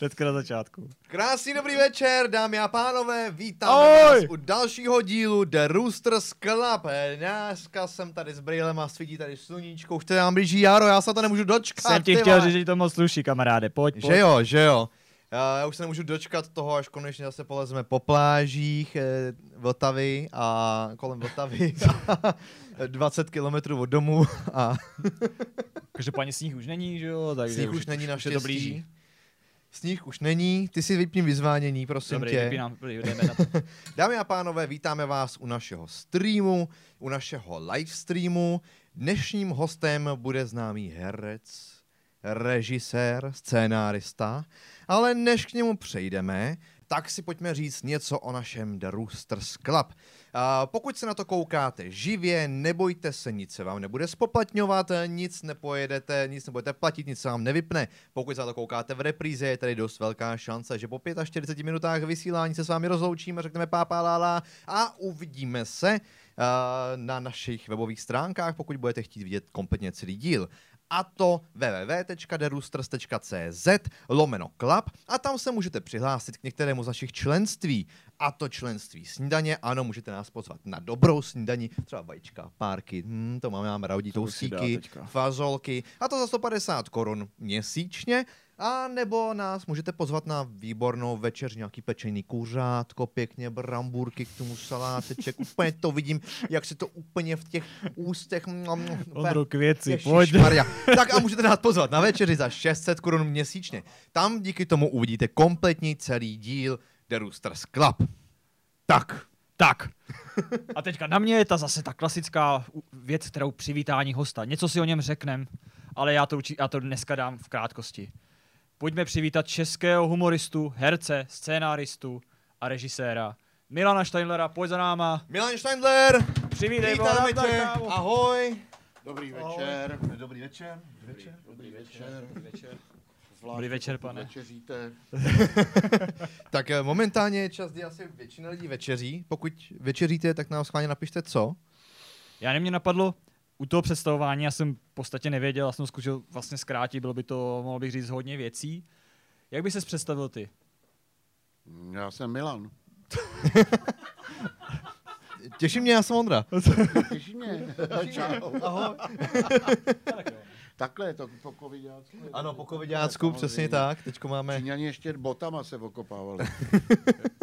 Hnedka na začátku. Krásný dobrý večer, dámy a pánové, vítám Ahoj! vás u dalšího dílu The Roosters Club. Dneska jsem tady s brýlem a svítí tady sluníčko, už to nám blíží jaro, já se to nemůžu dočkat. Jsem ti chtěl říct, že to moc sluší, kamaráde. Pojď, pojď. Že jo, že jo. Já, já už se nemůžu dočkat toho, až konečně zase polezeme po plážích eh, Vltavy a kolem Vltavy 20 kilometrů od domu a Každopádně sníh už není, že jo? Takže sníh už není Už je naštěstí. to blíží. Sníh už není, ty si vypni vyzvánění, prosím Dobrý, tě. vypínám. Dámy a pánové, vítáme vás u našeho streamu, u našeho live streamu. Dnešním hostem bude známý herec, režisér, scénárista, ale než k němu přejdeme, tak si pojďme říct něco o našem The Roosters Club. Pokud se na to koukáte živě, nebojte se, nic se vám nebude spoplatňovat, nic nepojedete, nic nebudete platit, nic se vám nevypne. Pokud se na to koukáte v repríze, je tady dost velká šance, že po 45 minutách vysílání se s vámi rozloučíme, řekneme pápa lála a uvidíme se uh, na našich webových stránkách, pokud budete chtít vidět kompletně celý díl a to www.deroosters.cz lomeno club a tam se můžete přihlásit k některému z našich členství. A to členství snídaně, ano, můžete nás pozvat na dobrou snídaní, třeba vajíčka, párky, hmm, to máme, máme raudí tousíky, fazolky a to za 150 korun měsíčně. A nebo nás můžete pozvat na výbornou večeř, nějaký pečený kuřátko, pěkně bramburky k tomu saláteček. Úplně to vidím, jak se to úplně v těch ústech... Ondro, k věci, pojď. Tak a můžete nás pozvat na večeři za 600 korun měsíčně. Tam díky tomu uvidíte kompletní celý díl The Roosters Club. Tak, Tak. A teďka na mě je ta zase ta klasická věc, kterou přivítání hosta. Něco si o něm řeknem, ale já to, já to dneska dám v krátkosti. Pojďme přivítat českého humoristu, herce, scénáristu a režiséra Milana Steinlera, pojď za náma. Milan Steindler, Přivítej, vítáme tě, ahoj. Dobrý večer. Dobrý večer. večer. Dobrý večer. večer. Zvlášť Dobrý večer, pokud pane. Večeříte. Tak eh, momentálně je čas, kdy asi většina lidí večeří. Pokud večeříte, tak nám schválně napište co. Já nevím, mě napadlo, u toho představování já jsem v podstatě nevěděl, já jsem zkusil vlastně zkrátit, bylo by to, mohl bych říct, hodně věcí. Jak by ses představil ty? Já jsem Milan. Těší mě, já jsem Ondra. Těší mě. Čau. Ahoj. Takhle je to po covidácku. Ano, po covidácku, přesně tak. Teďko máme... Číňani ještě botama se okopávali.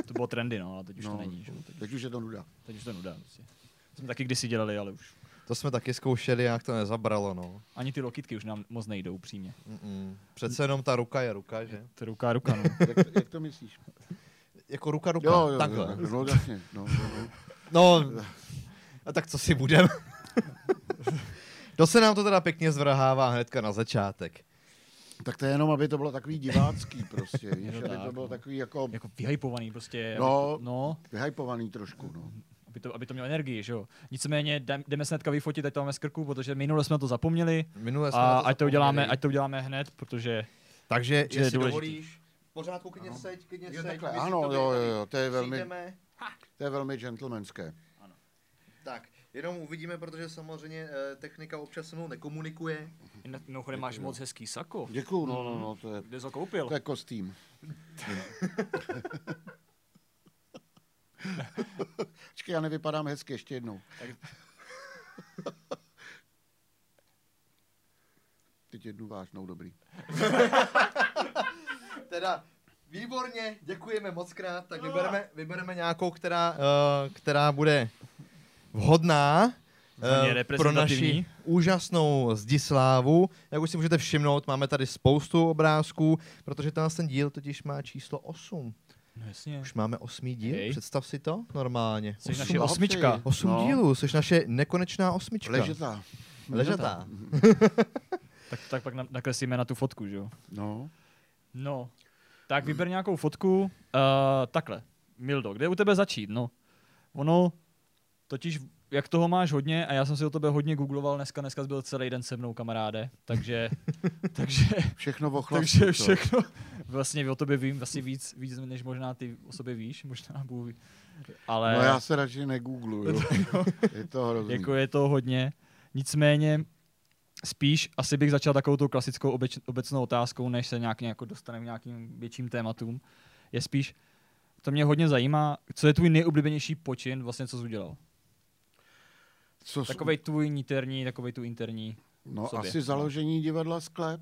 To bylo trendy, no, ale teď už No, to není. Že? Teď, Teď už je to nuda. teď už to nuda. To jsme taky kdysi dělali, ale už. To jsme taky zkoušeli, jak to nezabralo, no. Ani ty lokitky už nám moc nejdou přímě. Mm-mm. Přece jenom ta ruka je ruka, že? To je ruka ruka, no. Jak, to- jak to myslíš? Jako ruka ruka, Jo, jo, takhle. jo. No, jasně. No, no, no. No, a tak co si budem? to se nám to teda pěkně zvrhává hnedka na začátek. Tak to je jenom, aby to bylo takový divácký prostě. Víš, to aby tak, to bylo no. takový jako Jako vyhypovaný prostě. No. Aby, no, vyhypovaný trošku. No. aby to, aby to mělo energii, že jo. Nicméně jdem- jdeme se hnedka vyfotit, ať to máme z krku, protože minule jsme to zapomněli. Minule jsme A na ať to, zapomněli. uděláme, ať to uděláme hned, protože Takže, je jestli důležitý. dovolíš, v pořádku, klidně Ano. seď, klidně Jo, seď. takhle, ano, to jo, jo, jo, to je velmi- přijdeme. To je velmi gentlemanské. Tak, jenom uvidíme, protože samozřejmě eh, technika občas se mnou nekomunikuje. mimochodem máš moc hezký sako. Děkuju, no, no, no, to je, Kde jsi ho koupil? to je kostým. Počkej, já nevypadám hezky ještě jednou. Teď jednu vážnou, dobrý. Teda, výborně, děkujeme moc krát, tak vybereme, vybereme nějakou, která, uh, která bude vhodná eh, pro naši úžasnou Zdislávu. Jak už si můžete všimnout, máme tady spoustu obrázků, protože ten ten díl totiž má číslo 8. No jasně. Už máme osmý díl, Hej. představ si to normálně. Jsi Osm- naše Osm osmička. Osm No. dílů, jsi naše nekonečná osmička. Ležetá. Ležatá. Tak, tak pak na- nakreslíme na tu fotku, že jo. No. No, tak vyber nějakou fotku. Uh, takhle, Mildo, kde u tebe začít? No, ono, totiž, jak toho máš hodně, a já jsem si o tebe hodně googloval dneska, dneska byl celý den se mnou, kamaráde, takže, takže, Všechno chlastu, takže všechno, vlastně o tobě vím vlastně víc, víc, než možná ty o sobě víš, možná Bůh. Ale No já se radši negoogluju. je to hrozný. jako je to hodně. Nicméně, spíš asi bych začal takovou tou klasickou obeč, obecnou otázkou, než se nějak jako dostaneme k nějakým větším tématům. Je spíš, to mě hodně zajímá, co je tvůj nejoblíbenější počin, vlastně co jsi udělal? Co, Takovej tvůj niterní, takovej tu interní. no, sobě. asi založení divadla Sklep.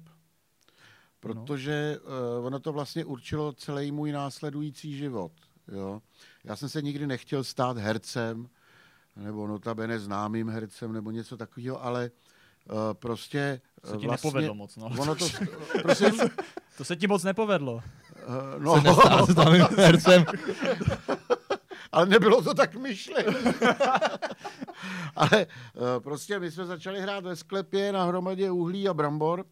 Protože uh, ono to vlastně určilo celý můj následující život. Jo? Já jsem se nikdy nechtěl stát hercem, nebo notabene známým hercem, nebo něco takového, ale uh, prostě To se ti nepovedlo moc, no. Ono to, prosím, To se ti moc nepovedlo. uh, no, S známým hercem. ale nebylo to tak myšleno. ale uh, prostě my jsme začali hrát ve sklepě na hromadě uhlí a brambor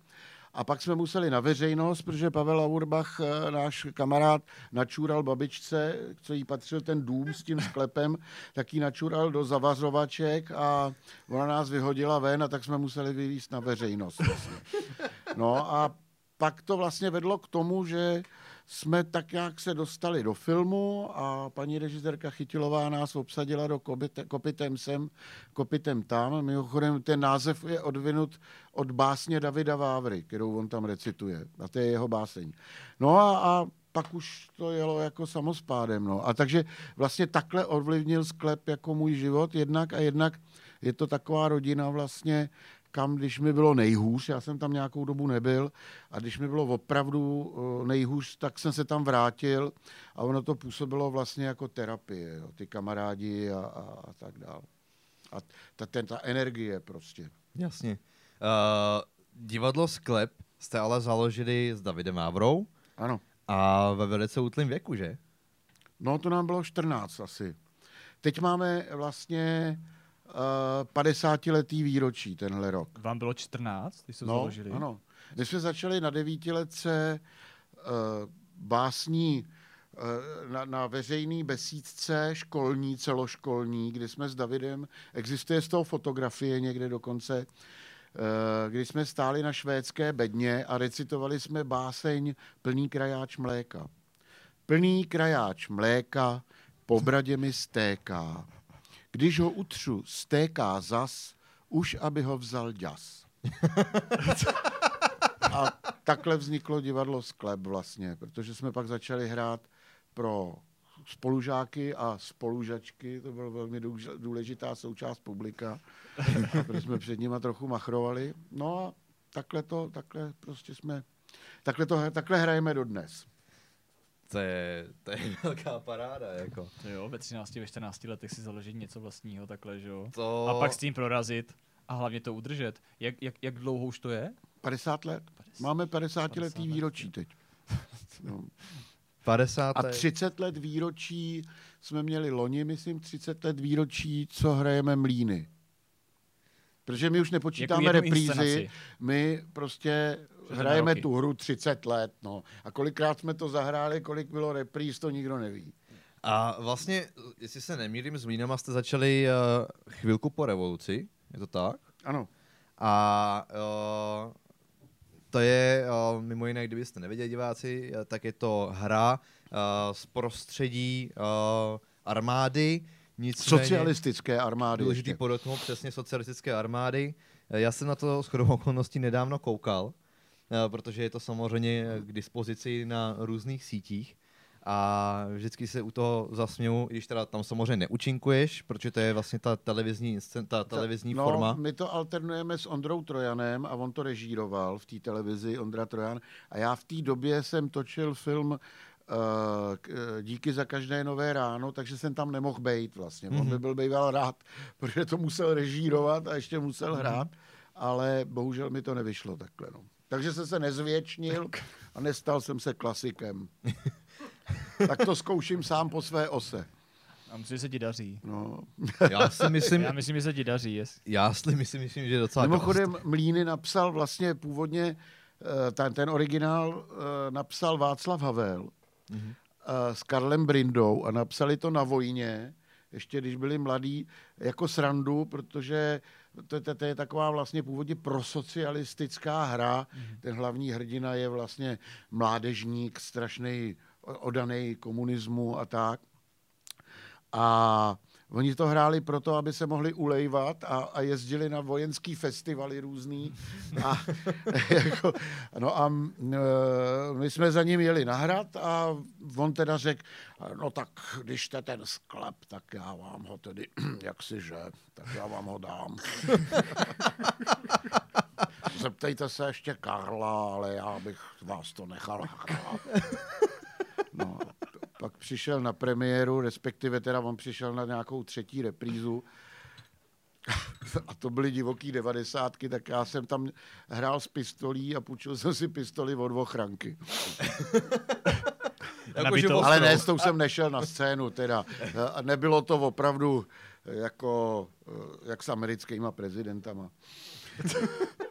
a pak jsme museli na veřejnost, protože Pavel Auerbach, eh, náš kamarád, načural babičce, co jí patřil ten dům s tím sklepem, tak ji načural do zavazovaček a ona nás vyhodila ven a tak jsme museli vyvíst na veřejnost. Vlastně. No a pak to vlastně vedlo k tomu, že jsme tak nějak se dostali do filmu a paní režisérka Chytilová nás obsadila do kopite, Kopitem sem, Kopitem tam. Mimochodem ten název je odvinut od básně Davida Vávry, kterou on tam recituje. A to je jeho báseň. No a, a pak už to jelo jako samospádem. No. A takže vlastně takhle ovlivnil sklep jako můj život jednak a jednak je to taková rodina vlastně, kam, když mi bylo nejhůř, já jsem tam nějakou dobu nebyl, a když mi bylo opravdu eh, nejhůř, tak jsem se tam vrátil a ono to působilo vlastně jako terapie, jo, ty kamarádi a, a, a tak dále. A ta, ten, ta energie prostě. Jasně. Uh, divadlo Sklep jste ale založili s Davidem Mávrou Ano. a ve velice útlým věku, že? No, to nám bylo 14 asi. Teď máme vlastně 50-letý výročí tenhle rok. Vám bylo 14, když jste No, založili? ano. My jsme začali na devítiletce uh, básní uh, na, na veřejný besídce školní, celoškolní, kdy jsme s Davidem, existuje z toho fotografie někde dokonce, kdy jsme stáli na švédské bedně a recitovali jsme báseň Plný krajáč mléka. Plný krajáč mléka po bradě mi stéká. Když ho utřu, stéká zas, už aby ho vzal ďas. A takhle vzniklo divadlo Sklep vlastně, protože jsme pak začali hrát pro spolužáky a spolužačky, to byla velmi důležitá součást publika, protože jsme před nima trochu machrovali. No a takhle to, takhle prostě jsme, takhle, to, takhle hrajeme dodnes. To je, to je velká paráda, jako. To jo, ve 13, ve 14 letech si založit něco vlastního takhle, že jo? To... A pak s tím prorazit a hlavně to udržet. Jak, jak, jak dlouho už to je? 50 let? Máme 50 letý 50 let. výročí teď. No. 50. A 30 let výročí jsme měli loni, myslím, 30 let výročí, co hrajeme mlíny. Protože my už nepočítáme Jako reprízy, inscenaci. my prostě hrajeme roky. tu hru 30 let. No. A kolikrát jsme to zahráli, kolik bylo repríz, to nikdo neví. A vlastně, jestli se nemýlím, s Mlínama jste začali uh, chvilku po revoluci, je to tak? Ano. A uh, to je, uh, mimo jiné, kdybyste nevěděli diváci, eh, tak je to hra uh, z prostředí uh, armády, nicméně Socialistické armády. důležitý podotknout přesně socialistické armády. Já jsem na to s chodou okolností nedávno koukal, protože je to samozřejmě k dispozici na různých sítích. A vždycky se u toho zasměju, když teda tam samozřejmě neúčinkuješ, protože to je vlastně ta televizní, ta televizní no, forma. My to alternujeme s Ondrou Trojanem a on to režíroval v té televizi, Ondra Trojan. A já v té době jsem točil film eh, Díky za každé nové ráno, takže jsem tam nemohl být vlastně. Mm-hmm. On by byl býval rád, protože to musel režírovat a ještě musel mm-hmm. hrát, ale bohužel mi to nevyšlo takhle. No. Takže jsem se nezvětšnil a nestal jsem se klasikem. tak to zkouším sám po své ose. A myslím, že se ti daří. No. Já si myslím, Já myslím, že se ti daří. Jest. já si myslím, myslím, že je docela Mimochodem, Mlíny napsal vlastně původně, eh, ten, ten originál eh, napsal Václav Havel Mhm. eh, s Karlem Brindou a napsali to na vojně, ještě když byli mladí, jako srandu, protože to, to, to je taková vlastně původně prosocialistická hra. Ten hlavní hrdina je vlastně mládežník, strašný odaný komunismu a tak. A Oni to hráli proto, aby se mohli ulejvat a, a jezdili na vojenský festivaly různý. A, jako, no a my jsme za ním jeli na hrad a on teda řekl, no tak když jste ten sklep, tak já vám ho tedy, jak si že, tak já vám ho dám. Zeptejte se ještě Karla, ale já bych vás to nechal hrát. No, pak přišel na premiéru, respektive teda on přišel na nějakou třetí reprízu a to byly divoký devadesátky, tak já jsem tam hrál s pistolí a půjčil jsem si pistoli od ochranky. Nabito. Ale ne, s tou jsem nešel na scénu, teda. A nebylo to opravdu jako, jak s americkýma prezidentama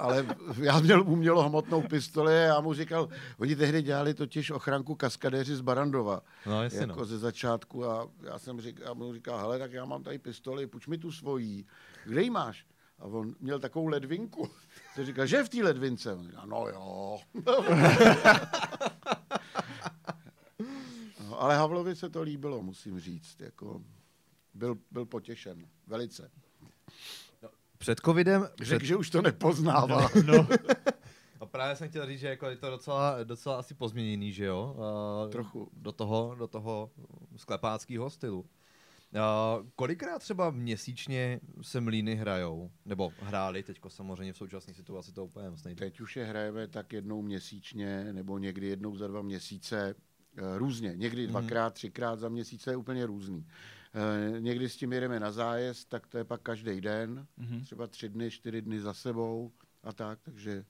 ale já měl umělo hmotnou pistoli a já mu říkal, oni tehdy dělali totiž ochranku kaskadéři z Barandova. No, jasně, jako no. ze začátku a já jsem říkal, já mu říkal, hele, tak já mám tady pistoli, půjč mi tu svojí. Kde ji máš? A on měl takovou ledvinku. Jsem říkal, že v té ledvince? On říkal, no jo. no, ale Havlovi se to líbilo, musím říct. Jako, byl, byl potěšen, velice. Před covidem... Řekl, Před... že už to nepoznává. No, A právě jsem chtěl říct, že jako je to docela, docela asi pozměněný, že jo? Uh, Trochu. Do toho, do toho sklepáckého stylu. Uh, kolikrát třeba měsíčně se mlíny hrajou? Nebo hráli, teďko samozřejmě v současné situaci to úplně moc nejde. Teď už je hrajeme tak jednou měsíčně, nebo někdy jednou za dva měsíce, eh, různě. Někdy dvakrát, třikrát za měsíce je úplně různý. Eh, Někdy s tím jedeme na zájezd, tak to je pak každý den, Mhm. třeba tři dny, čtyři dny za sebou a tak, takže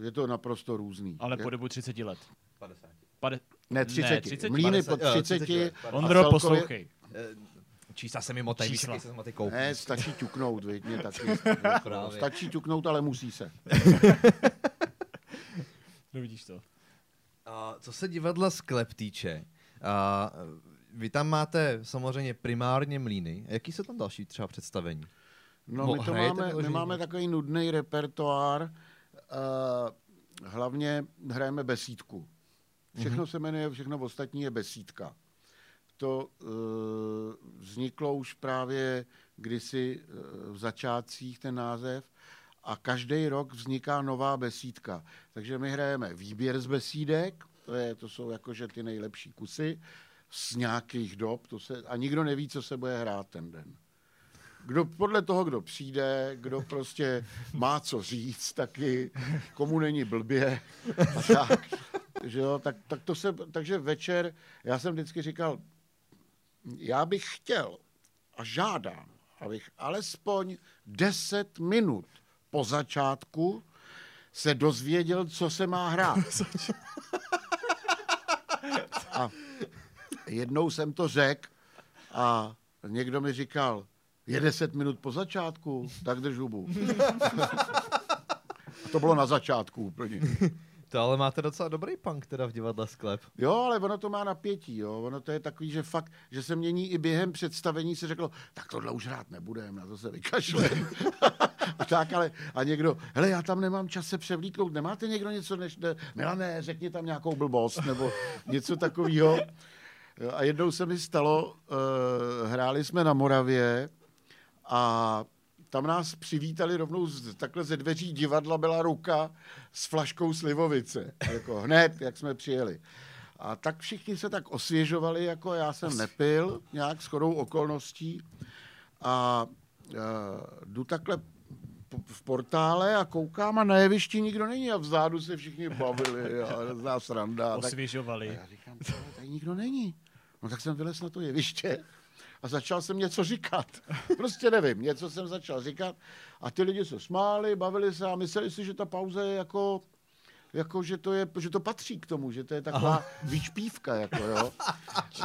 eh, je to naprosto různý. ale po dobu 30 let. 50. Pade... Ne, 30. Ne, 30, Mlíny 50, po jo, 30. 30 let, pardon. a Ondro, celkově- poslouchej. Eh, Čísla se mi motají, Čísla. se matikou. Ne, stačí ťuknout, viď, mě taky. Právě. Stačí ťuknout, ale musí se. No vidíš to. A co se divadla sklep týče, a vy tam máte samozřejmě primárně mlíny. Jaký jsou tam další třeba představení? No, Mo- my to máme, my máme takový nudný repertoár. Uh, hlavně hrajeme besídku. Všechno se jmenuje, všechno ostatní je besídka. To uh, vzniklo už právě kdysi uh, v začátcích ten název a každý rok vzniká nová besídka. Takže my hrajeme výběr z besídek, to, je, to jsou jakože ty nejlepší kusy z nějakých dob to se, a nikdo neví, co se bude hrát ten den kdo, podle toho, kdo přijde, kdo prostě má co říct taky, komu není blbě a tak. Že jo, tak, tak to se, takže večer, já jsem vždycky říkal, já bych chtěl a žádám, abych alespoň 10 minut po začátku se dozvěděl, co se má hrát. A jednou jsem to řekl a někdo mi říkal, je 10 minut po začátku, tak drž hubu. A to bylo na začátku úplně. To ale máte docela dobrý punk teda v divadle sklep. Jo, ale ono to má napětí, jo. Ono to je takový, že fakt, že se mění i během představení se řeklo, tak tohle už hrát nebudeme, na to se vykašlem. a tak, ale a někdo, hele, já tam nemám čas se převlíknout, nemáte někdo něco, než, ne, Milané, řekni tam nějakou blbost, nebo něco takového. A jednou se mi stalo, uh, hráli jsme na Moravě a tam nás přivítali rovnou z, takhle ze dveří divadla byla ruka s flaškou slivovice. Jako hned, jak jsme přijeli. A tak všichni se tak osvěžovali, jako já jsem nepil, nějak s chodou okolností. A uh, jdu takhle v portále a koukám a na jevišti nikdo není a vzadu se všichni bavili a hrozná sranda. A tak, a Osvěžovali. já říkám, "Tohle tady nikdo není. No tak jsem vylez na to jeviště a začal jsem něco říkat. Prostě nevím, něco jsem začal říkat a ty lidi se smáli, bavili se a mysleli si, že ta pauza je jako, jako že, to je, že to patří k tomu, že to je taková Aha. výčpívka, jako jo.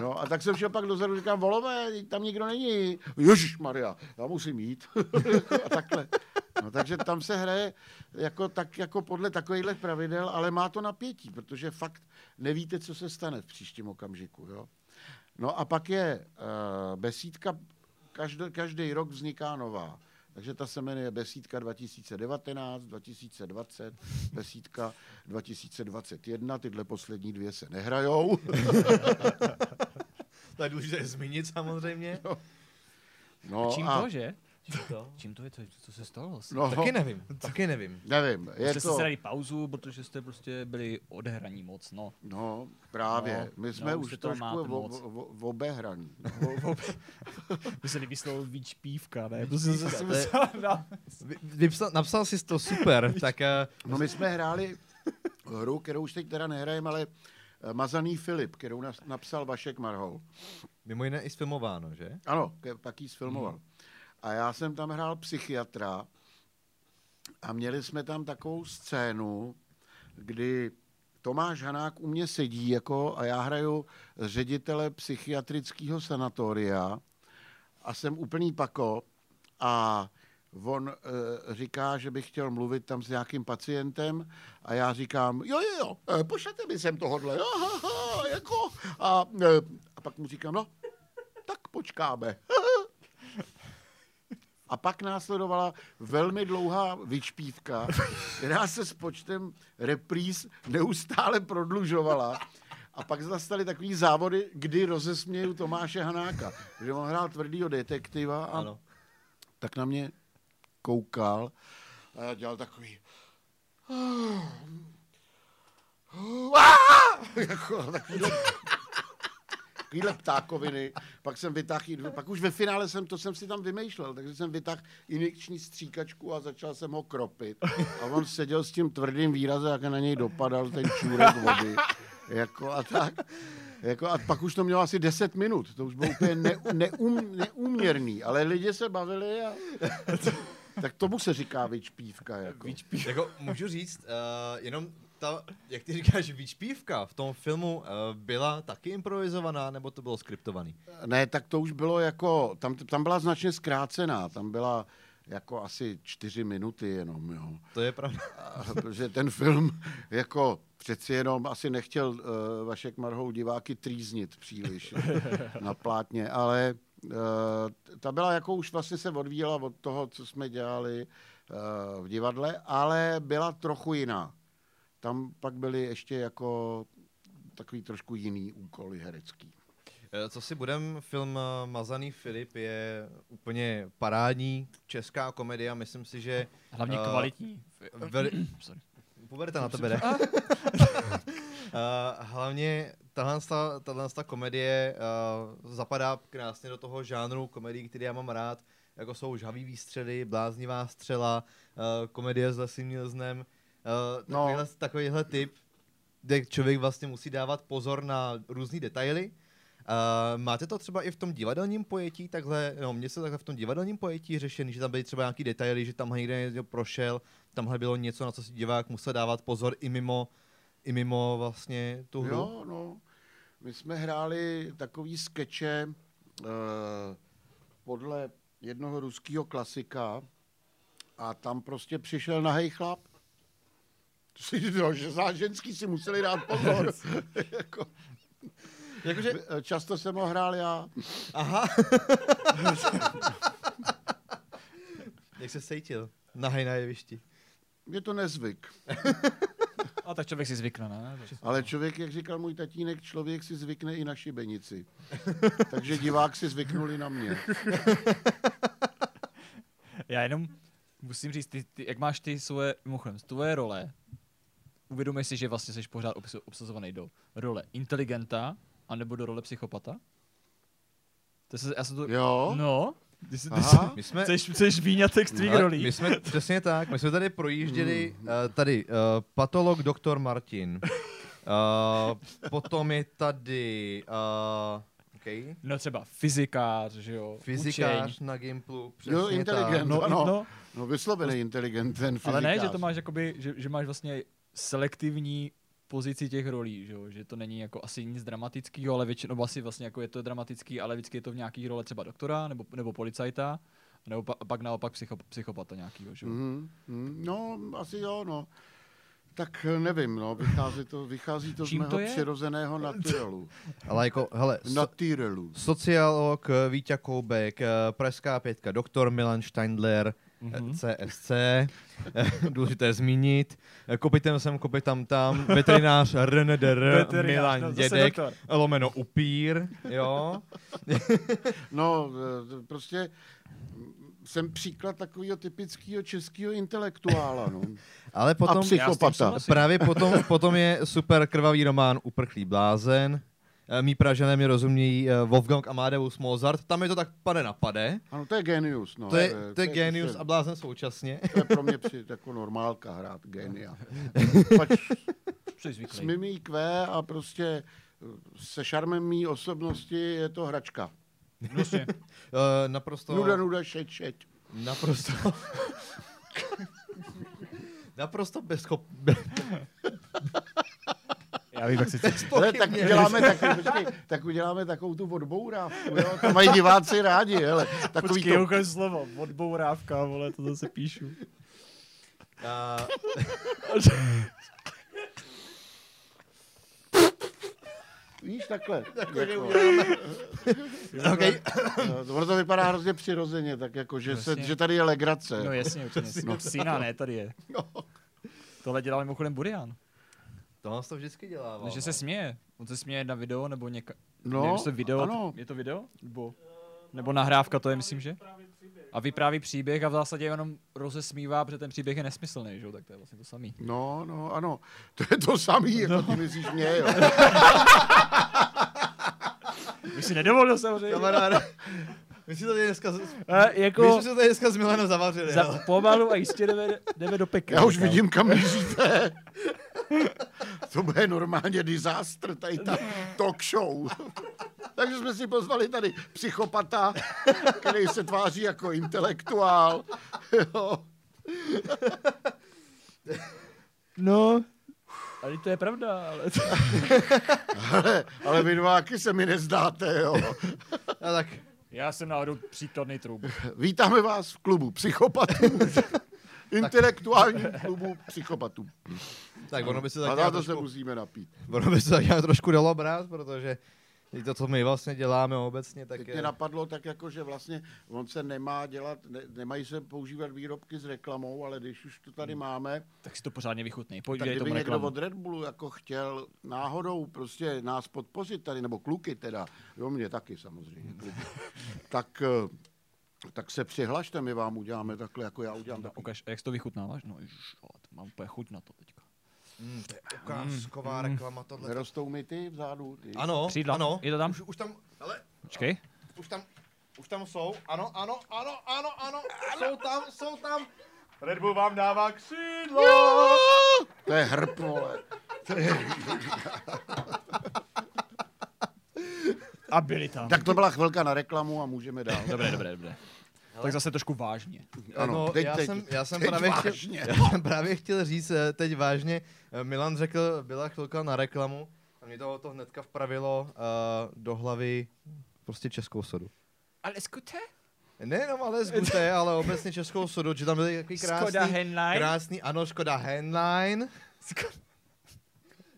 No a tak jsem šel pak dozadu, říkám, volové, tam nikdo není. Ježíš Maria, já musím jít. a takhle. No, takže tam se hraje jako, tak, jako podle takovýchhle pravidel, ale má to napětí, protože fakt nevíte, co se stane v příštím okamžiku. Jo? No a pak je uh, besídka, každý, každý rok vzniká nová. Takže ta se jmenuje Besídka 2019, 2020, Besídka 2021. Tyhle poslední dvě se nehrajou. To je důležité zmínit samozřejmě. No, Čím a, to, že? Čím to? Čím to je? To, co se stalo vlastně? No, Taky nevím, taky nevím. nevím, je jste to... si dali pauzu, protože jste prostě byli odehraní moc, no. No, právě. No, My jsme no, už trošku máte o- moc. o- o- obehraní. Vy se nevyslovil víc pívka, ne? To jsem to je- musel Vypsal, napsal jsi to super, tak uh, No my jsme hráli hru, kterou už teď teda nehrajeme, ale eh, Mazaný Filip, kterou napsal Vašek Marhol. mimo jiné i sfilmováno, že? Ano, pak ji sfilmoval. A já jsem tam hrál psychiatra a měli jsme tam takovou scénu, kdy Tomáš Hanák u mě sedí jako a já hraju ředitele psychiatrického sanatoria a jsem úplný pako a on e, říká, že bych chtěl mluvit tam s nějakým pacientem a já říkám, jo, jo, jo, e, pošlete mi sem tohodle, jo, ha, ha, jako, a, e, a pak mu říkám, no, tak počkáme. A pak následovala velmi dlouhá vyčpívka, která se s počtem repríz neustále prodlužovala. A pak nastaly takový závody, kdy rozesměju Tomáše Hanáka. Že on hrál tvrdýho detektiva a Ano. tak na mě koukal a já dělal takový... jako takovýhle, takovýhle ptákoviny. Pak jsem vytáhl, pak už ve finále jsem, to jsem si tam vymýšlel, takže jsem vytáhl injekční stříkačku a začal jsem ho kropit. A on seděl s tím tvrdým výrazem, jak na něj dopadal ten čůrek vody. Jako a tak. Jako a pak už to mělo asi 10 minut. To už bylo úplně ne, neum, neúměrný, ale lidi se bavili a... Tak tomu se říká vyčpívka. Jako. Jako můžu říct, uh, jenom ta, jak ty říkáš, výčpívka v tom filmu uh, byla taky improvizovaná, nebo to bylo skriptovaný? Ne, tak to už bylo jako, tam, tam byla značně zkrácená, tam byla jako asi čtyři minuty jenom, jo. To je pravda. A, protože ten film jako přeci jenom asi nechtěl uh, Vašek Marhou diváky trýznit příliš na plátně, ale uh, ta byla jako už vlastně se odvíjela od toho, co jsme dělali uh, v divadle, ale byla trochu jiná. Tam pak byly ještě jako takový trošku jiný úkoly herecký. Eh, Co si budem, film eh, Mazaný Filip je úplně parádní česká komedie a myslím si, že Hlavně Eh, kvalitní. veli, Sorry. Puberte na tebe, ne? uh, hlavně tahle, ta, tahle ta komedie uh, zapadá krásně do toho žánru komedii, který já mám rád, jako jsou žhavý výstřely, bláznivá střela, uh, komedie s Leslie Nielsenem, uh, No. takovýhle, takovýhle typ, kde člověk vlastně musí dávat pozor na různé detaily. Uh, máte to třeba i v tom divadelním pojetí, takhle, no, mě se takhle v tom divadelním pojetí řešený, že tam byly třeba nějaký detaily, že tam někde prošel, tamhle bylo něco, na co si divák musel dávat pozor i mimo, i mimo vlastně tu hru. Jo, no. My jsme hráli takový skeče uh, podle jednoho ruského klasika a tam prostě přišel nahej chlap. No, že za ženský si museli dát pozor. jako, Jakože, často jsem ho hrál já. aha. Jak se sejtil? Nahej na jevišti. Je to nezvyk. A tak člověk si zvykne, ne? Ale člověk, jak říkal můj tatínek, člověk si zvykne i na šibenici. Takže divák si zvyknul i na mě. Já jenom musím říct, ty, ty, jak máš ty svoje, mimochodem, tvoje role, uvědomuji si, že vlastně jsi pořád obs- obsazovaný do role inteligenta, anebo do role psychopata? To se, já jsem to... Jo? No, ty jsi, ty Aha. My jsme, jsi, jsi, jsi výňatek z tvých Ale rolí. My jsme přesně tak, my jsme tady projížděli uh, tady uh, patolog doktor Martin. Uh, potom je tady uh, okay, No třeba fyzikář, že jo, fyzikář učeň. na Gimplu. Přesně Jo, inteligent. No, ano. no, No vyslovený inteligent ten fyzikář. ale ne, že to máš jakoby, že, že máš vlastně selektivní pozici těch rolí, že, jo? že to není jako asi nic dramatického, ale většinou asi vlastně jako je to dramatický, ale vždycky je to v nějaký role třeba doktora nebo, nebo policajta, nebo pa, pak naopak psycho, psychopata nějakýho, že jo. Mm, mm, no, asi jo, no. Tak nevím, no, vychází to, vychází to z mého to je? přirozeného naturelu. Ale jako, hele, so, sociolog eh, Vítě Koubek, eh, Pražská pětka, doktor Milan Steindler, Mhm. CSC, důležité zmínit, kopitem jsem, kopitam tam, veterinář RNDR, Veterinář, Milan no, Dědek, doktor. lomeno upír, jo. No, eh, prostě jsem příklad takového typického českého intelektuála. No. Ale potom, a psychopata. právě potom, potom je super krvavý román Uprchlý blázen, Eh, Mí Pražané mi rozumějí eh, Wolfgang Amadeus Mozart, tam je to tak pade na pade. Ano, to je genius. No. To je, to je genius prostě- a blázen současně. To je pro mě při, jako normálka hrát genia. Pač s zvyklý. mým IQ a prostě eh, se šarmem mý osobnosti je to hračka. Vlastně. Eh, naprosto... Nuda, nuda, šeť, šeť. Naprosto... naprosto bezchop... Já vím, jak si Ale tak uděláme, tak, počkej, tak uděláme takovou tu odbourávku, jo? To mají diváci rádi, hele. Takový Počkej, to, ukaž slovo. Odbourávka, vole, to zase píšu. A... víš, takhle. Takže Jako, uděláme... okay. no, ono to vypadá hrozně přirozeně, tak jako, že, se, Jasně. že tady je legrace. No jasně, určitě. No, Sína, ne, tady je. No. Tohle dělal mimochodem Burian. Tohle to vždycky dělával. No, že se směje. On se směje na video nebo něka... No, Nevím, to video, ano. je to video? Nebo, nebo nahrávka, to je myslím, že? A vypráví příběh a v zásadě jenom rozesmívá, protože ten příběh je nesmyslný, že jo? Tak to je vlastně to samý. No, no, ano. To je to samý, jako ty myslíš mě, jo. Bych si nedovolil samozřejmě. Kamaráde, my si to tady dneska... A My jako jsme se tady dneska s Milanem zavařili. za, ale- pomalu a jistě jdeme, jdeme do pekla. Já už vidím, kam míříte. To bude normálně disaster, tady ta talk show. Takže jsme si pozvali tady psychopata, který se tváří jako intelektuál. Jo. No, ale to je pravda, ale... To... Ale, ale vy dváky se mi nezdáte, jo. A tak, Já jsem náhodou příkladný trub. Vítáme vás v klubu psychopatů. Intelektuálním klubu psychopatů. tak ono by se tak A nějak na to se trošku, musíme napít. ono by se tak nějak trošku dalo brát, protože i to, co my vlastně děláme obecně, tak Teď je... mě napadlo tak jako, že vlastně on se nemá dělat, ne, nemají se používat výrobky s reklamou, ale když už to tady máme, Tak si to pořádně vychutnej. tak kdyby někdo reklamu. od Red Bullu jako chtěl náhodou prostě nás podpořit tady, nebo kluky teda, jo mě taky samozřejmě, kluky, tak, eh, tak se přihlašte, my vám uděláme takhle, jako já udělám No, taky. ukaž, jak to vychutnáváš? No, ježiš, to mám úplně chuť na to teďka. Mm, to je ukázková reklama tohle. Nerostou mi ty vzadu? Ty? Ano, Křídla. ano. Je to tam? Už, už tam, ale Počkej. už tam, už tam jsou. Ano, ano, ano, ano, ano. Jsou tam, jsou tam. Red Bull vám dává křídlo. To je hrb, vole. To je... A byli tam. Tak to byla chvilka na reklamu a můžeme dál. Dobré, dobré, dobré. Tak zase trošku vážně. Ano, no, teď- já, teď- jsem, já, jsem teď právě chtěl, vážně. já jsem právě chtěl říct eh, teď vážně, eh, Milan řekl, byla chvilka na reklamu a mě to, to hnedka vpravilo uh, do hlavy prostě českou sodu. Ale skute? Nejenom ale z ale obecně českou sodu, že tam byly takový krásný, Skoda Henline. krásný, ano, Škoda Henline.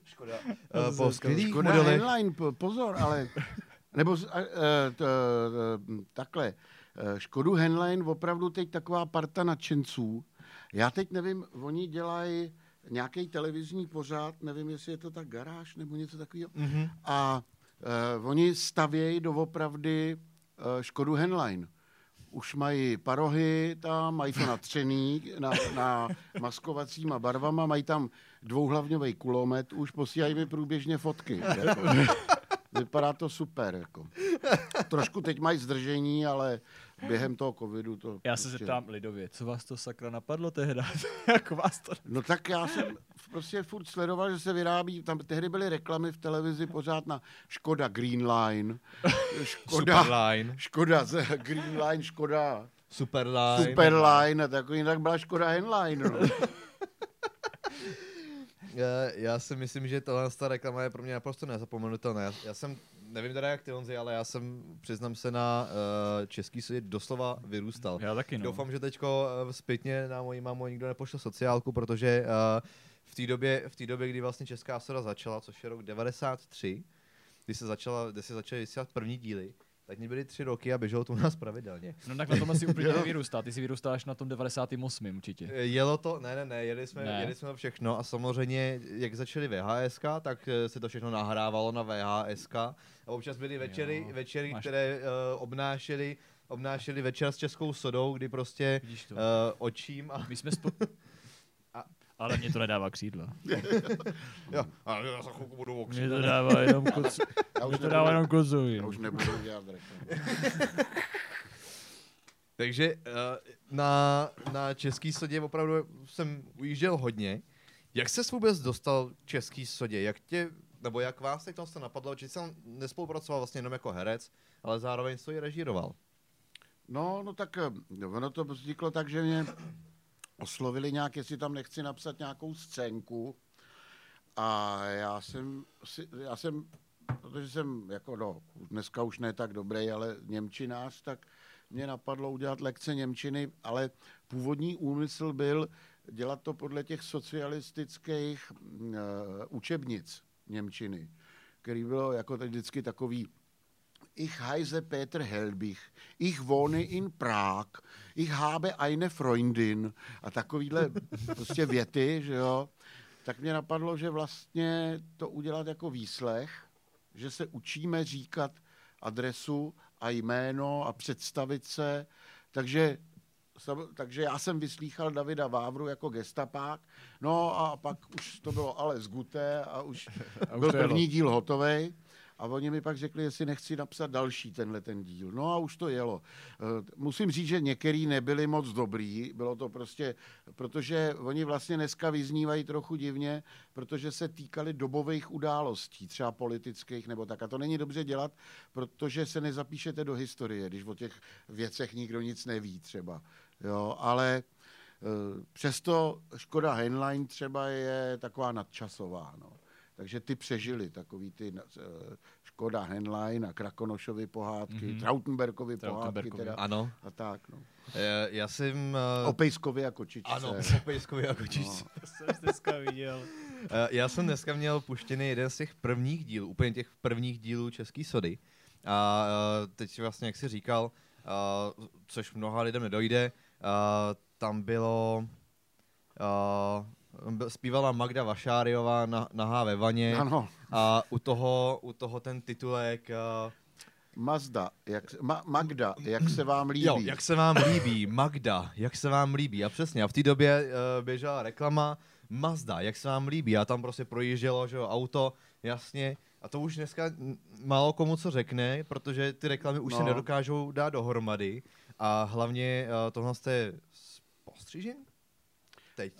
Škoda, uh, po skvělých Škoda modelech. Henline, po- pozor, ale... Nebo e, t, e, takhle. E, Škodu Henline opravdu teď taková parta nadšenců. Já teď nevím, oni dělají nějaký televizní pořád, nevím, jestli je to tak garáž nebo něco takového. Mhm. A e, oni stavějí doopravdy e, Škodu Henline. Už mají parohy tam, mají to natřený na, na maskovacíma barvama, mají tam dvouhlavňový kulomet, už posílají mi průběžně fotky. Vypadá to super. Jako. Trošku teď mají zdržení, ale během toho covidu to... Já se prostě- zeptám lidově, co vás to sakra napadlo tehdy? Jak vás to... No tak já jsem prostě furt sledoval, že se vyrábí, tam tehdy byly reklamy v televizi pořád na Škoda Green Line, Škoda, Superline. Škoda Green Line, Škoda Superline. Superline a takový, tak byla Škoda Henline. No. Já, já si myslím, že tohle ta reklama je pro mě naprosto nezapomenutelná. Já, já jsem, nevím teda jak ty Honzi, ale já jsem, přiznám se, na uh, český svět doslova vyrůstal. Já taky, no. Doufám, že teďko uh, zpětně na moji mámu nikdo nepošle sociálku, protože uh, v té době, v té době, kdy vlastně Česká soda začala, což je rok 93, kdy se začala, kdy se začaly vysílat první díly, tak mě byly tři roky a běžel to u nás pravidelně. No tak na tom asi úplně nevyrůstá. Ty si vyrůstáš na tom 98. určitě. Eh, Jelo to, ne, ne, ne, jeli jsme, Ne. jeli jsme to všechno a samozřejmě, jak začaly VHS, tak eh, se to všechno nahrávalo na VHS a občas byly večery, Jo, večery máš- které uh, obnášely, obnášely večer s českou sodou, kdy prostě uh, očím a My jsme spo... Ale mě to nedává křídla. jo, a já za chvilku budu Mě to dává jenom kocu. Já už Mě to dává jenom kozu. Já už nebudu dělat reklamu. Takže uh, na, na český sodě opravdu jsem ujížděl hodně. Jak se vůbec dostal k český sodě? Jak tě, nebo jak vás teď to napadlo? Že jsem nespolupracoval vlastně jenom jako herec, ale zároveň to i režíroval. No, no tak eh, ono to vzniklo tak, že mě oslovili nějak, jestli tam nechci napsat nějakou scénku. A já jsem, já jsem, protože jsem jako, no, dneska už ne tak dobrý, ale Němčinář, tak mě napadlo udělat lekce Němčiny, ale původní úmysl byl dělat to podle těch socialistických uh, učebnic Němčiny, který bylo jako teď vždycky takový Ich heiße Peter Helbich, ich wohne in Prag, ich habe eine Freundin. A takovýhle prostě věty, že jo, tak mě napadlo, že vlastně to udělat jako výslech, že se učíme říkat adresu a jméno a představit se, takže takže já jsem vyslýchal Davida Vávru jako gestapák, no a pak už to bylo ale z Guté a už A už byl první díl hotovej. A oni mi pak řekli, jestli nechci napsat další tenhle ten díl. No a už to jelo. Eh, Musím říct, že některý nebyli moc dobrý, bylo to prostě, protože oni vlastně dneska vyznívají trochu divně, protože se týkali dobových událostí, třeba politických nebo tak. A to není dobře dělat, protože se nezapíšete do historie, když o těch věcech nikdo nic neví třeba. Jo, ale eh, přesto Škoda Heinlein třeba je taková nadčasová. No. Takže ty přežili takový ty eh, Škoda Henlein a Krakonošovy pohádky, Mhm. mm-hmm. Trautenbergovy pohádky teda, Ano. a tak. No. Eh, Já jsem... O Pejskovi a kočičce. ano, o Pejskovi a kočičce. No. To jsem dneska viděl. Eh, Já jsem dneska měl puštěný jeden z těch prvních dílů, úplně těch prvních dílů Český sody. A eh, teď vlastně, jak jsi říkal, eh, což mnoha lidem nedojde, eh, tam bylo... eh, byl- Zpívala Magda Vašáriová na, nahá ve vaně Ano, a u toho, u toho ten titulek eh, Mazda, jak, Ma, Magda, jak se vám líbí. Jo, jak se vám líbí, Magda, jak se vám líbí. A přesně, a v té době uh, běžela reklama Mazda, jak se vám líbí. A tam prostě projíždělo, že jo, auto, jasně. A to už dneska málo komu co řekne, protože ty reklamy už no. se nedokážou dát dohromady. A hlavně uh, tohle jste postřižen? Teď.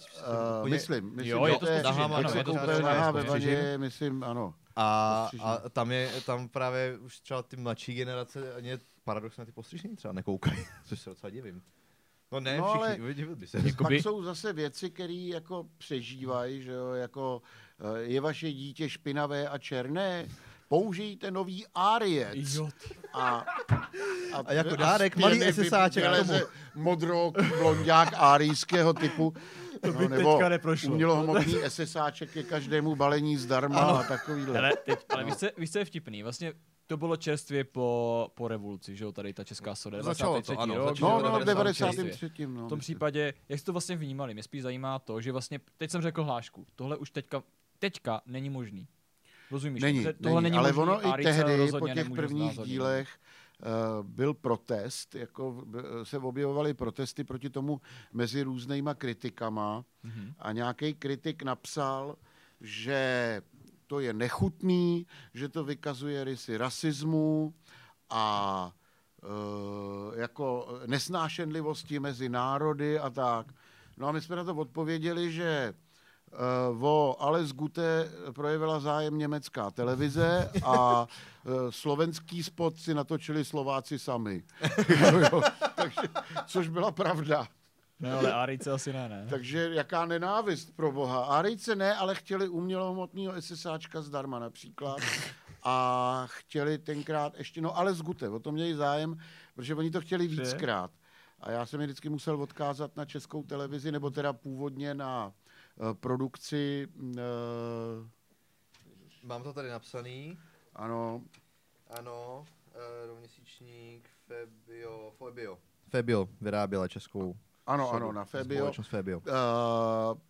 Uh, myslím, myslím, Jo, že je to to je, to vaně, myslím, ano. A, a tam je tam právě už třeba ty mladší generace ani paradoxně na ty postřižení třeba nekoukají, což se docela divím. No ne, No, ale- všichni, divil by se. Jakoby- Pak jsou zase věci, které jako přežívají, že jo, jako eh, je vaše dítě špinavé a černé, použijte nový Ariec. Jo, A, A jako dárek malý SSáček k tomu. árijského typu. To by teďka neprošlo. Umělohmotný SSáček ke každému balení zdarma a takovýhle. Ale, teď, ale No. víš, co, víš, co je vtipný? Vlastně to bylo čerstvě po, po revoluci, že jo, tady ta česká soda. Začalo to, 23. ano, rok, No, jo, no, v 93. 93. No, V tom případě, jak jste to vlastně vnímali, mě spíš zajímá to, že vlastně, teď jsem řekl hlášku, tohle už teďka, teďka není možný. Rozumíš? Není, tohle není, není ale možný, ono i tehdy, po rozhodně těch prvních dílech, byl protest, jako b- se objevovaly protesty proti tomu mezi různýma kritikama Mhm. a nějaký kritik napsal, že to je nechutný, že to vykazuje rysy rasismu a e, jako nesnášenlivosti mezi národy a tak. No a my jsme na to odpověděli, že o Ales Gute projevila zájem německá televize a e, slovenský spot si natočili Slováci sami. Jo, jo. Takže, což byla pravda. Ne, ale Arice asi ne, ne. Takže jaká nenávist pro boha. Árijce ne, ale chtěli umělohmotného SSáčka zdarma například. A chtěli tenkrát ještě, no ale z Gute, o to měli zájem, protože oni to chtěli víckrát. A já jsem je vždycky musel odkázat na českou televizi, nebo teda původně na produkci, uh, Mám to tady napsaný. ano, Ano. rovněsíčník Fabio, Fabio. Fabio vyráběla českou Ano, sodu, ano, na Fabio. Společnost Fabio. Uh,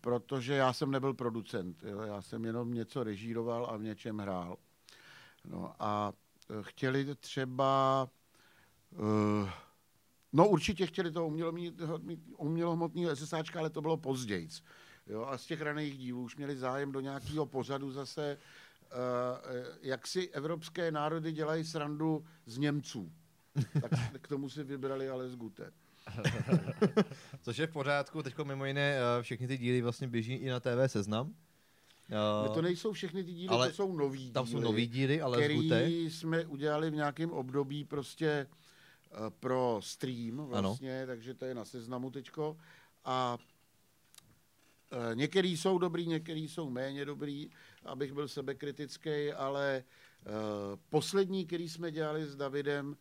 protože já jsem nebyl producent, jo? já jsem jenom něco režíroval a v něčem hrál. No a eh, chtěli třeba, uh, no určitě chtěli to umělohmotného SSáčka, ale to bylo později. Jo? A z těch raných dílů už měli zájem do nějakého pořadu zase, uh, jak si evropské národy dělají srandu z Němců. Tak k tomu si vybrali ale z Gute. Což je v pořádku, teď mimo jiné eh, všechny ty díly vlastně běží i na TV Seznam. No, to nejsou všechny ty díly, ale to jsou nový díly. Tam jsou nový díly, ale z který Gute. jsme udělali v nějakém období prostě eh, pro stream vlastně, ano. takže to je na seznamu teďko. A eh, některý jsou dobrý, některý jsou méně dobrý, abych byl sebekritický, ale poslední, který jsme dělali s Davidem,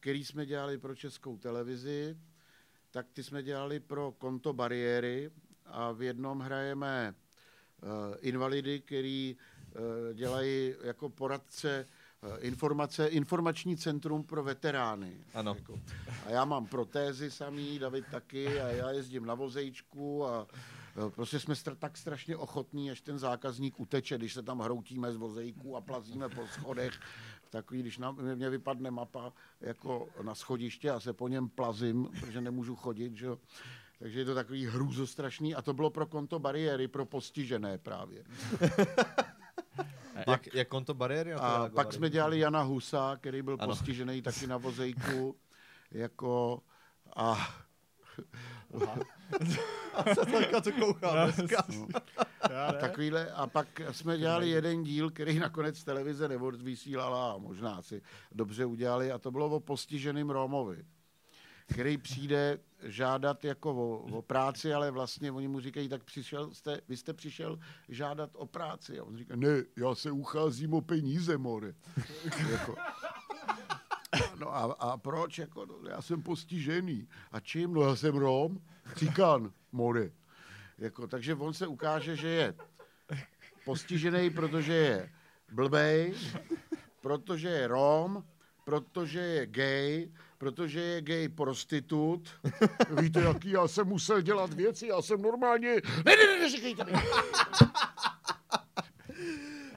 který jsme dělali pro českou televizi, tak ty jsme dělali pro konto bariéry a v jednom hrajeme uh, invalidy, který dělají jako poradce informace, informační centrum pro veterány. Ano. Jako. A já mám protézy samý, David taky, a já jezdím na vozejčku a Prostě jsme str- tak strašně ochotní, až ten zákazník uteče, když se tam hroutíme z vozejku a plazíme po schodech takový, když na, mě vypadne mapa jako na schodiště a se po něm plazím, protože nemůžu chodit, že jo. Takže je to takový hrůzostrašný a to bylo pro konto bariéry, pro postižené právě. jak, jak konto bariéry? A pak jsme dělali Jana Husa, který byl ano. postižený taky na vozejku, jako a. a co kouchá dneska. No. A, takovýhle, a pak jsme dělali jeden díl, který nakonec televize vysílala a možná si dobře udělali a to bylo o postiženým Rómovi který přijde žádat jako o, o práci, ale vlastně oni mu říkají, tak přišel jste, vy jste přišel žádat o práci. A on říká, ne, já se ucházím o peníze, more. jako, No a, a proč? Jako, no, já jsem postižený. A čím? No já jsem Rom. Cikán, more. Jako, takže on se ukáže, že je postižený, protože je blbej, protože je Rom, protože je gay, protože je gay prostitut. Víte, jaký já jsem musel dělat věci, já jsem normálně... Ne, ne, ne, neříkejte mi.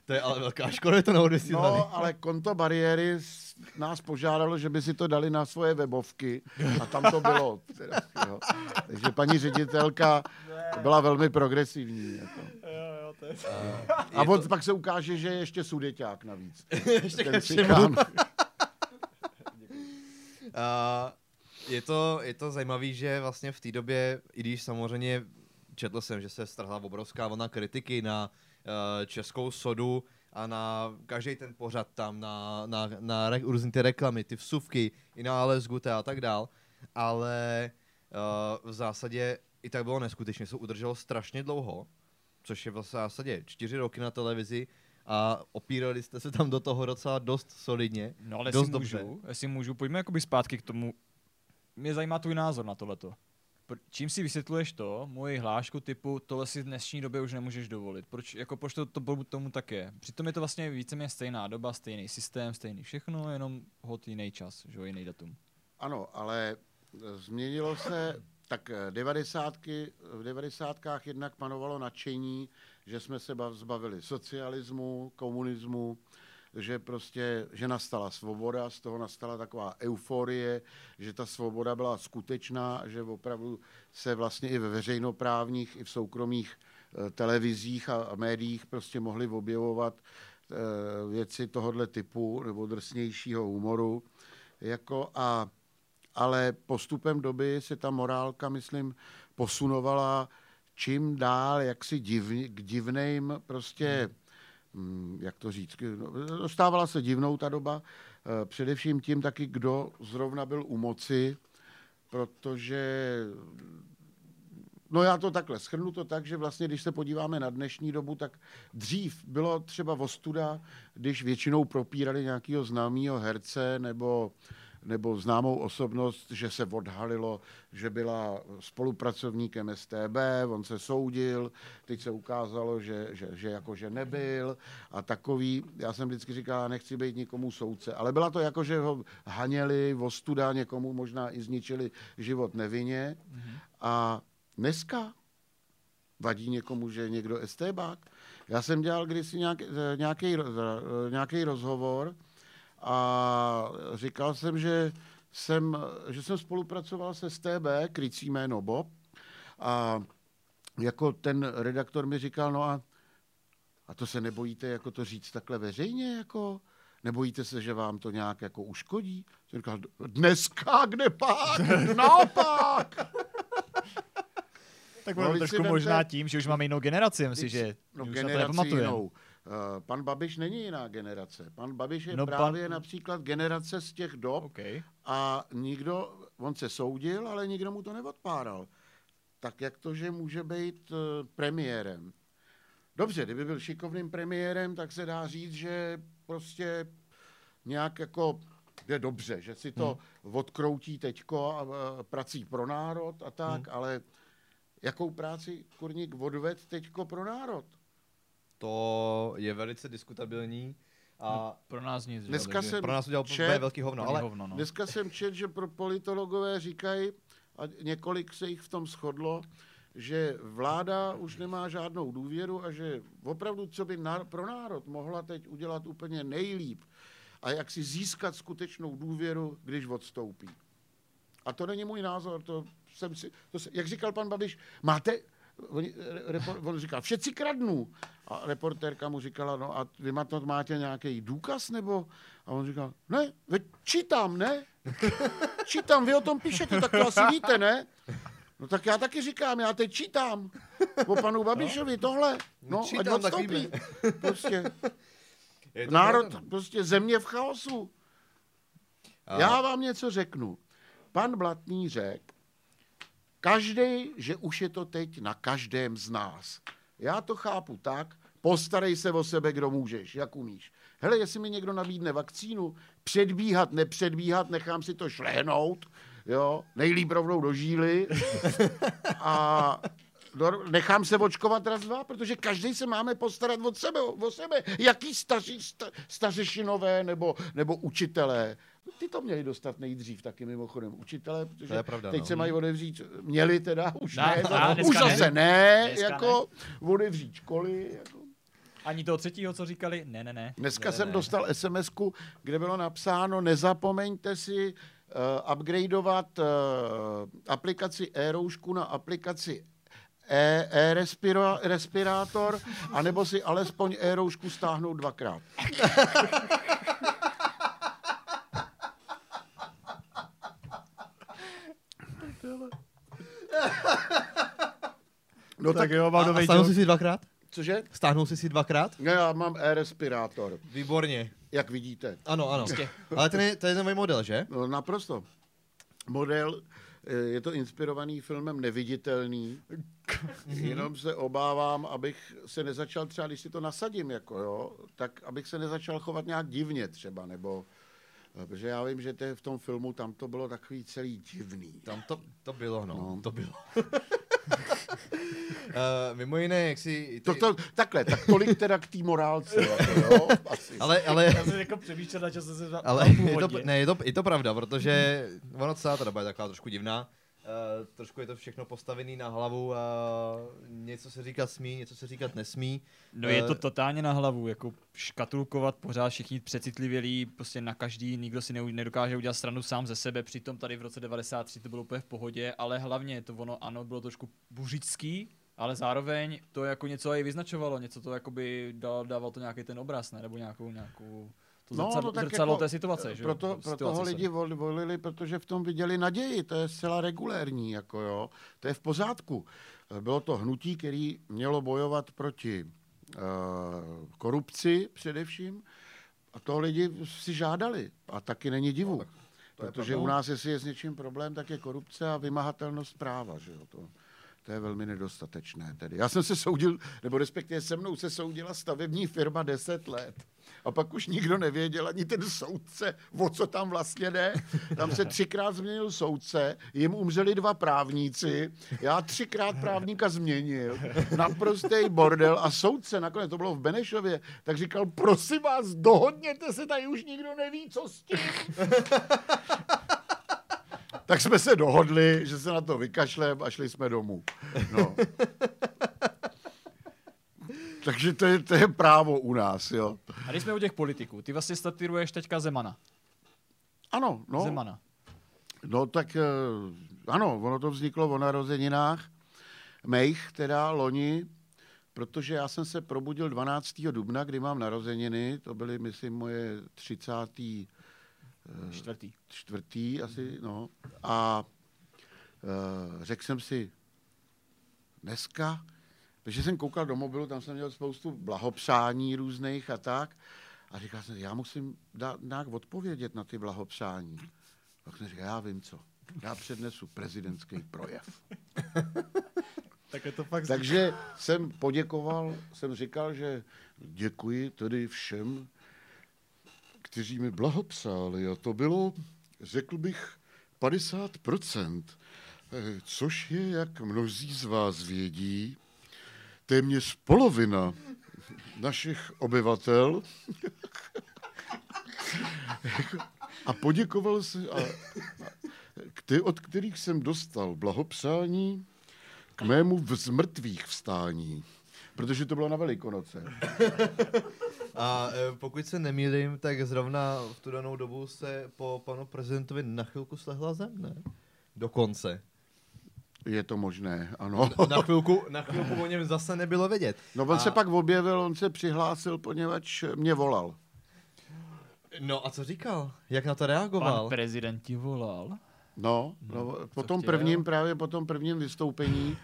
To je ale velká škoda, je to na No, ale konto bariéry nás požádalo, že by si to dali na svoje webovky a tam to bylo. Teda, jo. Takže paní ředitelka byla velmi progresivní. Jako. Jo, jo, to je... A, a to... pak se ukáže, že je ještě sudeťák navíc. ještě Ten cikán. je to, je to zajímavé, že vlastně v té době, i když samozřejmě četl jsem, že se strhla obrovská vlna kritiky na uh, českou sodu, a na každý ten pořad tam, na, na, na re, různé ty reklamy, ty vsuvky, i na Les Gute a tak dál, ale uh, v zásadě i tak bylo neskutečně, se udrželo strašně dlouho, což je v zásadě čtyři roky na televizi a opírali jste se tam do toho docela dost solidně, No ale dost jestli dobře. můžu, jestli můžu, pojďme jakoby zpátky k tomu. Mě zajímá tvůj názor na tohleto čím si vysvětluješ to, moji hlášku typu, tohle si v dnešní době už nemůžeš dovolit. Proč, jako proč to, to tomu tak je? Přitom je to vlastně víceméně stejná doba, stejný systém, stejný všechno, jenom hod jiný čas, že jiný datum. Ano, ale změnilo se, tak devadesátky, v devadesátkách jednak panovalo nadšení, že jsme se zbavili socialismu, komunismu, že prostě, že nastala svoboda, z toho nastala taková euforie, že ta svoboda byla skutečná, že opravdu se vlastně i ve veřejnoprávních, i v soukromých eh, televizích a, médiích prostě mohly objevovat e, věci tohohle typu nebo drsnějšího humoru. Jako a, ale postupem doby se ta morálka, myslím, posunovala čím dál jaksi div, k divným prostě hmm Mm, jak to říct, dostávala se divnou ta doba, eh, především tím taky, kdo zrovna byl u moci, protože No já to takhle, schrnu to tak, že vlastně, když se podíváme na dnešní dobu, tak dřív bylo třeba vostuda, když většinou propírali nějakého známého herce nebo nebo známou osobnost, že se odhalilo, že byla spolupracovníkem STB, on se soudil, teď se ukázalo, že, že, že jakože nebyl a takový, já jsem vždycky říkal, já nechci být nikomu soudce, ale byla to jako, že ho haněli, vostuda, někomu možná i zničili život nevinně mm-hmm. a dneska vadí někomu, že je někdo STBák. Já jsem dělal kdysi nějaký, nějaký, nějaký rozhovor a říkal jsem, že jsem, že jsem spolupracoval se STB, krycí jméno Bob, a jako ten redaktor mi říkal, no a, a to se nebojíte jako to říct takhle veřejně, jako nebojíte se, že vám to nějak jako uškodí? Jsem říkal, dneska kde pak? Naopak! Tak no, trošku možná tím, že už máme jinou generaci, myslím, že no, už generaci na to jinou. Uh, pan Babiš není jiná generace. Pan Babiš je no, právě pan... například generace z těch dob okay. a nikdo, on se soudil, ale nikdo mu to neodpáral. Tak jak to, že může být uh, premiérem? Dobře, kdyby byl šikovným premiérem, tak se dá říct, že prostě nějak jako je dobře, že si to hmm. odkroutí teďko a uh, prací pro národ a tak, hmm. ale jakou práci kurník odved teďko pro národ? To je velice diskutabilní. A no, pro nás nic. Dneska jsem pro nás udělal čet, velký hovno. Ale... hovno no. Dneska jsem čet, že pro politologové říkají, a několik se jich v tom shodlo, že vláda už nemá žádnou důvěru a že opravdu, co by nar- pro národ mohla teď udělat úplně nejlíp a jak si získat skutečnou důvěru, když odstoupí. A to není můj názor, to jsem si, to se, jak říkal pan Babiš, máte, on, repor, on říkal, všetci kradnou. A reportérka mu říkala, no a vy to máte nějaký důkaz, nebo? A on říkal, ne, ve, čítám, ne? Čítám, vy o tom píšete, tak to asi víte, ne? No tak já taky říkám, já teď čítám po panu Babišovi tohle. No, čítám, ať odstoupí. Prostě. Národ, pravda. prostě země v chaosu. A... Já vám něco řeknu. Pan Blatný řekl, každý, že už je to teď na každém z nás. Já to chápu tak, postarej se o sebe, kdo můžeš, jak umíš. Hele, jestli mi někdo nabídne vakcínu, předbíhat, nepředbíhat, nechám si to šlehnout, jo, nejlíp rovnou do žíly a nechám se očkovat raz, dva, protože každý se máme postarat od sebe, o sebe. Jaký staří, sta, stařešinové nebo, nebo učitelé. Ty to měli dostat nejdřív taky mimochodem učitele, protože to je pravda, teď no. se mají odevřít, měli teda, už ne, ne, za, už zase ne, ne jako ne. odevřít školy. Jako. Ani toho třetího, co říkali? Ne, ne, ne. Dneska ne, jsem ne. dostal sms kde bylo napsáno, nezapomeňte si uh, upgradeovat uh, aplikaci e-roušku na aplikaci e-respirátor, e anebo si alespoň e-roušku stáhnout dvakrát. No tak, tak jo, mám Stáhnul jsi si dvakrát? Cože? Stáhnul jsi si dvakrát? Ne, já mám e-respirátor. Výborně. Jak vidíte. Ano, ano. Ale ten je, to je nový model, že? No, naprosto. Model, eh, je to inspirovaný filmem Neviditelný, jenom se obávám, abych se nezačal třeba, když si to nasadím, jako jo, tak abych se nezačal chovat nějak divně třeba, nebo Protože já vím, že to v tom filmu tam to bylo takový celý divný. Tam to, to bylo, no. no. To bylo. Uh, mimo jiné, jak si... Ty... To, to, takhle, tak tolik teda k té morálce. Jako, jo, asi. Ale, ale... Já jsem jako přemýšlel, na čas se Ale je to, ne, je to, je to pravda, protože ono celá ta doba je taková trošku divná. Uh, trošku je to všechno postavené na hlavu a něco se říkat smí, něco se říkat nesmí. No uh, je to totálně na hlavu, jako škatulkovat pořád všichni přecitlivělí, prostě na každý, nikdo si nedokáže udělat stranu sám ze sebe, přitom tady v roce 93 to bylo úplně v pohodě, ale hlavně to ono, ano, bylo trošku buřický, ale zároveň to jako něco i vyznačovalo, něco to jakoby dal, dával to nějaký ten obraz, ne? nebo nějakou, nějakou no, zrcadlo, no, tak zrcadlo jako, té situace. Že? Proto, pro toho lidi volili, protože v tom viděli naději, to je zcela regulérní, jako jo, to je v pořádku. Bylo to hnutí, který mělo bojovat proti uh, korupci především a toho lidi si žádali a taky není divu. No, protože u nás, jestli je s něčím problém, tak je korupce a vymahatelnost práva. Že jo? To, to je velmi nedostatečné. Tedy. Já jsem se soudil, nebo respektive se mnou se soudila stavební firma 10 let. A pak už nikdo nevěděl, ani ten soudce, o co tam vlastně jde. Tam se třikrát změnil soudce, jim umřeli dva právníci, já třikrát právníka změnil, naprostý bordel a soudce, nakonec to bylo v Benešově, tak říkal, prosím vás, dohodněte se, tady už nikdo neví, co s tím. tak jsme se dohodli, že se na to vykašlem a šli jsme domů. No. Takže to je, to je právo u nás, jo. A když jsme u těch politiků, ty vlastně statíruješ teďka Zemana. Ano, no. Zemana. No tak eh, ano, ono to vzniklo o narozeninách mých, teda loni, protože já jsem se probudil 12. dubna, kdy mám narozeniny, to byly, myslím, moje 30. eh, Čtvrtý. čtvrtý asi, no. A uh, řekl jsem si, dneska, protože jsem koukal do mobilu, tam jsem měl spoustu blahopřání různých a tak. A říkal jsem, já musím dát, nějak odpovědět na ty blahopřání. Tak jsem říkal, já vím co. Já přednesu prezidentský projev. Tak je to fakt... Takže jsem poděkoval, jsem říkal, že děkuji tedy všem, kteří mi blahopřáli. A to bylo, řekl bych, 50%, eh, což je, jak mnozí z vás vědí, téměř polovina našich obyvatel. a poděkoval se, a, a, kte, od kterých jsem dostal blahopřání k mému v zmrtvých vstání. Protože to bylo na Velikonoce. A e, pokud se nemýlím, tak zrovna v tu danou dobu se po panu prezidentovi na chvilku slehla zem, ne? Dokonce. Je to možné, ano. Na chvilku, na chvilku o něm zase nebylo vědět. No on a, se pak objevil, on se přihlásil, poněvadž mě volal. No a co říkal? Jak na to reagoval? Pan prezident ti volal. No, no po tom chtěl? prvním, právě po tom prvním vystoupení,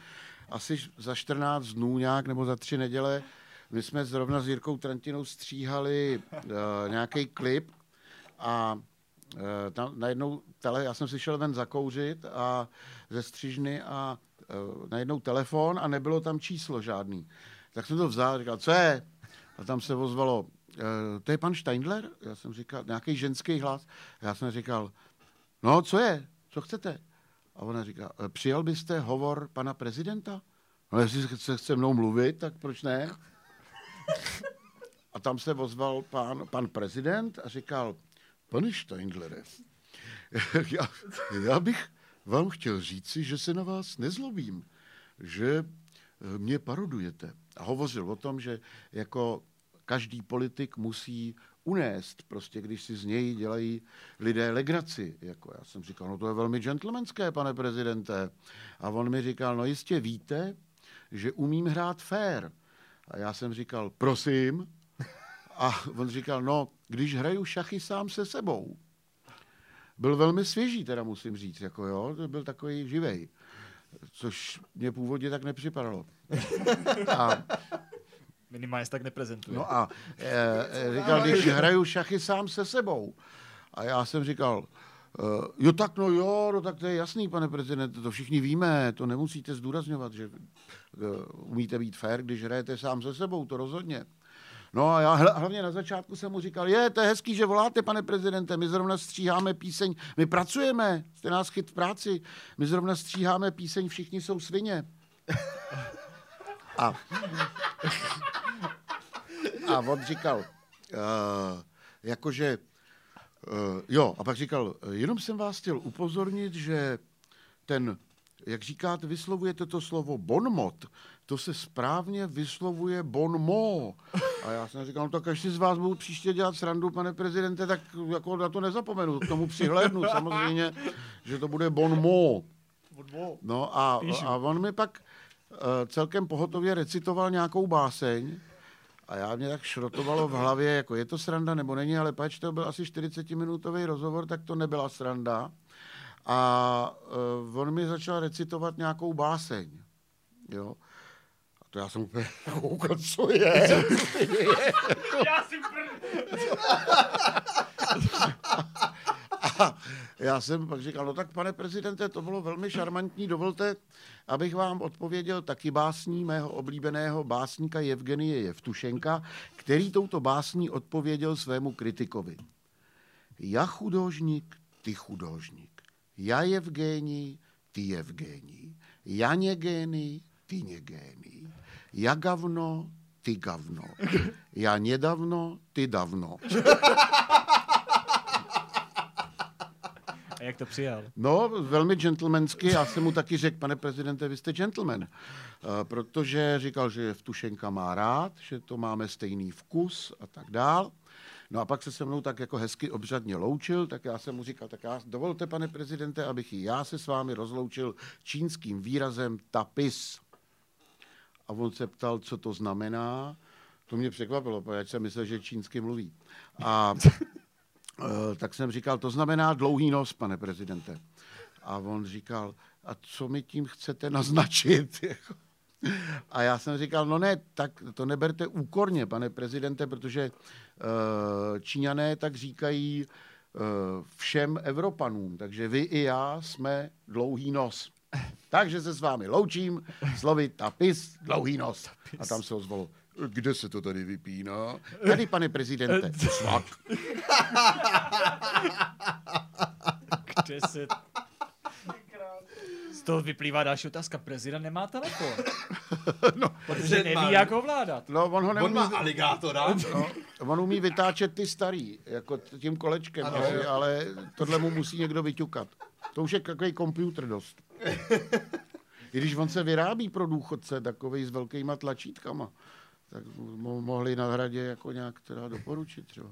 asi za 14 dnů nějak, nebo za tři neděle, my jsme zrovna s Jirkou Trantinou stříhali uh, nějaký klip a tam najednou tele, já jsem si šel ven zakouřit a ze střižny a uh, najednou telefon a nebylo tam číslo žádný. Tak jsem to vzal a říkal, co je? A tam se ozvalo, uh, to je pan Steindler? Já jsem říkal, nějaký ženský hlas. Já jsem říkal, no co je? Co chcete? A ona říká, "E, přijal byste hovor pana prezidenta? No jestli se chce mnou mluvit, tak proč ne? A tam se ozval pan, pan prezident a říkal, pane Steindlere, já, já bych vám chtěl říci, že se na vás nezlobím, že eh, mě parodujete. A hovořil o tom, že jako každý politik musí unést, prostě když si z něj dělají lidé legraci. Jako já jsem říkal, no to je velmi gentlemanské, pane prezidente. A on mi říkal, no jistě víte, že umím hrát fair. A já jsem říkal, prosím. A on říkal, no, když hraju šachy sám se sebou. Byl velmi svěží, teda musím říct, jako jo, to byl takový živej. Což mě původně tak nepřipadalo. A Minimálně tak neprezentuje. No a e, říkal, když hraju šachy sám se sebou. A já jsem říkal, e, jo tak no jo, no tak to je jasný, pane prezidente, to všichni víme, to nemusíte zdůrazňovat, že e, umíte být fair, když hrajete sám se sebou, to rozhodně. No a já hl- hlavně na začátku jsem mu říkal, je, to je hezký, že voláte, pane prezidente, my zrovna stříháme píseň, my pracujeme, jste nás chyt v práci, my zrovna stříháme píseň Všichni jsou svině. A a on říkal, uh, jakože, uh, jo, a pak říkal, jenom jsem vás chtěl upozornit, že ten, jak říkáte, vyslovujete to slovo bonmot, to se správně vyslovuje bonmo. A já jsem říkal, no tak až si z vás budu příště dělat srandu, pane prezidente, tak jako na to nezapomenu, k tomu přihlédnu samozřejmě, že to bude bonmo. No a, a on mi pak uh, celkem pohotově recitoval nějakou báseň, a já mě tak šrotovalo v hlavě, jako je to sranda nebo není, ale pač to byl asi 40-minutový rozhovor, tak to nebyla sranda. A uh, on mi začal recitovat nějakou báseň. Jo. To já jsem úplně koukal, co je. Já si a, já jsem pak říkal, no tak pane prezidente, to bylo velmi šarmantní, dovolte, abych vám odpověděl taky básní mého oblíbeného básníka Evgenie Jevtušenka, který touto básní odpověděl svému kritikovi. Já chudožník, ty chudožník. Já Evgenij, ty Evgenij. Já negény, ty negény. Já gavno, ty gavno. Já nedavno, ty davno. A jak to přijal? No, velmi gentlemansky. Já jsem mu taky řekl, pane prezidente, vy jste gentleman. Uh, protože říkal, že Vtušenka má rád, že to máme stejný vkus a tak dál. No a pak se se mnou tak jako hezky obřadně loučil, tak já jsem mu říkal, tak já, dovolte, pane prezidente, abych i já se s vámi rozloučil čínským výrazem tapis. A on se ptal, co to znamená. To mě překvapilo, protože jsem myslel, že čínsky mluví. A Uh, tak jsem říkal, to znamená dlouhý nos, pane prezidente. A on říkal, a co mi tím chcete naznačit? Jako. a já jsem říkal, no ne, tak to neberte úkorně, pane prezidente, protože uh, Číňané tak říkají uh, všem Evropanům, takže vy i já jsme dlouhý nos. Takže se s vámi loučím, slovy tapis, dlouhý nos. A tam se ozvalo, kde se to tady vypíná? Tady, pane prezidente. Svak. Kde se... Z toho vyplývá další otázka. Prezident nemá telefon. No, Protože neví, má- jak ho ovládat. no on ho On neumí, má aligátora. no, on umí vytáčet ty starý, jako tím kolečkem, Ano. asi, ale tohle mu musí někdo vyťukat. To už je takový počítač dost. I když on se vyrábí pro důchodce, takový s velkýma tlačítkama, tak mo- mohli na hradě jako nějak teda doporučit třeba.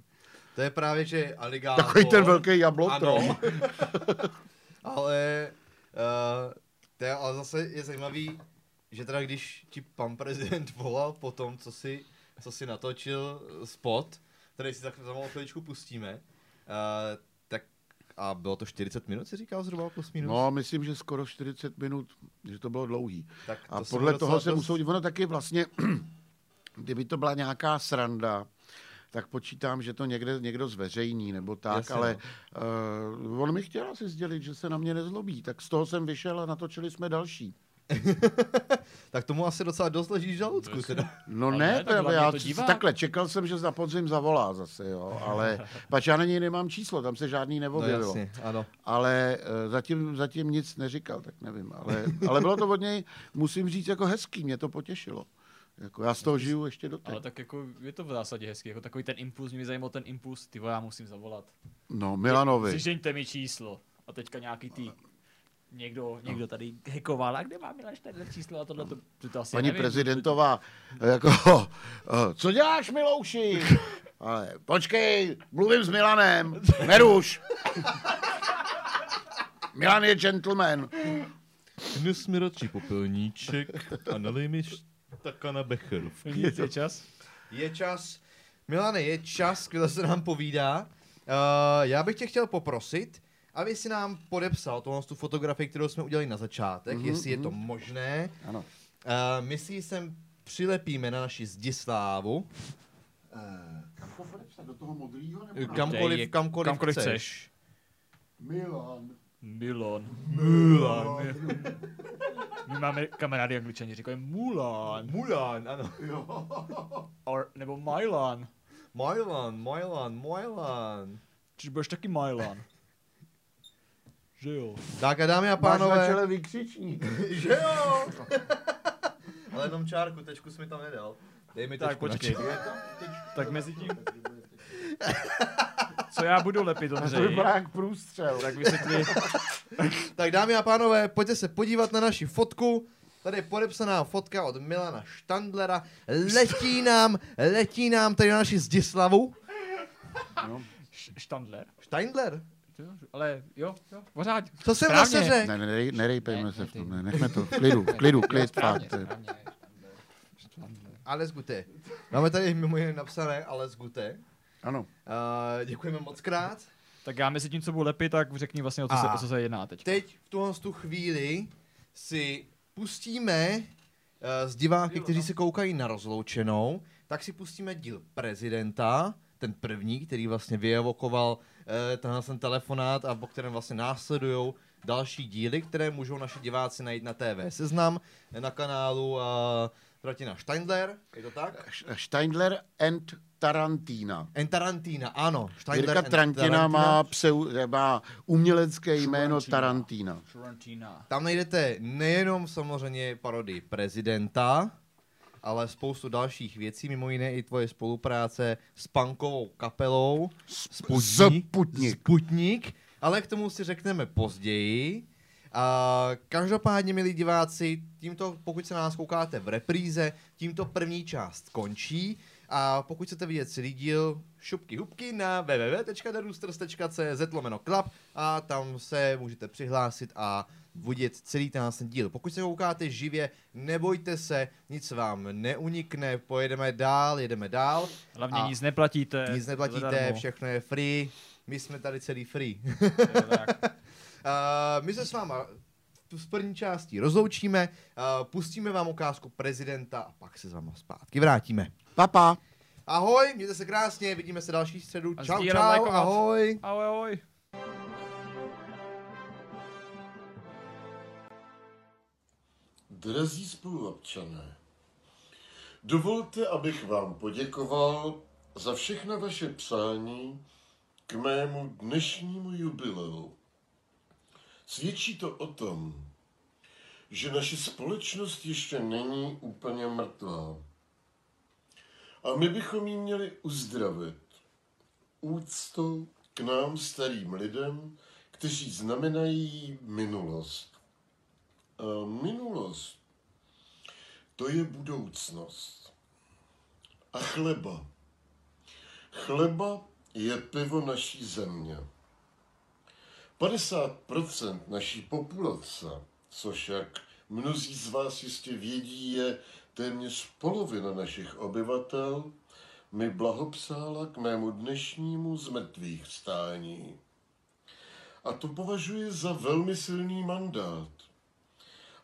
To je právě, že aligátor... Takový ten velký jablotrom. Ano. ale, uh, to je, ale zase je zajímavý, že teda když ti pan prezident volal po tom, co si, co si natočil spot, který si tak za malou chviličku pustíme, uh, a bylo to 40 minut, si říkal zhruba plus minus? No, myslím, že skoro 40 minut, že to bylo dlouhý. tak A to jsem podle toho se dost- musou, ono taky vlastně, kdyby to byla nějaká sranda, tak počítám, že to někde, někdo zveřejní nebo tak, Jasně, ale uh, on mi chtěl asi sdělit, že se na mě nezlobí, tak z toho jsem vyšel a natočili jsme další. Tak tomu asi docela dost leží v žaludku. Teda. No Ale ne, ne, tak já to takhle, čekal jsem, že za podzim zavolá zase, jo, ale pač já na něj nemám číslo, tam se žádný No neobjevilo. jasně, ano. ale eh, zatím, zatím nic neříkal, tak nevím. Ale, ale bylo to od něj, musím říct, jako hezký, mě to potěšilo. Jako já z toho žiju ještě do Ale tak jako je to v zásadě hezky. Jako takový ten impuls, mě zajímal ten impuls, ty já musím zavolat. No, Milanovi. Přižeňte mi číslo. A teďka nějaký tý někdo, někdo tady hackoval, a kde má Miláš tady číslo a tohle to, to, to asi Paní nevím, prezidentová, jako, eh, co děláš, Milouši? Ale počkej, mluvím s Milanem, neruš. Milan je gentleman. Dnes mi radši popelníček a nalej mi taka na becheru. Je to čas? Je čas, Milane, je čas, skvěle se nám povídá. Uh, já bych tě chtěl poprosit, aby si nám podepsal tohle tu fotografii, kterou jsme udělali na začátek, Mhm, jestli je to možné. Ano. Uh, my si ji sem přilepíme na naši Zdislávu, Eh, kam to podepsat? Do toho modrýho? Nebo na- kamkoliv, je- kamkoliv, kamkoliv chceš. chceš. Milan. Milan. Mulan. My máme kamarády angličani, říkají Mulan. Mulan, ano. Jo. Or, nebo Milan. Milan, Milan, Milan. Čiž budeš taky Milan. Že jo. Tak a dámy a Máš na pánové, čele vykřičník. že jo? Ale jenom čárku, tečku jsi mi tam nedal. Dej mi Tak tečku na počkej. Tak mezi tím. Co já budu lepit, To Ondřej? vypadá jak průstřel. Tak vysvětli. Tak dámy a pánové, pojďte se podívat na naši fotku. Tady je podepsaná fotka od Milana Štandlera. Letí nám, letí nám tady na naši Zdislavu. No. Š- Štandler? Ale jo, jo, pořád. Co jsem vlastně řekl? Ne, ne, nerej, nerejpejme Ne, se v tom, ne, nechme to klidu, klidu, klid, Správně, fakt. správně. Štandler. Alles Gute. Máme tady mimo jiné napsané Alles Gute. Ano. Uh, děkujeme moc krát. Tak já mezi tím, co budu lepit, tak řekni vlastně, o co, se, o co se jedná teď. Teď v tuhle tu chvíli si pustíme uh, z diváky, kteří se koukají na rozloučenou, tak si pustíme díl prezidenta ten první, který vlastně vyevokoval tenhle ten telefonát a po kterém vlastně následují další díly, které můžou naši diváci najít na TV Seznam, eh, na kanálu eh, Tratina Steindler, je to tak? Steindler and Tarantina. En Tarantina, ano. Steindler Jirka and Tarantina má, pseu, má umělecké jméno Tarantina. Tarantina. Tam najdete nejenom samozřejmě parodii prezidenta, ale spoustu dalších věcí, mimo jiné i tvoje spolupráce s punkovou kapelou Sputnik. Sputnik. Sputnik, ale k tomu si řekneme později. A každopádně, milí diváci, tímto, pokud se na nás koukáte v repríze, tímto první část končí. A pokud chcete vidět celý díl, šupky hubky na www.derusters.cz lomeno club a tam se můžete přihlásit a vidět celý ten díl. Pokud se koukáte živě, nebojte se, nic vám neunikne, pojedeme dál, jedeme dál. Hlavně nic neplatíte. Nic neplatíte, zadarmo. všechno je free, my jsme tady celý free. Uh, my se s váma z první části rozloučíme, uh, pustíme vám ukázku prezidenta a pak se s váma zpátky vrátíme. Papa. Ahoj, mějte se krásně, vidíme se další středu. A Čau, čau, ahoj. Ahoj, ahoj. Drazí spoluobčané, dovolte, abych vám poděkoval za všechna vaše přání k mému dnešnímu jubileu. Svědčí to o tom, že naše společnost ještě není úplně mrtvá. A my bychom ji měli uzdravit úctou k nám starým lidem, kteří znamenají minulost. A minulost, to je budoucnost. A chleba. Chleba je pivo naší země. 50% naší populace, což jak mnozí z vás jistě vědí, je téměř polovina našich obyvatel, mi blahopřála k mému dnešnímu zmrtvých stání. A to považuji za velmi silný mandát.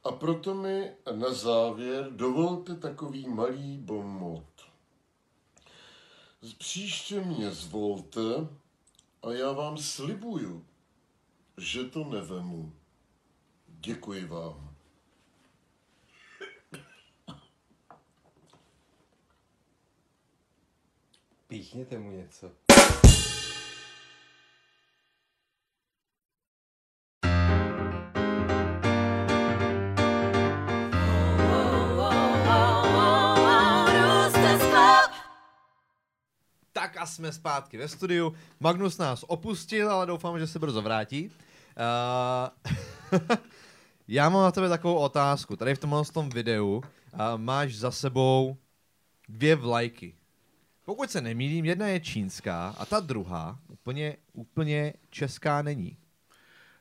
A proto mi na závěr dovolte takový malý bonmot. Příště mě zvolte a já vám slibuju, že to nevemu. Děkuji vám. Píchněte mu něco. Tak a jsme zpátky ve studiu. Magnus nás opustil, ale doufám, že se brzo vrátí. Uh, já mám na tebe takovou otázku. Tady v tomhle tom videu uh, máš za sebou dvě vlajky. Pokud se nemýlím, jedna je čínská a ta druhá úplně, úplně česká není.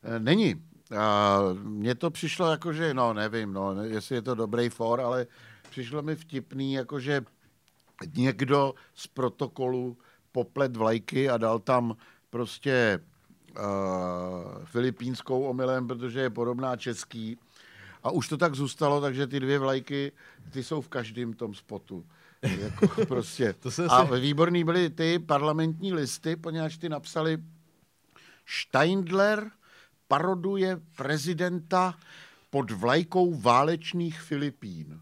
Eh, Není. A mně to přišlo jako, že, no nevím, no, jestli je to dobrý for, ale přišlo mi vtipný, jako že někdo z protokolu poplet vlajky a dal tam prostě uh, filipínskou omylem, protože je podobná český. A už to tak zůstalo, takže ty dvě vlajky, ty jsou v každém tom spotu. Jako prostě. To se a výborný byly ty parlamentní listy, poněvadž ty napsali Steindler paroduje prezidenta pod vlajkou válečných Filipín.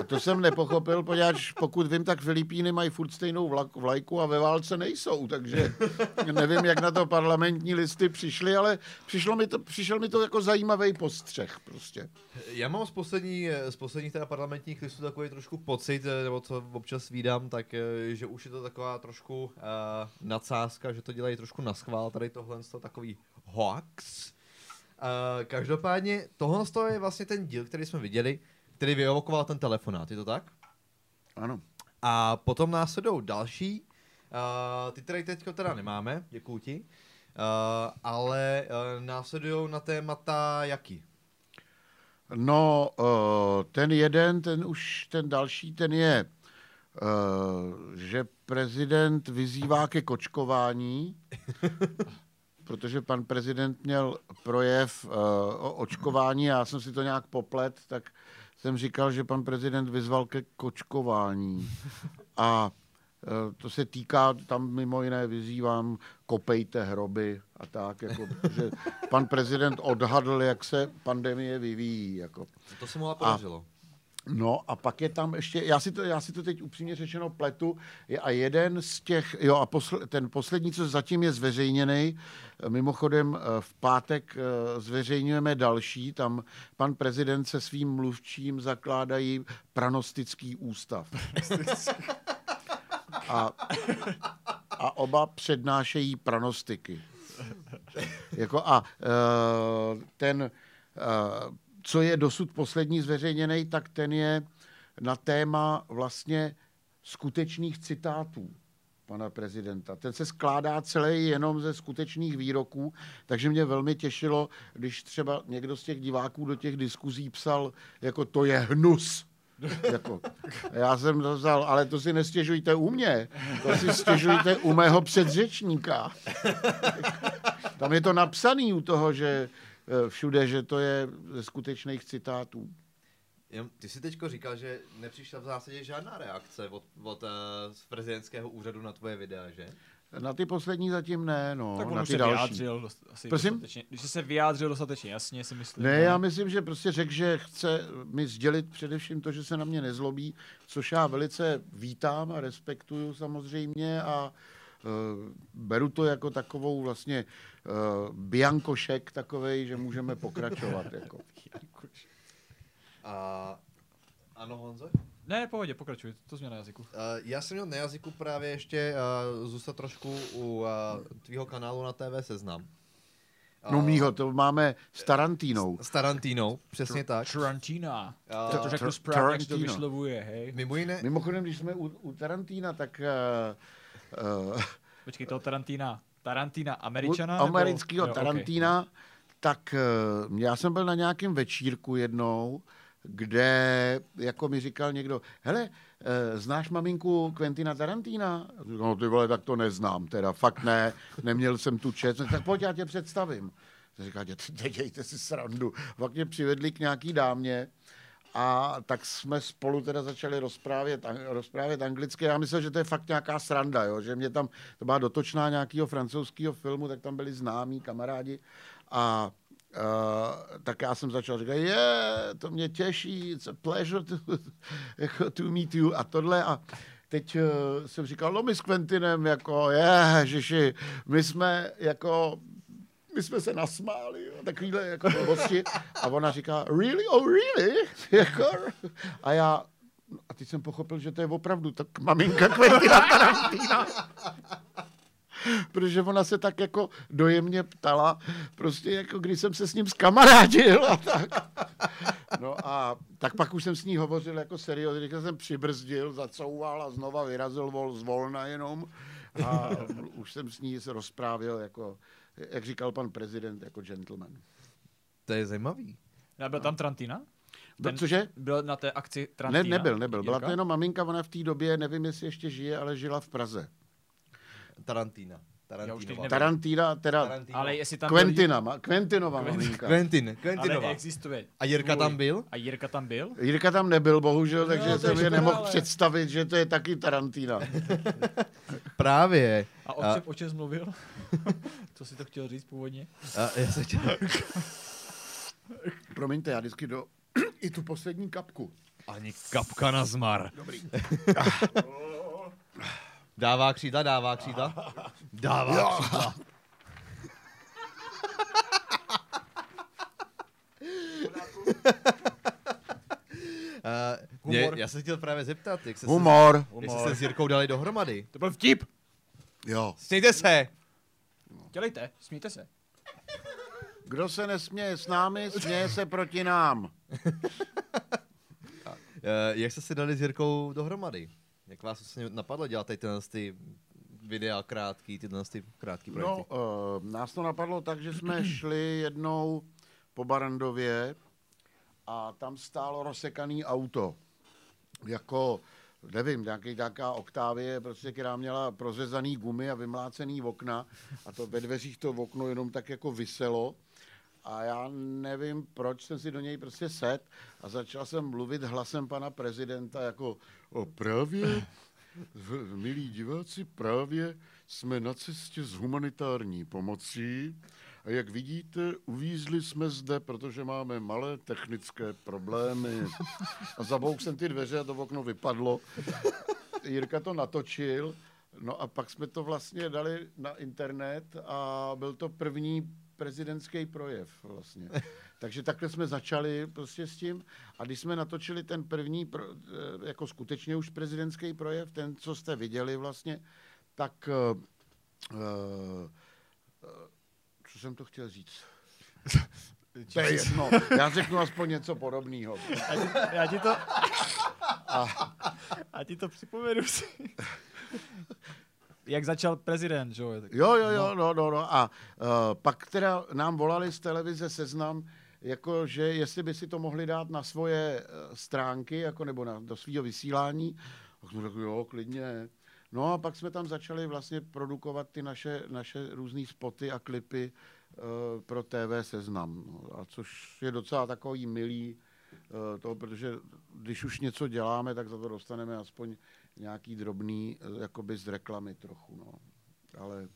A to jsem nepochopil, poněvadž pokud vím, tak Filipíny mají furt stejnou vlajku a ve válce nejsou, takže nevím, jak na to parlamentní listy přišly, ale přišlo mi to, přišel mi to jako zajímavý postřeh prostě. Já mám z, poslední, z posledních teda parlamentních listů takový trošku pocit, eh, nebo co občas vídám, tak eh, že už je to taková trošku uh, nadsázka, že to dělají trošku na schvál, tady tohle to takový hoax. Uh, každopádně tohle to je vlastně ten díl, který jsme viděli, který vyevokoval ten telefonát, je to tak? Ano. A potom následují další, uh, ty tady teď teda nemáme, děkuju ti, uh, ale uh, následují na témata jaký? No, uh, ten jeden, ten už, ten další, ten je, uh, že prezident vyzývá ke kočkování, protože pan prezident měl projev uh, o očkování, já jsem si to nějak poplet, tak jsem říkal, že pan prezident vyzval ke kočkování. A Eh, To se týká, tam mimo jiné vyzývám, kopejte hroby a tak, jako, že pan prezident odhadl, jak se pandemie vyvíjí. Jako. To se mu ale podařilo. No a pak je tam ještě, já si to, já si to teď upřímně řečeno pletu, je a jeden z těch, jo a posl, ten poslední, co zatím je zveřejněný, eh, mimochodem eh, v pátek eh, zveřejňujeme další, tam pan prezident se svým mluvčím zakládají pranostický ústav. A, a oba přednášejí pranostiky. Jako a ten, co je dosud poslední zveřejněný, tak ten je na téma vlastně skutečných citátů pana prezidenta. Ten se skládá celý jenom ze skutečných výroků, takže mě velmi těšilo, když třeba někdo z těch diváků do těch diskuzí psal, jako to je hnus. Jako, já jsem to vzal, ale to si nestěžujte u mě, to si stěžujte u mého předřečníka. Tam je to napsaný u toho, že všude, že to je ze skutečných citátů. Ty jsi teďko říkal, že nepřišla v zásadě žádná reakce od, od uh, z prezidentského úřadu na tvoje videa, že? Na ty poslední zatím ne, no, tak on na ty se další. vyjádřil dost, asi Prosím? dostatečně. Když jsi se vyjádřil dostatečně jasně, si myslím. Ne, já myslím, že prostě řekl, že chce mi sdělit především to, že se na mě nezlobí, což já velice vítám a respektuju samozřejmě a uh, beru to jako takovou vlastně uh, biankošek takovej, že můžeme pokračovat. Jako. A ano, Honzo? Ne, pohodě, pokračuj, to změna jazyku. Uh, já jsem měl na jazyku právě ještě uh, zůstat trošku u uh, tvýho kanálu na TV Seznam. No mýho, to máme s Tarantínou. S Tarantínou, přesně tak. Tarantina. A- To Tar- správně, jak to vyslovuje, hej. Mimo jiné, Mimochodem, když jsme u, u Tarantína, tak uh, uh, Počkej, toho Tarantina. Tarantina u američana? nebo- amerického Jo, ok. Tarantína, tak uh, já jsem byl na nějakém večírku jednou, kde, jako mi říkal někdo, hele, eh, znáš maminku Quentina Tarantína? No ty vole, tak to neznám, teda fakt ne, neměl jsem tu čest, tak pojď, já tě představím. Říká, dějte si srandu. Pak mě přivedli k nějaký dámě, a tak jsme spolu teda začali rozprávět, rozprávět anglicky. Já myslel, že to je fakt nějaká sranda, jo? že mě tam, to byla dotočná nějakého francouzského filmu, tak tam byli známí kamarádi a Uh, tak já jsem začal říkat, je, yeah, to mě těší, it's a pleasure to, to meet you a tohle a teď uh, jsem říkal, no my s Quentinem, jako, ježiši, my jsme jako my jsme se nasmáli, jo, takovýhle jako blbosti. A ona říká, really, oh really? Jako, a já, a teď jsem pochopil, že to je opravdu tak maminka Quentina Tarantina. Protože ona se tak jako dojemně ptala, prostě jako když jsem se s ním zkamarádil a tak. No a tak pak už jsem s ní hovořil jako seriózně, když jsem přibrzdil, zacouval a znova vyrazil vol z volna jenom. A už jsem s ní se rozprávil jako, jak říkal pan prezident, jako gentleman. to je zajímavý. Nebyl tam Tarantina? Byl, Ten- cože? Byl na té akci Ne, Tarantina? nebyl, nebyl. Byla to jenom maminka, ona v té době, nevím, jestli ještě žije, ale žila v Praze. Tarantina. Tarantinova. Tarantina, teda Tarantinova. Ale jestli tam Quentina, ma, Quentinova maminka. Quentin, byl... Quentinova. Ale existuje. A Jirka tam byl? A Jirka tam byl? Jirka tam nebyl, bohužel, takže to je jsem je nemohl ale- představit, že to je taky Tarantina. Právě. A o A- čem, o čem mluvil? Co si to chtěl říct původně? A já se chtěl... Promiňte, já vždycky do i tu poslední kapku. Ani kapka na zmar. Dobrý. Dává křídla, dává křídla. Dává křídla. Uh, mě, Humor. já se chtěl právě zeptat, jak se, Humor. Se, jak jste se s Jirkou dali dohromady. To byl vtip! Jo. Smějte se! Dělejte, smíte se. Kdo se nesměje s námi, směje se proti nám. Uh, jak jste se dali s Jirkou dohromady? Jak vás vlastně napadlo dělat tady tyhle ty videa krátký, tyhle ty krátký projekty? No, uh, nás to napadlo tak, že jsme šli jednou po Barandově a tam stálo rozsekaný auto. Jako, nevím, nějaký, nějaká oktávie, prostě, která měla prořezaný gumy a vymlácený okna a to ve dveřích to okno jenom tak jako vyselo. A já nevím, proč jsem si do něj prostě set a začal jsem mluvit hlasem pana prezidenta jako opravě. V- Milí diváci, právě jsme na cestě s humanitární pomocí a jak vidíte, uvízli jsme zde, protože máme malé technické problémy. A zabouk jsem ty dveře a to okno vypadlo. Jirka to natočil, no a pak jsme to vlastně dali na internet a byl to první prezidentský projev vlastně. Takže takhle jsme začali prostě s tím a když jsme natočili ten první, pro, eh, jako skutečně už prezidentský projev, ten, co jste viděli vlastně, tak uh, uh, co jsem to chtěl říct? To je jedno. Já řeknu aspoň něco podobného. Já ti to... A ti to připomenu si. Jak začal prezident, že jo? Jo, jo, jo, no, no, no. A uh, pak teda nám volali z televize Seznam, jako že jestli by si to mohli dát na svoje uh, stránky, jako nebo na, do svého vysílání. A jsme řekli, jo, klidně. No a pak jsme tam začali vlastně produkovat ty naše, naše různé spoty a klipy uh, pro TV Seznam. No, a což je docela takový milý, to, protože když už něco děláme, tak za to dostaneme aspoň nějaký drobný, eh, jakoby z reklamy trochu, no. Ale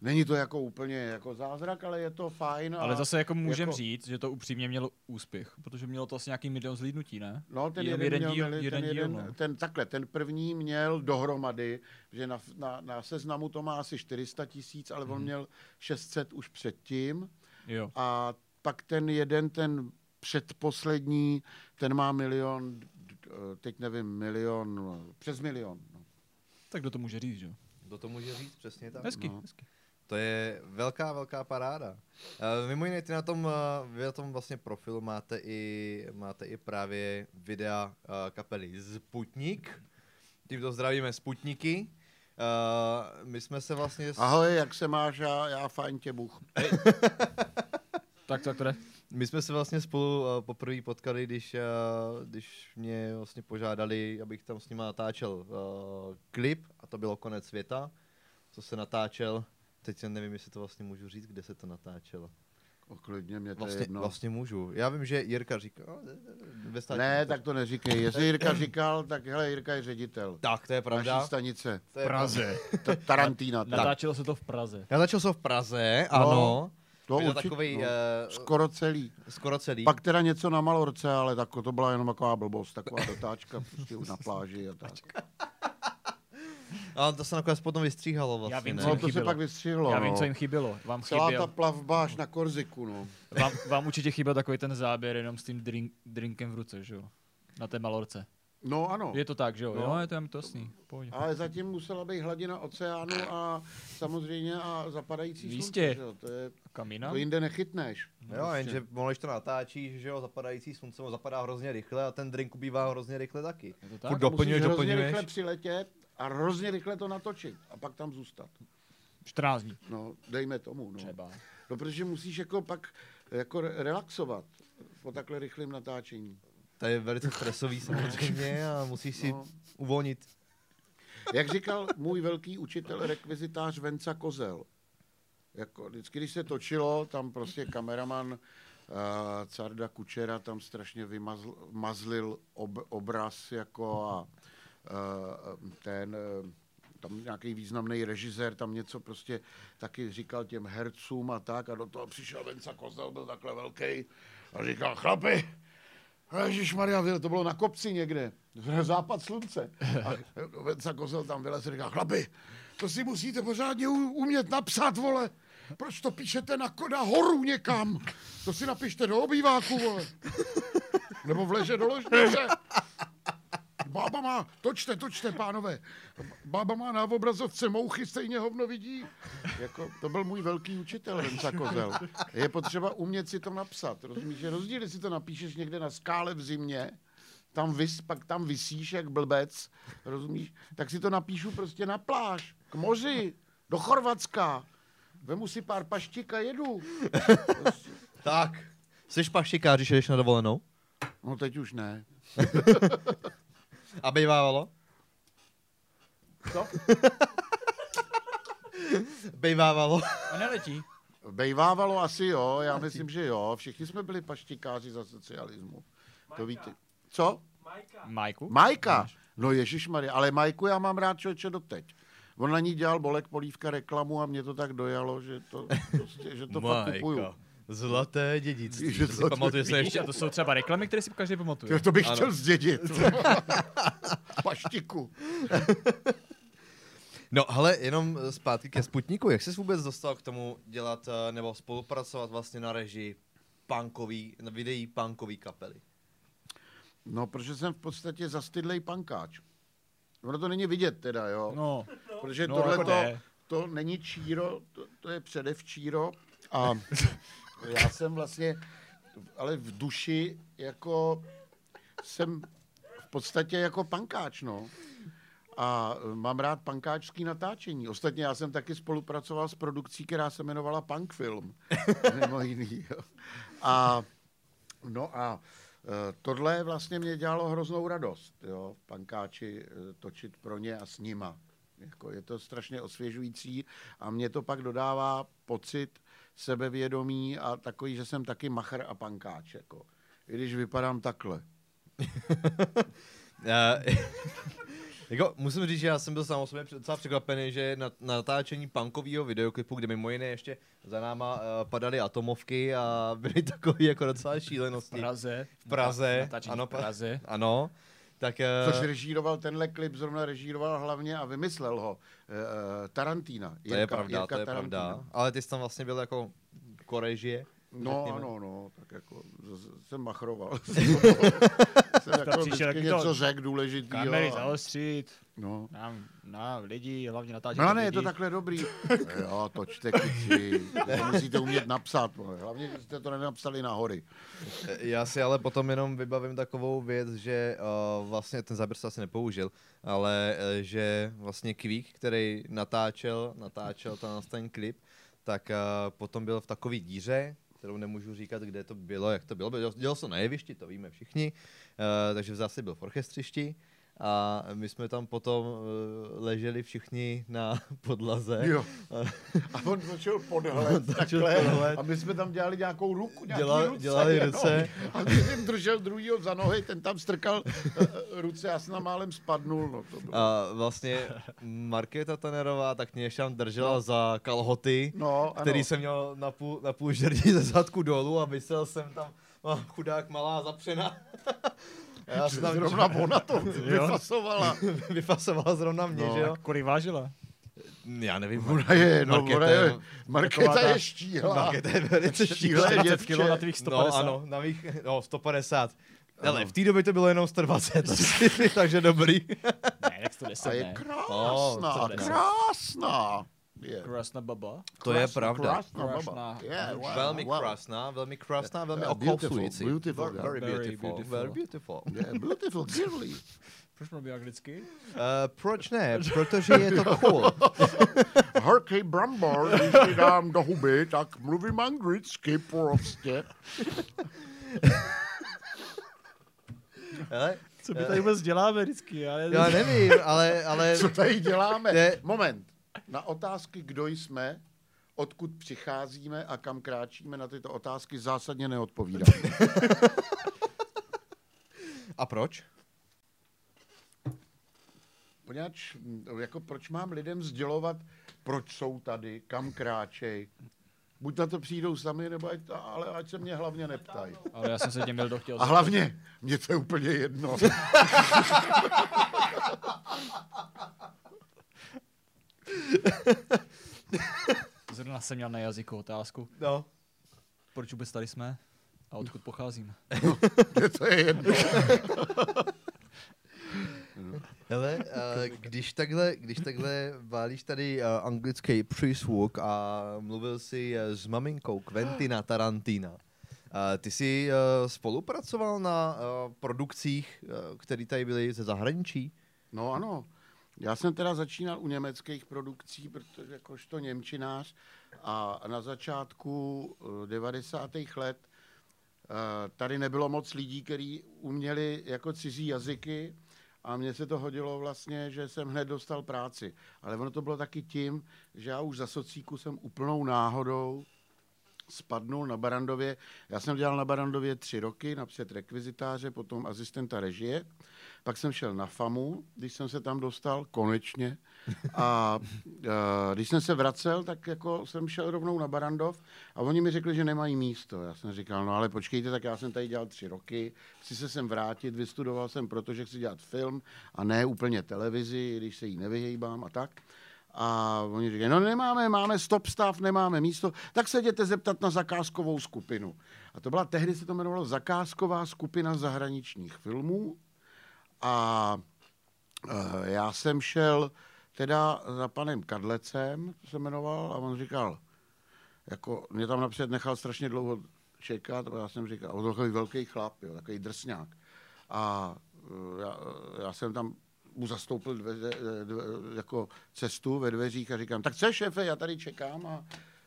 není to jako úplně jako zázrak, ale je to fajn. a Ale zase jako můžem jako- říct, že to upřímně mělo úspěch, protože mělo to asi nějaký milion zlídnutí, ne? No, ten jeden, jeden měl, díl- měli- jeden ten, díl, jeden, no. ten, takhle, ten první měl dohromady, že na, na, na seznamu to má asi 400 tisíc, ale Mhm. on měl 600 už předtím. Jo. A pak ten jeden, ten předposlední, ten má milion, teď nevím, milion, no, přes milion. No. Tak kdo to může říct, že jo? Kdo to může říct přesně tak? Hezky, No. hezky. To je velká, velká paráda. Uh, mimo jiné, ty na tom, uh, vy na tom vlastně profilu máte i, máte i právě videa uh, kapely Sputnik. Tímto zdravíme Sputniky. Uh, my jsme se vlastně... S... Ahoj, jak se máš? Já, já fajn tě Bůh. Tak, tak to jde. My jsme se vlastně spolu uh, poprvé potkali, když, uh, když mě vlastně požádali, abych tam s nima natáčel uh, klip, a to bylo konec světa, co se natáčel. Teď se nevím, jestli to vlastně můžu říct, kde se to natáčelo. O, klidně mě to je Vlastně, jedno. vlastně můžu. Já vím, že Jirka říkal, "No, ve státní Ne, motor." tak to neříkej. Jestli Jirka říkal, tak hele, Jirka je ředitel. tak, to je pravda. Naší stanice. To je Praze. Ta- Tarantína. tak. Natáčelo se to v Praze. Já začal jsem v Praze, ano. To Byl určitě, takový, no. uh, Skoro celý. skoro celý. Pak teda něco na Malorce, ale tak to byla jenom taková blbost, taková dotáčka prostě na pláži a tak. A to se nakonec potom vystříhalo vlastně, Já vím, ne? co No jim to se chybělo. pak vystřihlo. Já vím, no. co jim chybělo. Vám, Celá chyběl, ta plavba až na Korziku, no. vám, vám určitě chyběl takový ten záběr jenom s tím drink, drinkem v ruce, že jo? Na té malorce. No ano. Je to tak, že jo? No. Jo, je to jen to jasný. Pohodě. Ale zatím musela být hladina oceánu a samozřejmě a zapadající Jistě. slunce. že jo, To, je, Kam jinam? to jinde nechytneš. Jo, jenže když to natáčíš, že jo, zapadající slunce mu zapadá hrozně rychle a ten drink ubývá hrozně rychle taky. Je to Furt tak? doplňuješ, Musíš hrozně doplňuješ. rychle přiletět a hrozně rychle to natočit a pak tam zůstat. 14 dní. No, dejme tomu. No. Třeba. no protože musíš jako pak jako re- relaxovat po takhle rychlém natáčení. To je velice stresový samozřejmě a musíš si No. uvolnit. Jak říkal můj velký učitel rekvizitář Venca Kozel, jako vždycky, když se točilo, tam prostě kameraman uh, Carda Kučera tam strašně vymazl, mazlil ob, obraz jako a uh, ten uh, tam nějaký významný režisér tam něco prostě taky říkal těm hercům a tak a do toho přišel Venca Kozel, byl takhle velký a říkal, chlapi, Ježíš Maria, to bylo na kopci někde, západ slunce. A Venca Kozel tam vylez a říká, chlapi, to si musíte pořádně umět napsat, vole. Proč to píšete na, na horu někam? To si napište do obýváku, vole. Nebo vleže do ložnice. Bába má, točte, točte, pánové. Bába má na obrazovce mouchy, stejně hovno vidí. Jako, to byl můj velký učitel, Venca Kozel. Je potřeba umět si to napsat. Rozumíš, že rozdíl, jestli to napíšeš někde na skále v zimě, tam vys, pak tam vysíš jak blbec, rozumíš, tak si to napíšu prostě na pláž, k moři, do Chorvatska. Vemu si pár paštík a jedu. Prostě. Tak. Jsi paštikář, když jdeš na dovolenou? No teď už ne. A bejvávalo? Co? Bejvávalo. A neletí. Bejvávalo asi jo, já myslím, že jo. Všichni jsme byli paštikáři za socialismu. To víte. Co? Majku? Majka. No Ježíš Maria, ale Majku já mám rád člověče doteď. On na ní dělal Bolek Polívka reklamu a mě to tak dojalo, že to, prostě, že to fakt kupuju. Zlaté dědictví. Že To si pamatuje se ještě. a to jsou třeba reklamy, které si každý pamatuje. Jo, to bych Ano. chtěl zdědit. Paštiku. No, ale jenom eh, zpátky ke Sputniku. Jak jsi vůbec dostal k tomu dělat eh, nebo spolupracovat vlastně na režii punkový, na videí punkový kapely? No, protože jsem v podstatě zastydlej pankáč. Ono to není vidět teda, jo. No, Protože no, tohle jako to, ne. to není číro, to, to je předevčíro. A já jsem vlastně, ale v duši jako jsem v podstatě jako pankáč, no. A mám rád pankáčský natáčení. Ostatně já jsem taky spolupracoval s produkcí, která se jmenovala Punk Film. Mimo jiný. Jo. A no a e, tohle vlastně mě dělalo hroznou radost, jo, pankáči e, točit pro ně a s nima. Jako je to strašně osvěžující a mě to pak dodává pocit sebevědomí a takový, že jsem taky machr a pankáč. Jako. I když vypadám takhle. Uh, jako, musím říct, že já jsem byl sám o sobě docela překvapený, že na, na natáčení punkového videoklipu, kde mimo jiné ještě za náma uh, padaly atomovky a byly takové jako docela šílenosti. Praze. V Praze, Natáčení ano, v Praze. Ano, tak... Což Uh, režíroval tenhle klip, zrovna režíroval hlavně a vymyslel ho uh, Tarantina. to je pravda, to je pravda. Ale ty jsi tam vlastně byl jako korežie. No, řekněme. ano, no, tak jako z- z- jsem machroval. jsem jako přišel něco to- řekl důležitýho. Kamery a- zaostřit, No. na, na lidi, hlavně natáčet. No na ne, je to takhle dobrý. jo, točte kici. To musíte umět napsat. Hlavně, že jste to nenapsali na hory. Já si ale potom jenom vybavím takovou věc, že uh, vlastně ten záběr se asi nepoužil, ale uh, že vlastně Kvík, který natáčel, natáčel ten, ten klip, tak uh, potom byl v takové díře, kterou nemůžu říkat, kde to bylo, jak to bylo. Dělal dělal se na jevišti, to víme všichni, uh, takže v zásadě byl v orchestřišti a my jsme tam potom uh, leželi všichni na podlaze. Jo. A on točil podhled Točil takhle. podhled. A my jsme tam dělali nějakou ruku, nějaký Dělali- ruce. dělali jenom. ruce. A když jsem držel druhýho za nohy, ten tam strkal eh, ruce, já jsem tam málem spadnul. No, to bylo. A vlastně Markéta Tanerová tak mě tam držela za kalhoty. No, který jsem měl na půl, na půl žerdí ze zadku dolů a vysel jsem tam, chudák malá zapřena. A já jsem tam Zrovna ona to vyfasovala. vyfasovala zrovna mě, No. že jo? Kolik vážila? Já nevím. Ona je, no, Markéta ona je- Markéta je štíhlá. Markéta je velice štíhlá. děvče. kilo na tvých 150. No ano, na mých, no 150. Ale v té době to bylo jenom 120, asi, takže dobrý. Ne, tak 110 A je krásná, No, krásná. Je. Krásná baba. To je pravda. Krásná baba. Krásná. Yeah, wow, velmi wow. krásná, velmi krásná, velmi Yeah, beautiful, okosující. beautiful, Very, yeah. very Very beautiful, beautiful. very beautiful. Yeah, beautiful, girly. Proč mluví anglicky? Uh, proč ne? Protože je to cool. Horký brambor, když ti dám do huby, tak mluvím anglicky prostě. Hele, Co my tady vůbec děláme vždycky? Já, já nevím, ale, ale Co tady děláme? Ne. Moment. Na otázky, kdo jsme, odkud přicházíme a kam kráčíme, na tyto otázky zásadně neodpovídám. a proč? Poněvadž, jako proč mám lidem sdělovat, proč jsou tady, kam kráčej. Buď na to přijdou sami, nebo ať, ale ať se mě hlavně neptají. Ale já jsem se tím byl dochtěl. A hlavně, mně to je úplně jedno. Zrovna jsem měl na jazyku otázku. No. Proč vůbec tady jsme? A odkud pocházíme? Mně to je jedno. Hele, uh, když takhle, když takhle válíš tady uh, anglický přízvuk a mluvil jsi uh, s maminkou Quentina Tarantina, uh, ty jsi uh, spolupracoval na uh, produkcích, uh, které tady byly ze zahraničí? No ano. Já jsem teda začínal u německých produkcí, protože jakožto Němčinář a na začátku eh, 90. let eh, tady nebylo moc lidí, kteří uměli jako cizí jazyky a mně se to hodilo vlastně, že jsem hned dostal práci. Ale ono to bylo taky tím, že já už za socíku jsem úplnou náhodou spadnul na Barandově. Já jsem dělal na Barandově tři roky, napřed rekvizitáře, potom asistenta režie. Pak jsem šel na FAMu, když jsem se tam dostal, konečně. A když jsem se vracel, tak jako jsem šel rovnou na Barandov a oni mi řekli, že nemají místo. Já jsem říkal, no ale počkejte, tak já jsem tady dělal tři roky, chci se sem vrátit, vystudoval jsem, protože chci dělat film a ne úplně televizi, když se jí nevyhejbám a tak. A oni říkají, no nemáme, máme stop stav, nemáme místo, tak se jděte zeptat na zakázkovou skupinu. A to byla, tehdy se to jmenovalo Zakázková skupina zahraničních filmů. A uh, já jsem šel teda za panem Kadlecem, to se jmenoval, a on říkal, jako mě tam napřed nechal strašně dlouho čekat, a já jsem říkal, on byl velký chlap, jo, takový drsňák. A uh, já, já jsem tam mu zastoupil dve, dve, dve, jako cestu ve dveřích a říkám, tak co šéfe, já tady čekám a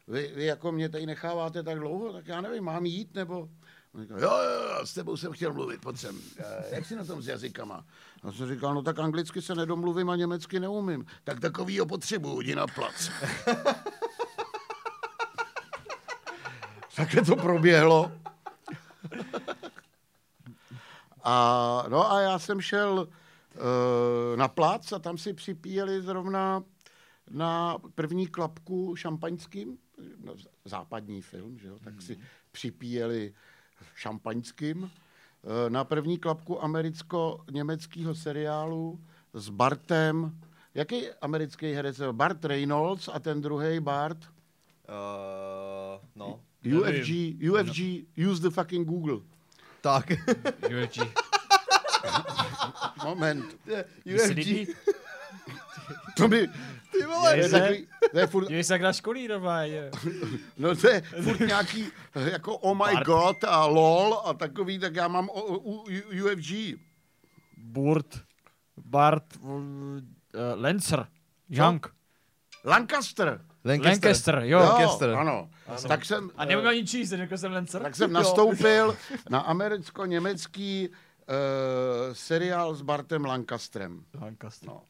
vy, vy jako mě tady necháváte tak dlouho, tak já nevím, mám jít nebo... On říkal, jo, jo, s tebou jsem chtěl mluvit, pojď sem. "Eh, Jak jsi na tom s jazykama? A jsem říkal, no tak anglicky se nedomluvím a německy neumím. Tak takovýho potřebuju, jdi na plac. Takhle to proběhlo. A, no a já jsem šel na plac a tam si připíjeli zrovna na první klapku šampaňským, no, západní film, že jo, tak si připíjeli šampaňským eh, na první klapku americko-německého seriálu s Bartem. Jaký americký herec? je? Bart Reynolds a ten druhý Bart? Uh, no, UFG, UFG, use the fucking Google. tak. UFG. Moment. UFG. To by, Ty vole, to je, takový, to je furt, Dívej se jak na školírová, je. no to je furt nějaký eh, jako oh my Bart. god a lol a takový, tak já mám o, o, u, UFG. Burt. Bart. Uh, Lancer. Young. Lancaster. Lancaster, jo. Lancaster. ano. Tak jsem, A nebudu ani číst, řekl jsem Lancer. tak jsem nastoupil na americko-německý uh, seriál s Bartem Lancastrem. Lancaster. No.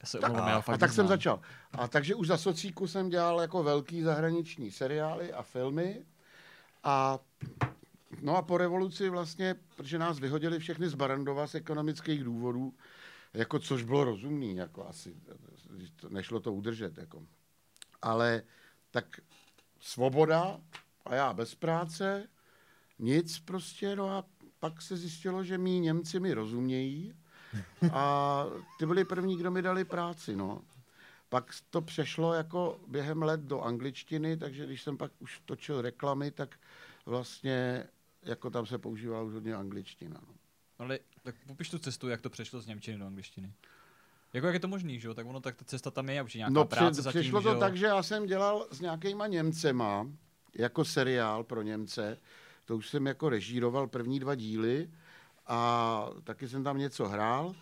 Já se Tak, omlouvám, já ho a fakt tak jsem začal. A takže už za socíku jsem dělal jako velký zahraniční seriály a filmy. A no a po revoluci vlastně, protože nás vyhodili všechny z Barandova z ekonomických důvodů, jako což bylo rozumný, jako asi, to- nešlo to udržet, jako. Ale tak svoboda a já bez práce, nic prostě, no a pak se zjistilo, že mý Němci mi rozumějí a ty byli první, kdo mi dali práci, no. Pak to přešlo jako během let do angličtiny, takže když jsem pak už točil reklamy, tak vlastně jako tam se používala už hodně angličtina. No. Ale tak popiš tu cestu, jak to přešlo z Němčiny do angličtiny. Jako jak je to možný, že jo? Tak ono, tak ta cesta tam je, už nějaká No práce při, zatím, přišlo že to jo? tak, že já jsem dělal s nějakýma Němcema, jako seriál pro Němce, to už jsem jako režíroval první dva díly a taky jsem tam něco hrál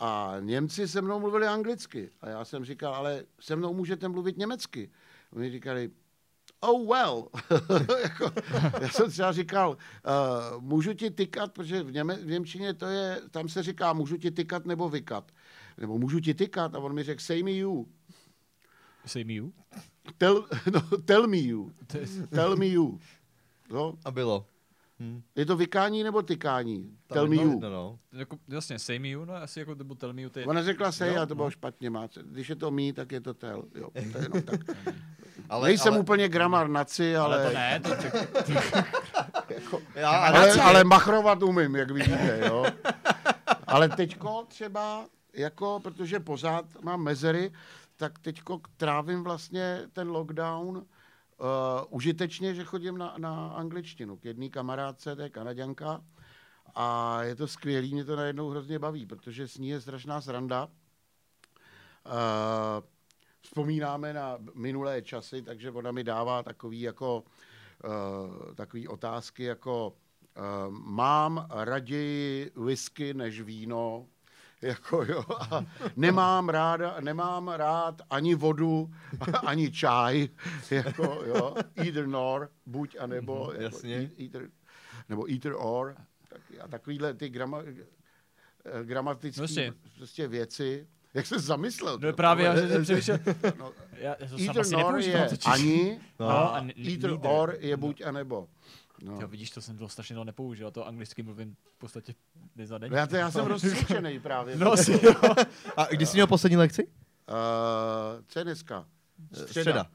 a Němci se mnou mluvili anglicky a já jsem říkal, ale se mnou můžete mluvit německy. Oni říkali, oh well. jako, já jsem třeba říkal, uh, můžu ti tykat, protože v, Něme, v Němčině to je, tam se říká, můžu ti tykat nebo vykat. Nebo můžu ti tykat a on mi řekl, say me you. Say me you. Tell, no, tell me you. Tell me you. No, A bylo. je to vykání nebo tykání? Tam Tell me you. No, no. Jako, jasně, say me you, no asi jako nebo tell me you, ty... Ona řekla say Jo, a to bylo no. špatně. Má. Když je to me, tak je to tell. Jo, to je jenom tak. Ale, Nejsem ale, úplně gramar naci, ale, Ale to ne, to Já, ale, ale machrovat umím, jak vidíte. Jo. Ale teďko třeba, jako, protože pořád mám mezery, tak teďko trávím vlastně ten lockdown uh, užitečně, že chodím na, na angličtinu k jedné kamarádce, to je kanaděnka, a je to skvělý, mě to najednou hrozně baví, protože s ní je strašná sranda. Uh, vzpomínáme na minulé časy, takže ona mi dává takový jako uh, takový otázky jako uh, mám raději whisky než víno, jako jo, a nemám, ráda, nemám rád ani vodu, ani čaj, jako jo, either nor, buď a nebo, jako jasně. e- either, nebo either or, tak, a takovýhle ty grama, eh, gramatické Vlastně. prostě věci, Jak se zamyslel? No právě, já jsem přemýšlel. No, Já, já to Either nor je ani, No. A a n- either neither. or je buď a nebo. No. Jo, vidíš, to jsem to strašně dlouho nepoužil, a to anglicky mluvím v podstatě dnes za den. No Já, to, já jsem rozcvičený právě. No, si jo. A kdy jsi měl poslední lekci? Uh, co je dneska? Středa.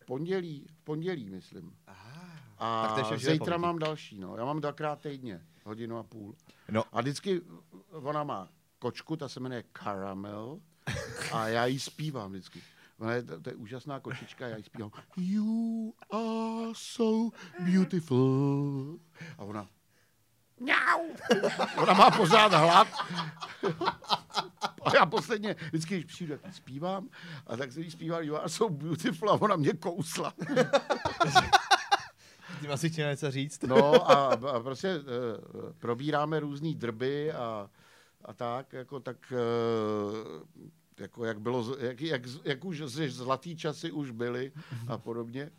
V pondělí, v pondělí, myslím. A Tak zítra mám další, no. Já mám dvakrát týdně, hodinu a půl. No. A vždycky ona má kočku, ta se jmenuje Caramel a já jí zpívám vždycky. Ona je, to, to je úžasná kočička, já jí zpívám You are so beautiful. A ona Mňau. Ona má pořád hlad. A já posledně, vždycky, když přijdu, tak zpívám, a tak se jí zpívá You are so beautiful a ona mě kousla. Ty asi chtěl něco říct. No a, a prostě uh, probíráme různé drby a, a tak, jako tak, uh, jako jak bylo, jak, jak, jak už zlatý časy už byly a podobně.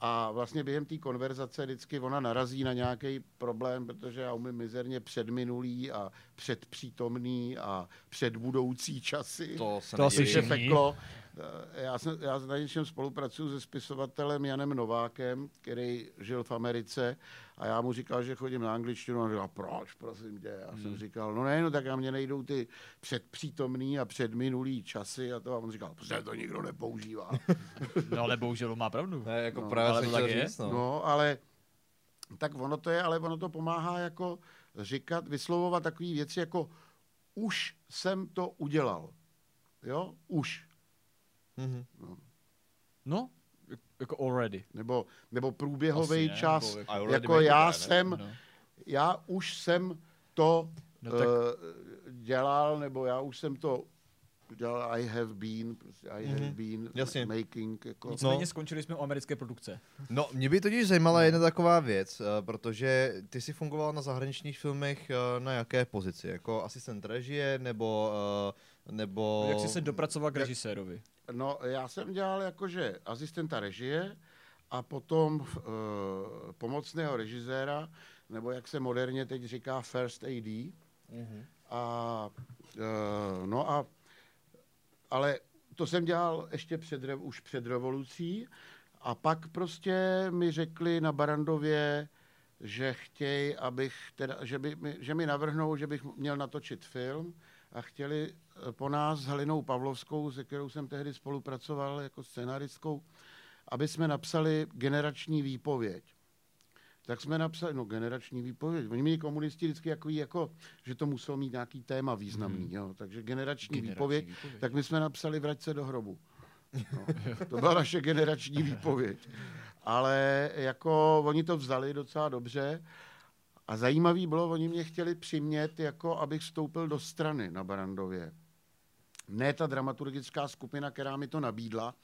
A vlastně během té konverzace vždycky ona narazí na nějaký problém, protože já umím mizerně předminulý a předpřítomný a předbudoucí časy. To se To všichni. peklo. Eh, Já, jsem, já na něčem spolupracuju se spisovatelem Janem Novákem, který žil v Americe a já mu říkal, že chodím na angličtinu a on říkal, proč, prosím tě. Já jsem říkal, no ne, no tak na mě nejdou ty předpřítomný a předminulý časy a to a on říkal, protože to nikdo nepoužívá. No ale bohužel on má pravdu. Ne, jako No, právě ale to tak je. říct, no. No, ale tak ono to je, ale ono to pomáhá jako říkat, vyslovovat takové věci jako už jsem to udělal. Jo, už. Mhm. No, jako already. Nebo, nebo průběhový Asi ne, čas. nebo jako it, já ne? jsem, No. já už jsem to No no, tak- uh, dělal, nebo já už jsem to dělal, I have been, prostě I have Mhm. been Jasně. making, jako. Nicméně No. skončili jsme u americké produkce. No, mě by totiž zajímala jedna taková věc, eh, protože ty jsi fungoval na zahraničních filmech eh, na jaké pozici? Jako asistent režie, nebo... eh, nebo... Jak jsi se dopracoval k režisérovi? No, já jsem dělal jakože asistenta režie a potom uh, pomocného režiséra, nebo jak se moderně teď říká first AD. Mhm. A, uh, no a, ale to jsem dělal ještě před, už před revolucí a pak prostě mi řekli na Barandově, že chtějí, abych teda, že, by, že mi navrhnou, že bych měl natočit film a chtěli eh, po nás s Halinou Pavlovskou, se kterou jsem tehdy spolupracoval jako scenaristkou, aby jsme napsali generační výpověď. Tak jsme napsali, no generační výpověď. Oni měli komunisti vždycky jako, jako že to muselo mít nějaký téma významný. Hmm. Jo. Takže generační, Generační výpověď, výpověď. tak my jsme napsali Vrať se do hrobu. No. To byla naše generační výpověď. Ale jako oni to vzali docela dobře a zajímavý bylo, oni mě chtěli přimět, jako abych vstoupil do strany na Barandově. Ne ta dramaturgická skupina, která mi to nabídla,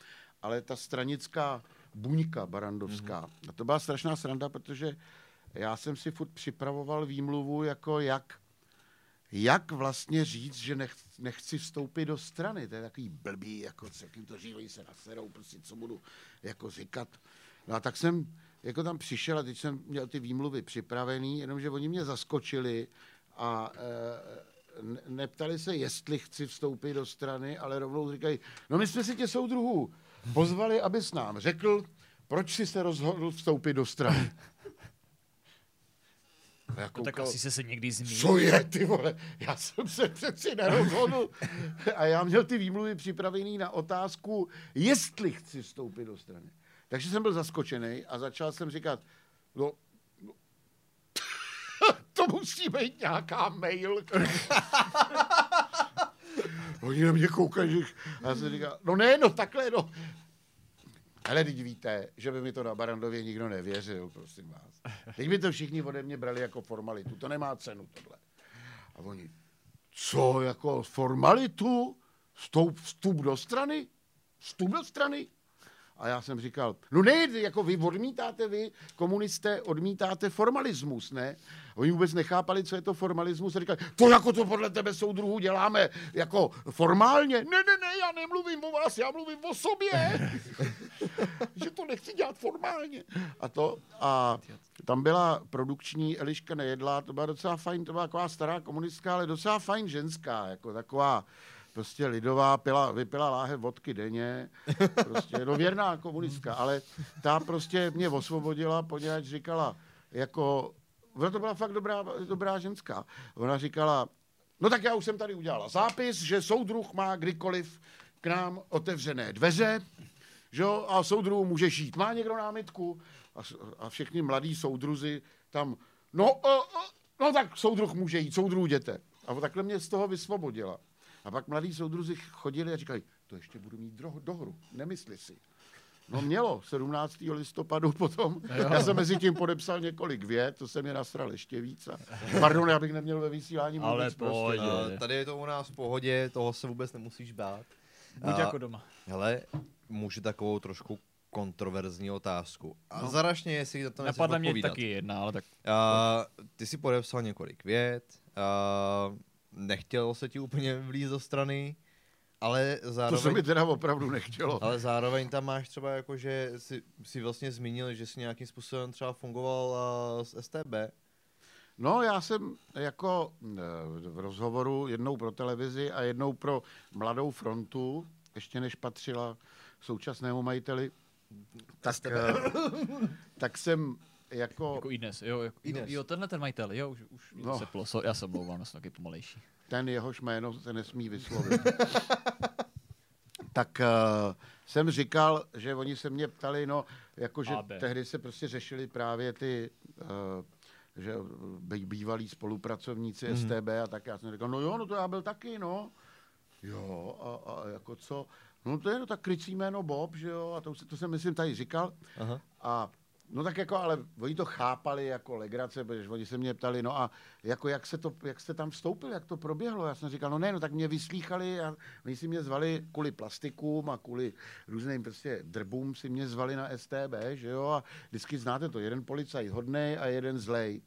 ale ta stranická buňka barandovská. Mm-hmm. A to byla strašná sranda, protože já jsem si furt připravoval výmluvu, jako jak, jak vlastně říct, že nech, nechci vstoupit do strany. To je takový blbý, jako s jakým to žívej se naserou, prostě co budu jako říkat. No a tak jsem jako tam přišel a teď jsem měl ty výmluvy připravený, jenomže oni mě zaskočili a e, ne- neptali se, jestli chci vstoupit do strany, ale rovnou říkají, no my jsme si tě soudruhů pozvali, abys nám řekl, proč jsi se rozhodl vstoupit do strany. Já No tak koukal, asi se se někdy zmínil. co je, ty vole, já jsem se přeci nerozhodl. A já měl ty výmluvy připravený na otázku, jestli chci vstoupit do strany. Takže jsem byl zaskočený a začal jsem říkat, no, no to musí být nějaká mail. Oni na mě koukají. A já jsem říkal, no ne, no takhle, no. Ale teď víte, že by mi to na Barandově nikdo nevěřil, prosím vás. Teď by to všichni ode mě brali jako formalitu, to nemá cenu tohle. A oni, co, jako formalitu? Vstup, vstup do strany? Vstup do strany? A já jsem říkal, no ne, jako vy odmítáte, vy komunisté odmítáte formalismus, ne? Oni vůbec nechápali, co je to formalismus. A říkali, to jako to podle tebe soudruhů děláme jako formálně? Ne, ne, ne, já nemluvím o vás, já mluvím o sobě. že to nechci dělat formálně. A to, a tam byla produkční Eliška Nejedlá, to byla docela fajn, to byla taková stará komunistka, ale docela fajn ženská, jako taková prostě lidová, pila, vypila láhev vodky denně, prostě no věrná komunistka, ale ta prostě mě osvobodila, poněvadž říkala, jako, ona to byla fakt dobrá, dobrá ženská, ona říkala, no tak já už jsem tady udělala zápis, že soudruh má kdykoliv k nám otevřené dveře, že jo, a soudruhu může žít. Má někdo námitku? A, a všichni mladí soudruzi tam, no, uh, uh, no tak soudruh může jít, soudruhu jděte. A takhle mě z toho vysvobodila. A pak mladí soudruzi chodili a říkali, to ještě budu mít dro- dohru, nemysli si. No mělo, 17. listopadu potom. Já jsem mezi tím podepsal několik vět, to se mě nasral ještě víc. A, pardon, já bych neměl ve vysílání Ale vůbec pojď. prostě. Uh, tady je to u nás v pohodě, toho se vůbec nemusíš bát. Buď A- jako doma. Hele, můžu takovou trošku kontroverzní otázku. A no. zarašně, jestli na to nechceš Napadla mě taky jedna, ale tak Uh, ty si podepsal několik vět, uh, nechtěl se ti úplně vlíz do strany, ale To se zároveň, mi teda opravdu nechtělo. ale zároveň tam máš třeba jako, že si, si vlastně zmínil, že jsi nějakým způsobem třeba fungoval uh, s STB. No, já jsem jako eh, v rozhovoru jednou pro televizi a jednou pro Mladou frontu, ještě než patřila současnému majiteli, tak, eh, tak jsem jako, jako i dnes, jo, jako, I dnes. jo, tenhle ten majitel, jo, už, už No. no. se plo, so, já se omlouvám, já jsem taky pomalejší. ten jehož jméno se nesmí vyslovit. tak uh, jsem říkal, že oni se mě ptali, no, jakože tehdy se prostě řešili právě ty, uh, že bý- bývalí spolupracovníci mm. STB a tak já jsem říkal, no jo, no to já byl taky, no. Jo, a, a jako co? No to je no tak krycí jméno Bob, že jo, a to, to jsem myslím tady říkal. Aha. A no tak jako, ale oni to chápali jako legrace, protože oni se mě ptali, no a jako jak, se to, jak jste tam vstoupil, jak to proběhlo? Já jsem říkal, no ne, no tak mě vyslýchali a oni si mě zvali kvůli plastikům a kvůli různým prostě drbům si mě zvali na STB, že jo, a vždycky znáte to, jeden policajt hodnej a jeden zlej.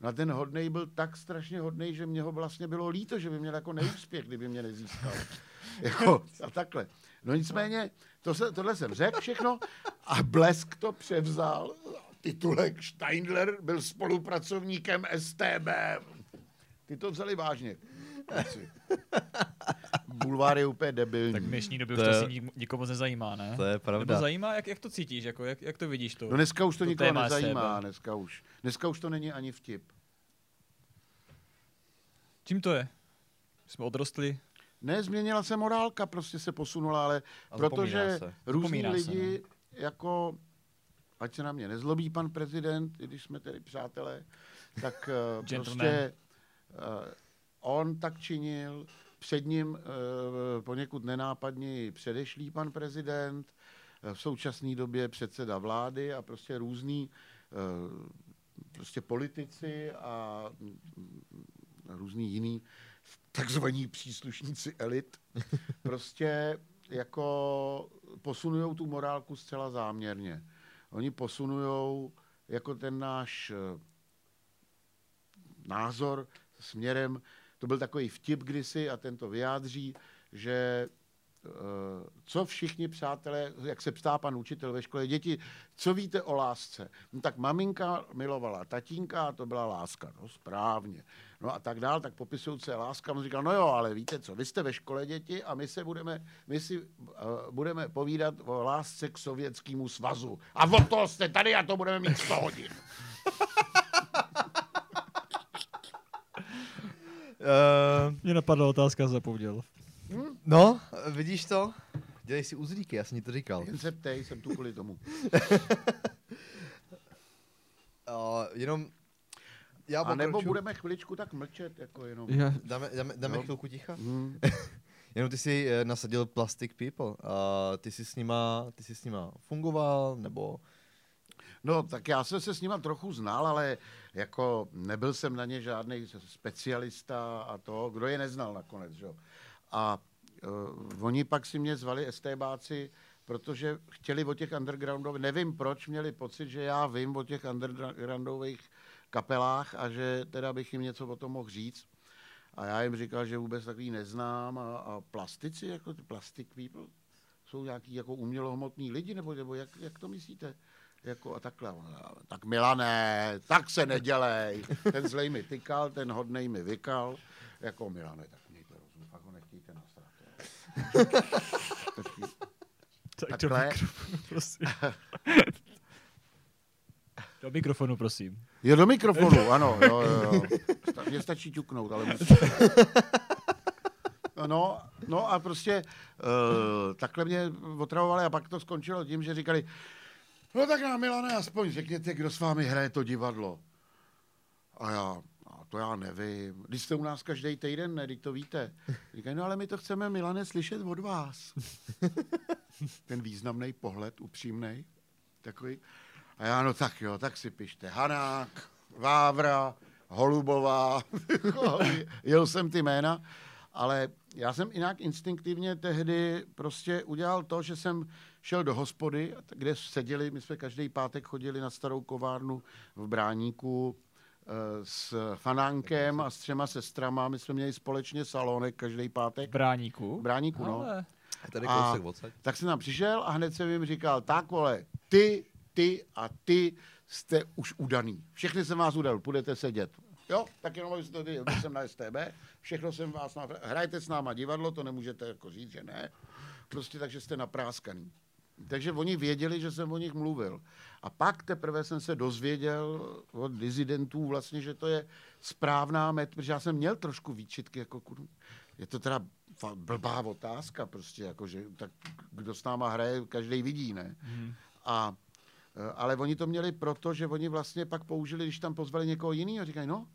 No a ten hodnej byl tak strašně hodnej, že mě ho vlastně bylo líto, že by měl jako neúspěch, kdyby mě nezískal. jako, a takhle. No nicméně, to se, tohle jsem řekl všechno a Blesk to převzal. Titulek Steindler byl spolupracovníkem STB. Ty to vzali vážně. Bulvár je úplně debilní. Tak v dnešní době To už to je- nik- nikomu nezajímá, ne? To je Nebo pravda. zajímá, jak, jak to cítíš, jako, jak, jak to vidíš to? No dneska už to, to nikoho téma nezajímá, STB. dneska už. Dneska už to není ani vtip. Čím to je? Jsme odrostli? Ne, změnila se morálka, prostě se posunula, ale A zapomíná protože se. různí Zapomíná se, lidi, jako, ať se na mě nezlobí pan prezident, i když jsme tedy přátelé, tak eh, prostě uh, on tak činil, před ním uh, poněkud nenápadně předešlý pan prezident, eh, v současné době předseda vlády a prostě různý uh, prostě politici a mm, různý jiný takzvaní příslušníci elit prostě jako posunují tu morálku zcela záměrně. Oni posunují jako ten náš eh, názor směrem, to byl takový vtip kdysi a ten to vyjádří, že co všichni přátelé, jak se ptá pan učitel ve škole, děti, co víte o lásce? No tak maminka milovala tatínka a to byla láska, no správně. No a tak dál, tak popisují se láska, on říkal, no jo, ale víte co, vy jste ve škole děti a my se budeme, my si uh, budeme povídat o lásce k sovětskému svazu. A od toho jste tady a to budeme mít 100 hodin. Uh, Mě napadla otázka, zapomněl. No, vidíš to? Dělej si uzlíky, já jsem ti to říkal. Jen se ptej, jsem tu kvůli tomu. Uh, jenom já A nebo budeme chviličku tak mlčet, jako jenom. Já, Dáme, dáme, dáme No. chvilku ticha? Hmm. Jenom ty jsi eh, nasadil Plastic People. A ty jsi s nima, ty jsi s nima fungoval, nebo... No, tak já jsem se s nima trochu znal, ale jako nebyl jsem na ně žádný specialista a to, kdo je neznal nakonec, že? jo. A uh, oni pak si mě zvali STBáci, protože chtěli o těch undergroundových, nevím proč, měli pocit, že já vím o těch undergroundových kapelách a že teda bych jim něco o tom mohl říct. A já jim říkal, že vůbec takový neznám a, a plastici, jako ty plastic people, jsou nějaký jako umělohmotní lidi, nebo, nebo jak, jak to myslíte? Jako a takhle. Tak Milané, tak se nedělej. Ten zlej mi tykal, ten hodnej mi vykal. Jako Milané, tak mějte rozum, fakt ho nechtějte nasrat. Tak do Takhle. mikrofonu, prosím. Do mikrofonu, prosím. Jo, do mikrofonu, ano, jo, jo, jo. Mně stačí ťuknout, ale musí. No, no a prostě uh, takhle mě otravovali a pak to skončilo tím, že říkali, no tak nám Milane, aspoň řekněte, kdo s vámi hraje to divadlo. A já, to já nevím. Když jste u nás každý týden, ne, teď to víte. Říkají, no ale my to chceme, Milane, slyšet od vás. Ten významný pohled, upřímný, takový. A já, no tak jo, tak si pište Hanák, Vávra, Holubová, jel jsem ty jména, ale já jsem jinak instinktivně tehdy prostě udělal to, že jsem šel do hospody, kde seděli, my jsme každý pátek chodili na starou kovárnu v Bráníku s Fanánkem a s třema sestrama, my jsme měli společně salonek každý V pátek. bráníku. V Bráníku, no. Ale... Tady A-. Tak jsem tam přišel a hned jsem jim říkal, tak vole, ty, ty a ty jste už udaný. Všechny jsem vás udal, půjdete sedět. Jo, tak jenom abyste to věděli, jsem na STB, všechno jsem vás na... Hrajte s náma divadlo, to nemůžete jako říct, že ne. Prostě takže jste napráskaný. Takže oni věděli, že jsem o nich mluvil. A pak teprve jsem se dozvěděl od dizidentů vlastně, že to je správná met, protože já jsem měl trošku výčitky, jako kur- je to teda blbá otázka prostě, jako že tak kdo s náma hraje, každý vidí, ne? Mhm. A, e, ale oni to měli proto, že oni vlastně pak použili, když tam pozvali někoho jiného, říkají, no,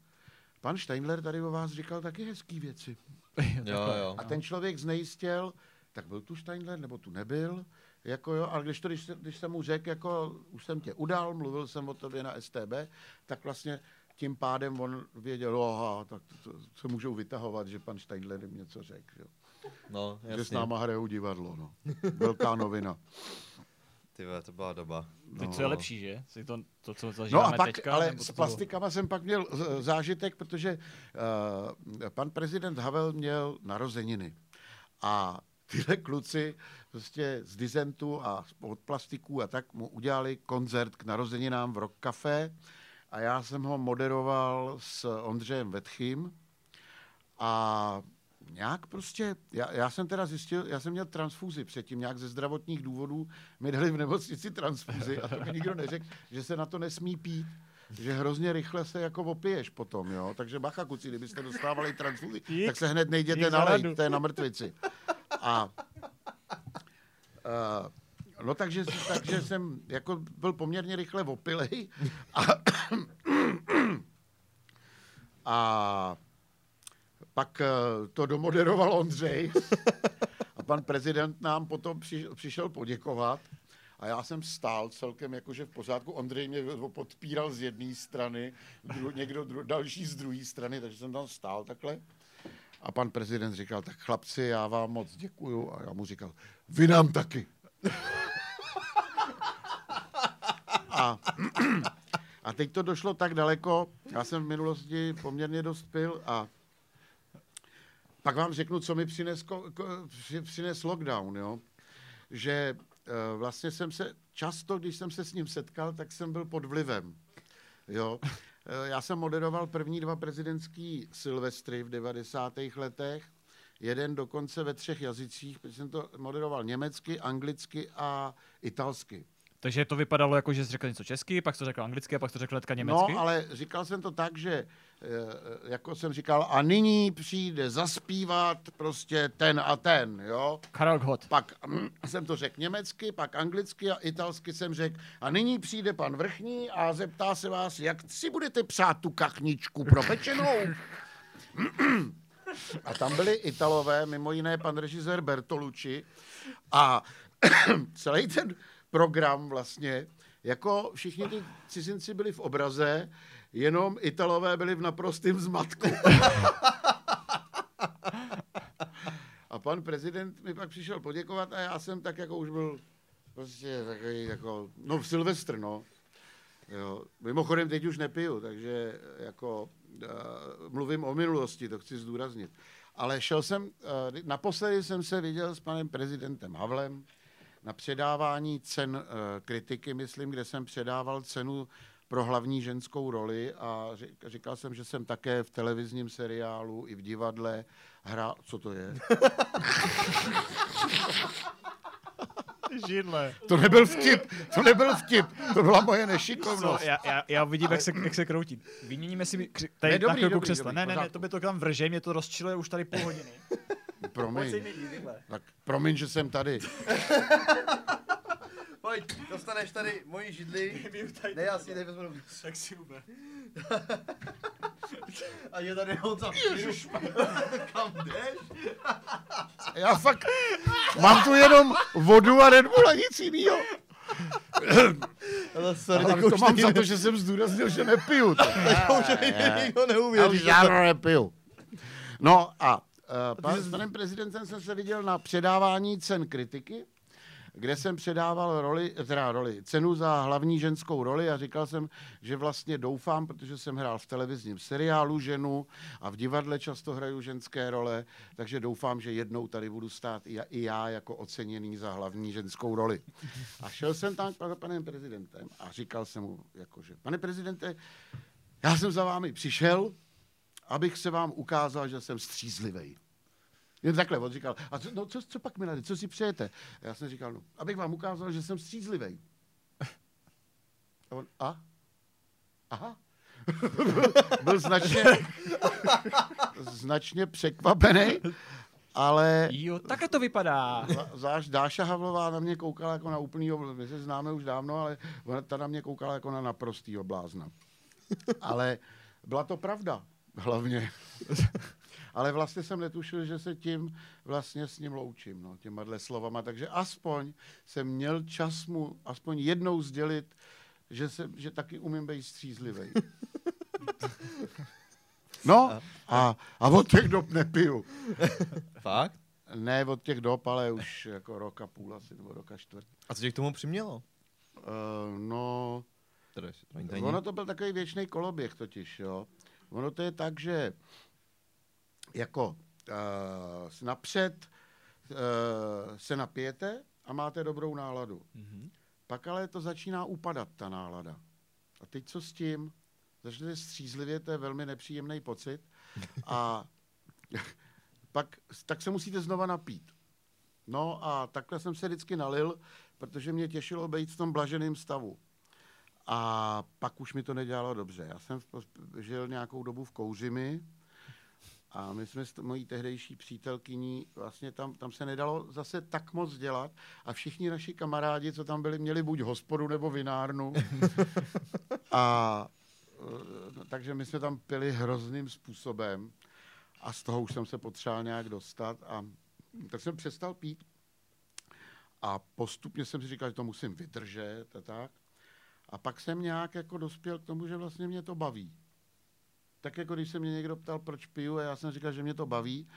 pan Steindler tady o vás říkal taky hezký věci. Jo, jo. A ten člověk znejistěl, tak byl tu Steindler, nebo tu nebyl, jako jo, ale když, to, když, se- když jsem mu řekl, jako už jsem tě udal, mluvil jsem o tobě na STB, tak vlastně tím pádem on věděl, aha, tak to, to se můžou vytahovat, že pan Steindler jim něco řekl, jo. No, že s jasně. náma hrajou divadlo, no. Velká novina. Ty to byla doba. Teď co je lepší, že? Si to, to co No zažíváme a pak, teďka? ale s plastikama jsem pak měl eh, zážitek, protože uh, pan prezident Havel měl narozeniny. A tyhle kluci prostě z dizentu a od plastiků a tak mu udělali koncert k narozeninám v Rock Café a já jsem ho moderoval s Ondřejem Vetchým a nějak prostě, já, já jsem teda zjistil, já jsem měl transfúzi předtím, nějak ze zdravotních důvodů mi dali v nemocnici transfúzi a to mi nikdo neřekl, že se na to nesmí pít, že hrozně rychle se jako opiješ potom, jo. Takže bacha, kuci, kdybyste dostávali transfúzi, Dík. tak se hned nejděte nalejt, radu. to je na mrtvici. A no takže, takže jsem jako byl poměrně rychle opilej a, a pak eh, to domoderoval Ondřej a pan prezident nám potom při, přišel poděkovat a já jsem stál celkem jakože v pořádku. Ondřej mě podpíral z jedné strany, dru, někdo dru, další z druhé strany, takže jsem tam stál takhle. A pan prezident říkal, tak chlapci, já vám moc děkuju. A já mu říkal, vy nám taky. A, a teď to došlo tak daleko, já jsem v minulosti poměrně dost pil a pak vám řeknu, co mi přines, přines lockdown, jo? že e, vlastně jsem se, často, když jsem se s ním setkal, tak jsem byl pod vlivem. Jo? E, já jsem moderoval první dva prezidentský silvestry v 90. letech, jeden dokonce ve třech jazycích, protože jsem to moderoval německy, anglicky a italsky. Takže to vypadalo jako, že jsi řekl něco česky, pak jsi to řekl anglicky a pak jsi to řekl hnedka německy? No, ale říkal jsem to tak, že e, jako jsem říkal, a nyní přijde zaspívat prostě ten a ten, jo. Karel Gott. Pak mm, jsem to řekl německy, pak anglicky a italsky jsem řekl, a nyní přijde pan Vrchní a zeptá se vás, jak si budete přát tu kachničku propečenou. A tam byli Italové, mimo jiné pan režisér Bertolucci a celý ten program vlastně, jako všichni ty cizinci byli v obraze, jenom Italové byli v naprostém zmatku. A pan prezident mi pak přišel poděkovat a já jsem tak jako už byl prostě takový jako, no v Silvestr, no. Jo. Mimochodem teď už nepiju, takže jako mluvím o minulosti, to chci zdůraznit. Ale šel jsem, uh, naposledy jsem se viděl s panem prezidentem Havlem na předávání cen eh, kritiky, myslím, kde jsem předával cenu pro hlavní ženskou roli a říkal jsem, že jsem také v televizním seriálu i v divadle hrál... Co to je? Židle. To nebyl vtip, to nebyl vtip, to byla moje Co? nešikovnost. Já, já, já vidím, jak se, jak se kroutí. Vyměníme si kři- tady Ne, na dobrý, chvilku dobrý, křesla. dobrý, ne, ne, ne, to by to tam vrže, mě to rozčiluje už tady půl hodiny. Promiň, tak promiň, že jsem tady. Pojď, dostaneš tady moji židli. Ne, já si ji tady vezmu do Tak si ube. A je tady Honza. Kam jdeš? Já fakt mám tu jenom vodu a Red Bull a nic jiného. Ale sorry, Ale tak to už mám za to, že jsem zdůraznil, že nepiju. tak už nikdo Já neuvěří. už že dávno nepiju. No a uh, pan, s panem prezidentem jsem se viděl na předávání cen kritiky, kde jsem předával roli, teda roli, cenu za hlavní ženskou roli a říkal jsem, že vlastně doufám, protože jsem hrál v televizním seriálu ženu a v divadle často hraju ženské role, takže doufám, že jednou tady budu stát i já, i já jako oceněný za hlavní ženskou roli. A šel jsem tam za panem prezidentem a říkal jsem mu, jakože, pane prezidente, já jsem za vámi přišel, abych se vám ukázal, že jsem střízlivý. Jen takhle, on říkal, a co, no, co, co pak, milady, co si přejete? A já jsem říkal, no, abych vám ukázal, že jsem střízlivý. A on, a? Aha. Byl značně, značně překvapený, ale Jo, takhle to vypadá. Zá- Záž Dáša Havlová na mě koukala jako na úplný obl... My se známe už dávno, ale ona ta na mě koukala jako na naprostý blázna. Ale byla to pravda, hlavně. Ale vlastně jsem netušil, že se tím vlastně s ním loučím, no, těma slovama. Takže aspoň jsem měl čas mu aspoň jednou sdělit, že, se, že taky umím být střízlivý. No, a, a od těch dob nepiju. Fakt? Ne od těch dob, ale už jako rok a půl asi, nebo rok a čtvrt. A co tě k tomu přimělo? Uh, no, ono to byl takový věčný koloběh totiž, jo. Ono to je tak, že jako uh, napřed uh, se napijete a máte dobrou náladu. Mhm. Pak ale to začíná upadat, ta nálada. A teď co s tím? Začnete střízlivě, to je velmi nepříjemný pocit. A pak tak se musíte znova napít. No a takhle jsem se vždycky nalil, protože mě těšilo být v tom blaženém stavu. A pak už mi to nedělalo dobře. Já jsem žil nějakou dobu v Kouřimi a my jsme s mojí tehdejší přítelkyní, vlastně tam, tam se nedalo zase tak moc dělat a všichni naši kamarádi, co tam byli, měli buď hospodu nebo vinárnu. a eh, takže my jsme tam pili hrozným způsobem a z toho už jsem se potřeboval nějak dostat a tak jsem přestal pít. A postupně jsem si říkal, že to musím vydržet a tak. A pak jsem nějak jako dospěl k tomu, že vlastně mě to baví. Tak jako když se mě někdo ptal, proč piju, a já jsem říkal, že mě to baví,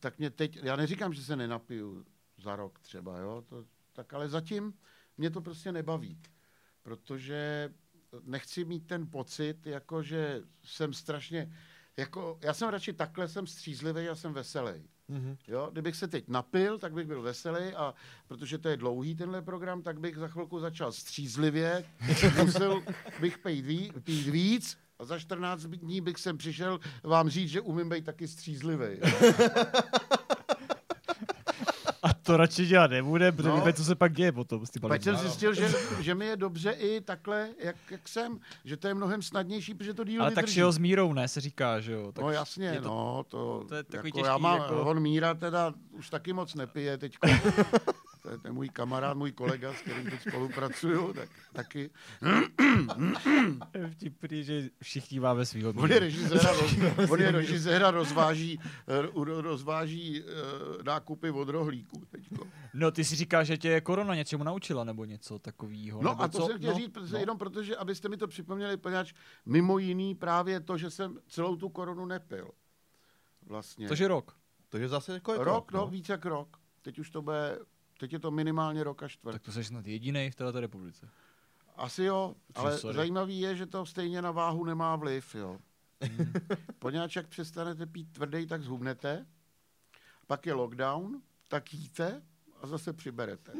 tak mě teď, já neříkám, že se nenapiju za rok třeba, jo, to, tak ale zatím mě to prostě nebaví, protože nechci mít ten pocit, jako že jsem strašně, jako, já jsem radši takhle, jsem střízlivý a jsem veselý. Mhm. Jo, kdybych se teď napil, tak bych byl veselý a protože to je dlouhý tenhle program, tak bych za chvilku začal střízlivě, musel bych pít, ví, pít víc a za 14 dní bych sem přišel vám říct, že umím být taky střízlivý. A to radši dělat nebude, protože No. víme, co se pak děje potom s tím Pak jsem zjistil, že, že mi je dobře i takhle, jak, jak jsem, že to je mnohem snadnější, protože to díl Ale tak vydrží. všeho s mírou, ne, se říká, že jo. Tak no jasně, to- no, to, to je takový jako těžký, já mám, jako- on Míra teda už taky moc nepije teď. to je ten můj kamarád, můj kolega, s kterým teď spolupracuju, tak taky. je vtipný, že všichni máme svýho On je míru. režisér a, roz, on je režisér a rozváží, eh, ro- rozváží eh, nákupy od rohlíků teďko. No, ty si říkáš, že tě korona něčemu naučila, nebo něco takového. No nebo a to co? jsem chtěl no, říct, protože, no. jenom protože, abyste mi to připomněli, poněvadž mimo jiný právě to, že jsem celou tu koronu nepil. Vlastně. Což je rok. Takže zase jako je to rok, no, víc jak rok. Teď už to bude, teď je to minimálně rok a čtvrt. Tak to jsi snad jediný v této republice. Asi jo, ale sorry. zajímavý je, že to stejně na váhu nemá vliv, jo. Hmm. Poněvadž jak přestanete pít tvrdý, tak zhubnete. Pak je lockdown, tak jíte a zase přiberete.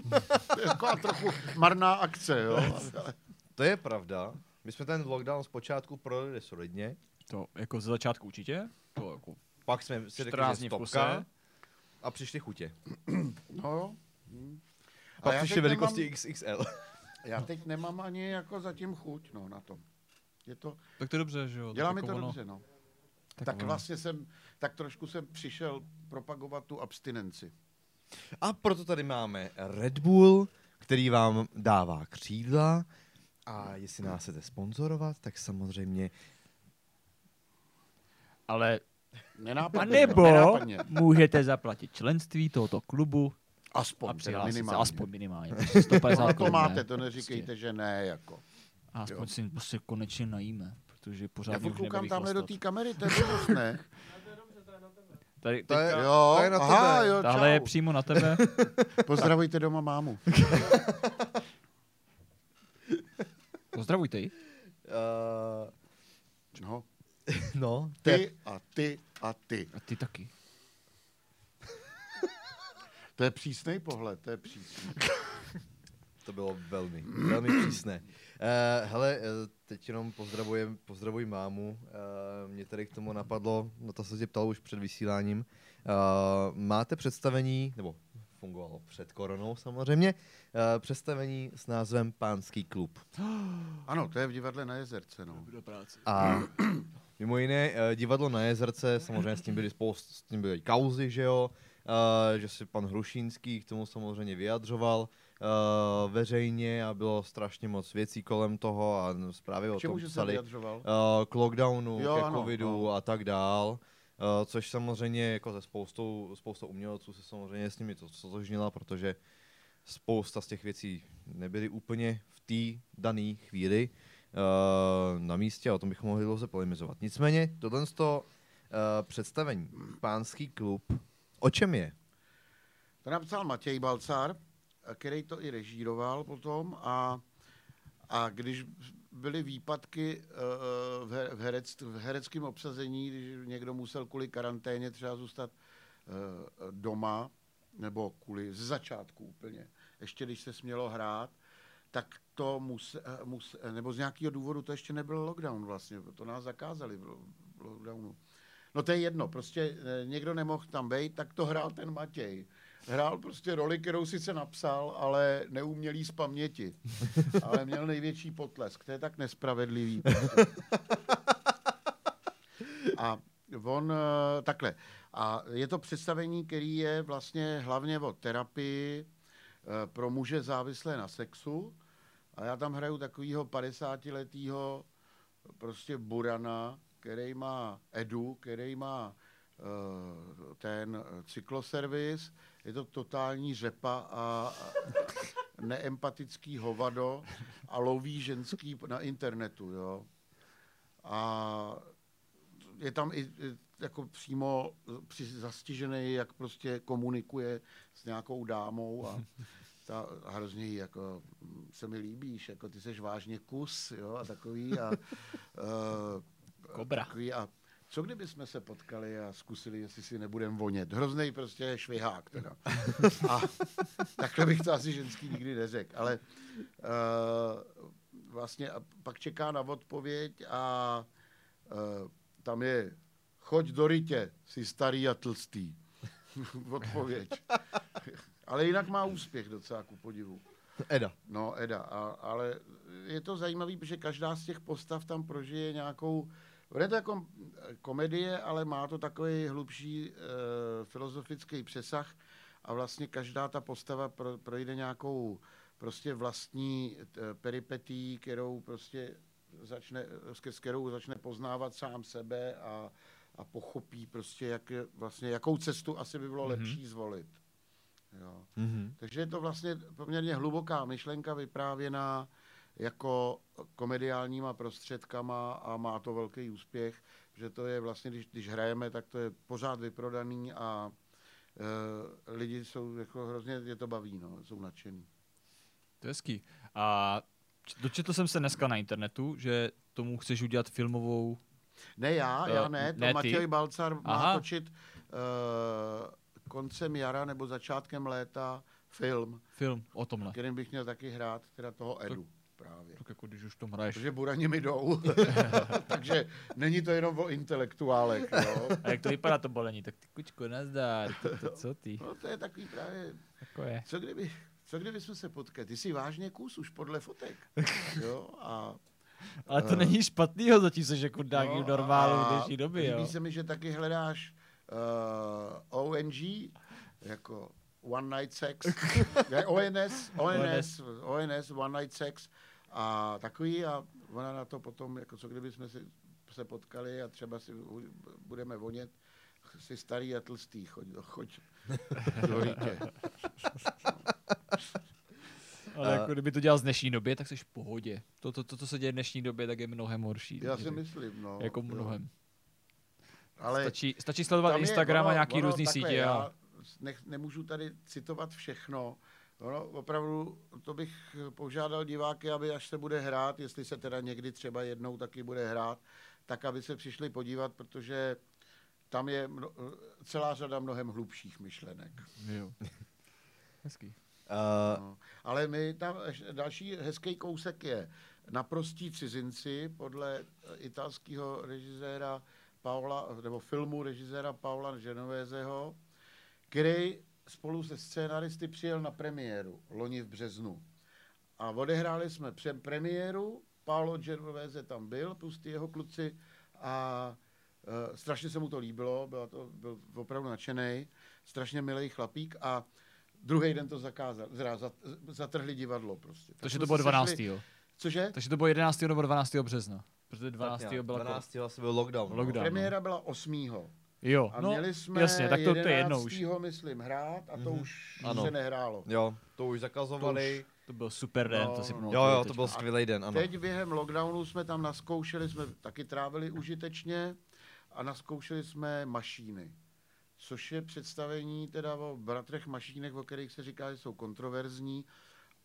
To je taková trochu marná akce, jo. To je pravda. My jsme ten lockdown zpočátku prodali solidně, To jako ze začátku určitě. To jako pak jsme si řekli, 14 že stopka a přišly chutě. No jo. Hm. A Pak já přišly velikosti nemám- XXL. Já teď nemám ani jako zatím chuť no, na to. Je to, tak to je dobře, že jo. dělá mi jako to ono- dobře, no. Tak, Tak ono- vlastně jsem, tak trošku jsem přišel propagovat tu abstinenci. A proto tady máme Red Bull, který vám dává křídla. A jestli nás chcete sponzorovat, tak samozřejmě Ale a Nenápadně. nebo nenápadně. můžete zaplatit členství tohoto klubu a Aspoň, teda přihlásit se minimálně. aspoň minimálně. prostě 150 Ale to máte, to neříkejte, že ne, jako. A aspoň jo. si prostě konečně najíme, protože pořád Já koukám tamhle do té kamery, to je blbost, ne? Tady, To je- Jo, to je na aha, tebe. jo, tahle je přímo na tebe. Pozdravujte doma mámu. Pozdravujte ji. Uh, No, no, ty a ty a ty. A ty taky. To je přísný pohled, to je přísný. to bylo velmi, velmi přísné. Uh, hele, uh, teď jenom pozdravujem, pozdravuji mámu. Uh, mě tady k tomu napadlo, no to se tě ptal už před vysíláním. Uh, máte představení, nebo fungovalo před koronou samozřejmě, uh, představení s názvem Pánský klub. Ano, to je v divadle na jezerce, no. Do práce. A mimo jiné, eh, divadlo na Jezerce, samozřejmě s tím byly spoust, s tím byly kauzy, že jo, eh, že si pan Hrušínský k tomu samozřejmě vyjadřoval eh, veřejně a bylo strašně moc věcí kolem toho a zprávy o tom že se psali vyjadřoval? eh, k lockdownu, Jo, ke ano, covidu no. a tak dál. eh, což samozřejmě jako ze spoustou, spoustou umělců se samozřejmě s nimi to stotožnila, protože spousta z těch věcí nebyly úplně v té dané chvíli uh, na místě a o tom bychom mohli dlouze polemizovat. Nicméně, tohle uh, představení, pánský klub, o čem je? To napsal Matěj Balcar, který to i režíroval potom a, a když byly výpadky eh, v, he- v, herec, v hereckém obsazení, když někdo musel kvůli karanténě třeba zůstat eh, doma, nebo kvůli z začátku úplně, ještě když se smělo hrát, tak to muse, eh, muse, nebo z nějakého důvodu to ještě nebyl lockdown vlastně, to nás zakázali v lockdownu. No to je jedno, prostě eh, někdo nemohl tam být, tak to hrál ten Matěj. Hrál prostě roli, kterou sice napsal, ale neuměl jí z paměti. Ale měl největší potlesk. To je tak nespravedlivý. A on eh, takhle. A je to představení, který je vlastně hlavně o terapii eh, pro muže závislé na sexu. A já tam hraju takového 50-letého prostě burana, který má Edu, který má eh, ten cykloservis, je to totální řepa a neempatický hovado a loví ženský na internetu, jo. A je tam i jako přímo zastižený, jak prostě komunikuje s nějakou dámou a ta hrozně jako mm, se mi líbíš, jako ty seš vážně kus, jo, a takový a uh, Kobra. Takový a co kdyby jsme se potkali a zkusili, jestli si nebudem vonět. Hrozný prostě švihák teda. A takhle bych to asi ženský nikdy neřekl, ale uh, vlastně a pak čeká na odpověď a uh, tam je choď do rytě, jsi starý a tlstý. odpověď. ale jinak má úspěch docela ku podivu. Eda. No, Eda, a, ale je to zajímavé, protože každá z těch postav tam prožije nějakou, je to jako eh, komedie, ale má to takový hlubší e, filozofický přesah a vlastně každá ta postava pro, projde nějakou prostě vlastní e, peripetí, kterou prostě začne, s kterou začne poznávat sám sebe a, a pochopí prostě, jak vlastně, jakou cestu asi by bylo Mhm. lepší zvolit. Jo. Mhm. Takže je to vlastně poměrně hluboká myšlenka vyprávěná jako komediálníma prostředkama a má to velký úspěch, že to je vlastně, když, když hrajeme, tak to je pořád vyprodaný a e, lidi jsou jako hrozně, je to baví, no, jsou nadšený. To je hezký. A dočetl jsem se dneska na internetu, že tomu chceš udělat filmovou... Ne já, já Eh, ne, to ne ty? Matěj Balcar má Aha. točit e, koncem jara nebo začátkem léta film, Film o tomhle. kterým bych měl taky hrát, teda toho Edu právě. Tak jako když už v tom hraješ. Protože burani mi jdou, takže není to jenom o intelektuálech. Jo? A jak to vypadá to bolení? Tak ty kučko, nazdar. To, to, co ty? No to je takový právě, Jako je. co kdyby, co kdyby jsme se potkali? Ty jsi vážně kus už podle fotek. Jo? A, Ale to není špatnýho, zatím seš jako dák no, v normálu dnešní době, líbí jo. se mi, že taky hledáš uh, ONG, jako One Night Sex, ne, ONS, ONS, ONS, One Night Sex a takový a ona na to potom, jako co kdyby jsme si se potkali a třeba si budeme vonět, jsi starý a tlstý, choď, choď do rýtě. Ale jako kdyby to dělal z dnešní době, tak jsi v pohodě. To, to, to, co se děje v dnešní době, tak je mnohem horší. Já si tak- myslím, no. Jako jo. mnohem. Ale Stačí, stačí sledovat Instagram a ono- nějaký ono různý sítě. A... Já nech, nemůžu tady citovat všechno. Ono, opravdu, to bych požádal diváky, aby až se bude hrát, jestli se teda někdy třeba jednou taky bude hrát, tak aby se přišli podívat, protože tam je mno, celá řada mnohem hlubších myšlenek. Jo. Hezký. Uh, No. Ale my tam další hezký kousek je Naprostí cizinci podle eh, italského režiséra Paula, nebo filmu režiséra Paula Genoveseho, který spolu se scénaristy přijel na premiéru loni v březnu. A odehráli jsme pře- premiéru, Paolo Genovese tam byl, plus ty jeho kluci a uh, strašně se mu to líbilo, byla to, byl opravdu nadšený, strašně milý chlapík a druhý den to zakázal, zra, zat, zatrhli divadlo prostě. Tak Takže to bylo se 12. sešli-. Cože? Takže to bylo 11. nebo 12. března. Protože 12. tak byla 12. vlastně byl lockdown. no. Lockdown. Premiéra byla 8. Jo, A no, měli jsme jasně, tak to, to je jedno 11. už. myslím, hrát a to Mhm. už Ano. se nehrálo. Jo, to už zakazovali. To byl super den, No, to si no, pamatuju jo, jo, to byl skvělý den, ano. Teď během lockdownu jsme tam naskoušeli, jsme taky trávili užitečně a naskoušeli jsme mašíny. Což je představení teda o bratrech mašínech, o kterých se říká, že jsou kontroverzní,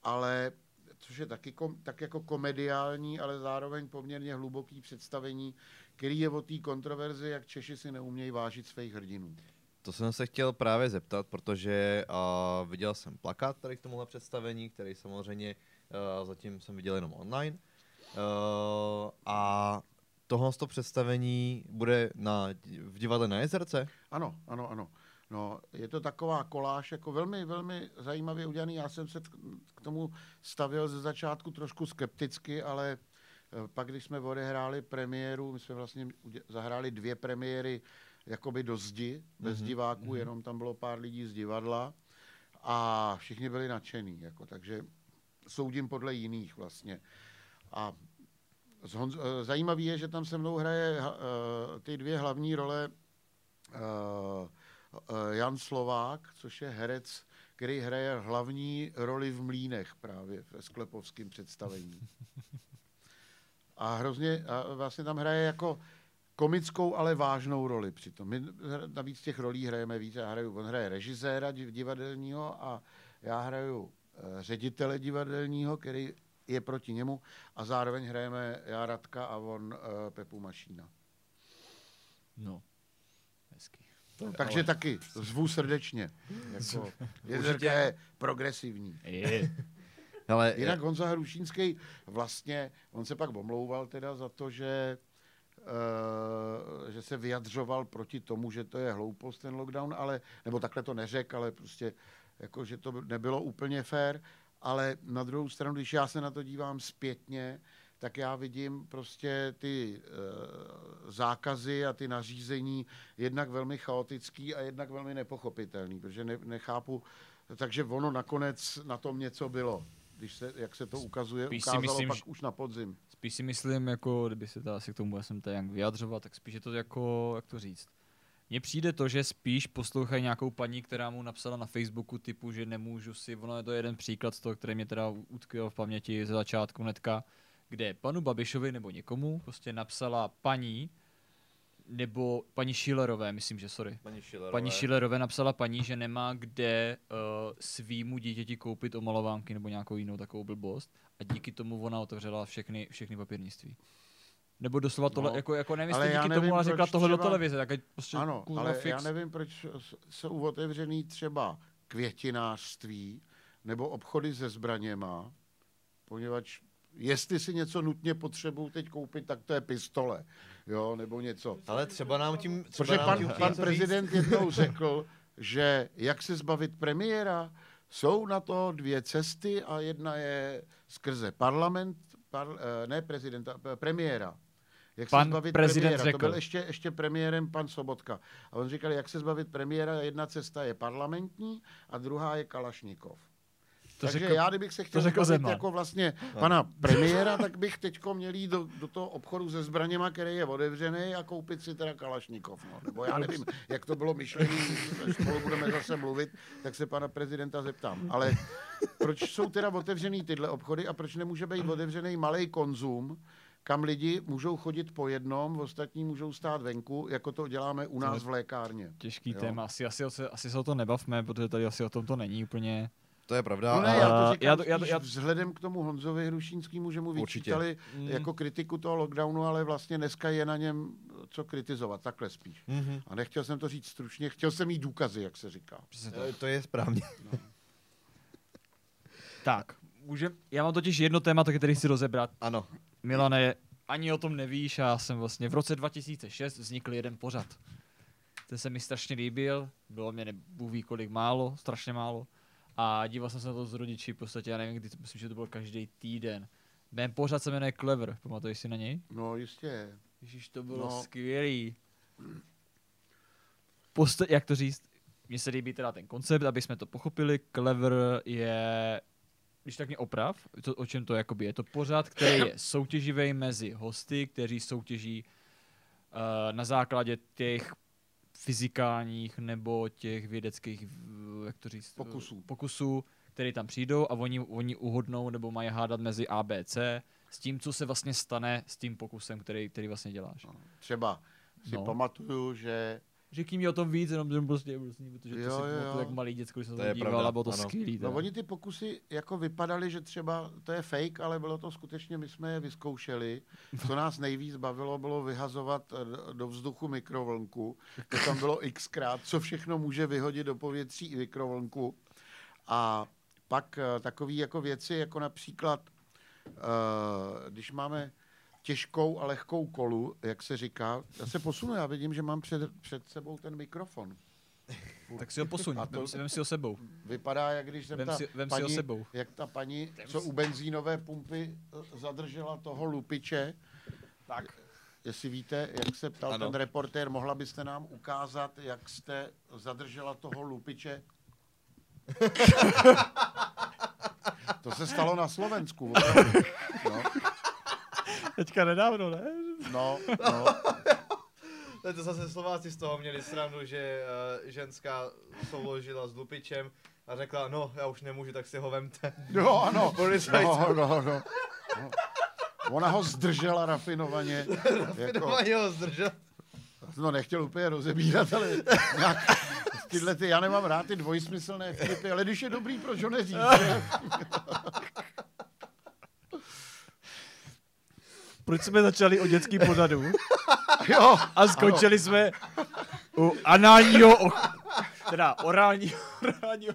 ale což je taky kom, tak jako komediální, ale zároveň poměrně hluboký představení, který je o té kontroverzi, jak Češi si neumějí vážit svých hrdinů. To jsem se chtěl právě zeptat, protože uh, viděl jsem plakát tady k tomuhle představení, který samozřejmě uh, zatím jsem viděl jenom online. Uh, a tohle to představení bude na, v divadle na Jezerce? Ano, ano, ano. No, je to taková koláž, jako velmi, velmi zajímavě udělaný. Já jsem se k tomu stavil ze začátku trošku skepticky, ale pak, když jsme odehráli premiéru, my jsme vlastně zahráli dvě premiéry jakoby do zdi, bez Mhm, diváků, jenom tam bylo pár lidí z divadla a všichni byli nadšený, jako, takže soudím podle jiných vlastně. A z Honz, eh, zajímavý je, že tam se mnou hraje eh, ty dvě hlavní role eh, eh, Jan Slovák, což je herec, který hraje hlavní roli v Mlínech právě ve sklepovském představení. A hrozně, a vlastně tam hraje jako komickou, ale vážnou roli přitom. My navíc těch rolí hrajeme víc. Já hraju, on hraje režiséra div- divadelního a já hraju eh, ředitele divadelního, který je proti němu a zároveň hrajeme já Radka a on uh, Pepu Mašína. No, hezký. Takže ale... taky zvu srdečně. Jako, jezerka je progresivní. Je. Hele, Jinak Honza Hrušínský vlastně, on se pak omlouval teda za to, že Uh, že se vyjadřoval proti tomu, že to je hloupost ten lockdown, ale, nebo takhle to neřekl, ale prostě jako, že to nebylo úplně fair, ale na druhou stranu, když já se na to dívám zpětně, tak já vidím prostě ty uh, zákazy a ty nařízení jednak velmi chaotický a jednak velmi nepochopitelný, protože ne, nechápu, takže ono nakonec na tom něco bylo, když se, jak se to ukazuje, Spíš si ukázalo myslím, pak že- už na podzim. Spíš si myslím, jako kdyby se to asi k tomu tady nějak vyjadřovat, tak spíš je to jako, jak to říct. Mně přijde to, že spíš poslouchají nějakou paní, která mu napsala na Facebooku typu, že nemůžu si, ono je to jeden příklad z toho, který mě teda utkvěl v paměti ze začátku netka, kde panu Babišovi nebo někomu prostě napsala paní, nebo paní Schillerové, myslím, že sorry. paní Schillerové. Paní Schillerové napsala paní, že nemá kde uh, svýmu dítěti koupit omalovánky nebo nějakou jinou takovou blbost a díky tomu ona otevřela všechny, všechny papírnictví. Nebo doslova tohle, No, jako, jako nevím, ale díky nevím, tomu, ale řekla tohle do třeba- televize, tak prostě Ano, ale fix. já nevím, proč jsou otevřený třeba květinářství, nebo obchody se zbraněma, poněvadž jestli si něco nutně potřebuju teď koupit, tak to je pistole, jo, nebo něco. Ale třeba nám tím... Třeba Protože nám pan, tím pan něco říct. prezident jednou řekl, že jak se zbavit premiéra, jsou na to dvě cesty a jedna je skrze parlament, par, eh, ne prezidenta, eh, premiéra. Jak Pan se zbavit prezident premiéra. řekl. To byl ještě, ještě premiérem pan Sobotka. A on říkal, jak se zbavit premiéra, jedna cesta je parlamentní a druhá je Kalašnikov. To Takže řekl- já, kdybych se chtěl řekl Zeman. jako vlastně pana premiéra, tak bych teďko měl jít do, do toho obchodu se zbraněma, který je otevřený a koupit si teda Kalašnikov. No. Nebo já nevím, jak to bylo myšlení, spolu budeme zase mluvit, tak se pana prezidenta zeptám. Ale proč jsou teda otevřený tyhle obchody a proč nemůže být otevřený malý konzum, kam lidi můžou chodit po jednom, ostatní můžou stát venku, jako to děláme u nás v lékárně. Těžký Jo. téma, asi, asi, asi, asi se o to nebavme, protože tady asi o tom to není úplně. To je pravda. No ne, já to A říkám já to- já to- já- vzhledem k tomu Honzovi Hrušínskému, že mu Určitě. vyčítali Mm. jako kritiku toho lockdownu, ale vlastně dneska je na něm co kritizovat, takhle spíš. Mhm. A nechtěl jsem to říct stručně, chtěl jsem mít důkazy, jak se říká. Přesně Eh, To je správně. Tak, můžem, já mám totiž jedno téma, který chci rozebrat. Ano. Milane, ani o tom nevíš, já jsem vlastně v roce 2006 vznikl jeden pořad. Ten se mi strašně líbil, bylo mě nebůh ví kolik málo, strašně málo. A díval jsem se na to s rodiči, v podstatě já nevím, kdy, to- myslím, že to byl každý týden. Ten pořad se jmenuje Clever, pamatuješ si na něj? No jistě. Ježíš, to bylo no. skvělý. Posta- jak to říct? Mně se líbí teda ten koncept, aby jsme to pochopili. Clever je, když tak mě oprav, to, o čem to jakoby je. To pořád, který je soutěživý mezi hosty, kteří soutěží uh, na základě těch fyzikálních nebo těch vědeckých, jak to říct, Pokusů. pokusů, které tam přijdou a oni, oni uhodnou nebo mají hádat mezi A, B, C s tím, co se vlastně stane s tím pokusem, který, který vlastně děláš. Třeba si No. pamatuju, že Řekni mi o tom víc, jenom že prostě, prostě protože to Jo, si jo, jak malý děcko, když jsem To díval, a bylo to skvělý. No oni ty pokusy jako vypadaly, že třeba to je fake, ale bylo to skutečně, my jsme je vyzkoušeli. Co nás nejvíc bavilo, bylo vyhazovat eh, do- vzduchu mikrovlnku. To tam bylo xkrát, co všechno může vyhodit do povětří i mikrovlnku. A pak eh, takové jako věci, jako například, eh, když máme těžkou a lehkou kolu, jak se říká. Já se posunu, já vidím, že mám před, před sebou ten mikrofon. Tak si ho posuň, A to- vem, si, vem si ho sebou. Vypadá, jak když jsem Vem ta si- vem si ho paní, sebou. jak ta paní, co u benzínové pumpy eh, zadržela toho lupiče. Tak. Jestli víte, jak se ptal Ano. ten reportér, mohla byste nám ukázat, jak jste zadržela toho lupiče? to se stalo na Slovensku. No, Teďka nedávno, ne? no, no. To, zase Slováci z toho měli srandu, že uh, ženská souložila s lupičem a řekla, no, já už nemůžu, tak si ho vemte. Jo, ano. No, no, no. no. Ona ho zdržela rafinovaně. jako, Rafinovaně ho zdržel. no nechtěl úplně rozebírat, ale nějak, tyhle ty, já nemám rád ty dvojsmyslné vtipy, ale když je dobrý, proč ho neříct? že? Proč jsme začali o dětský pořadu Jo, a skončili jsme u análního, teda orálního, orálního.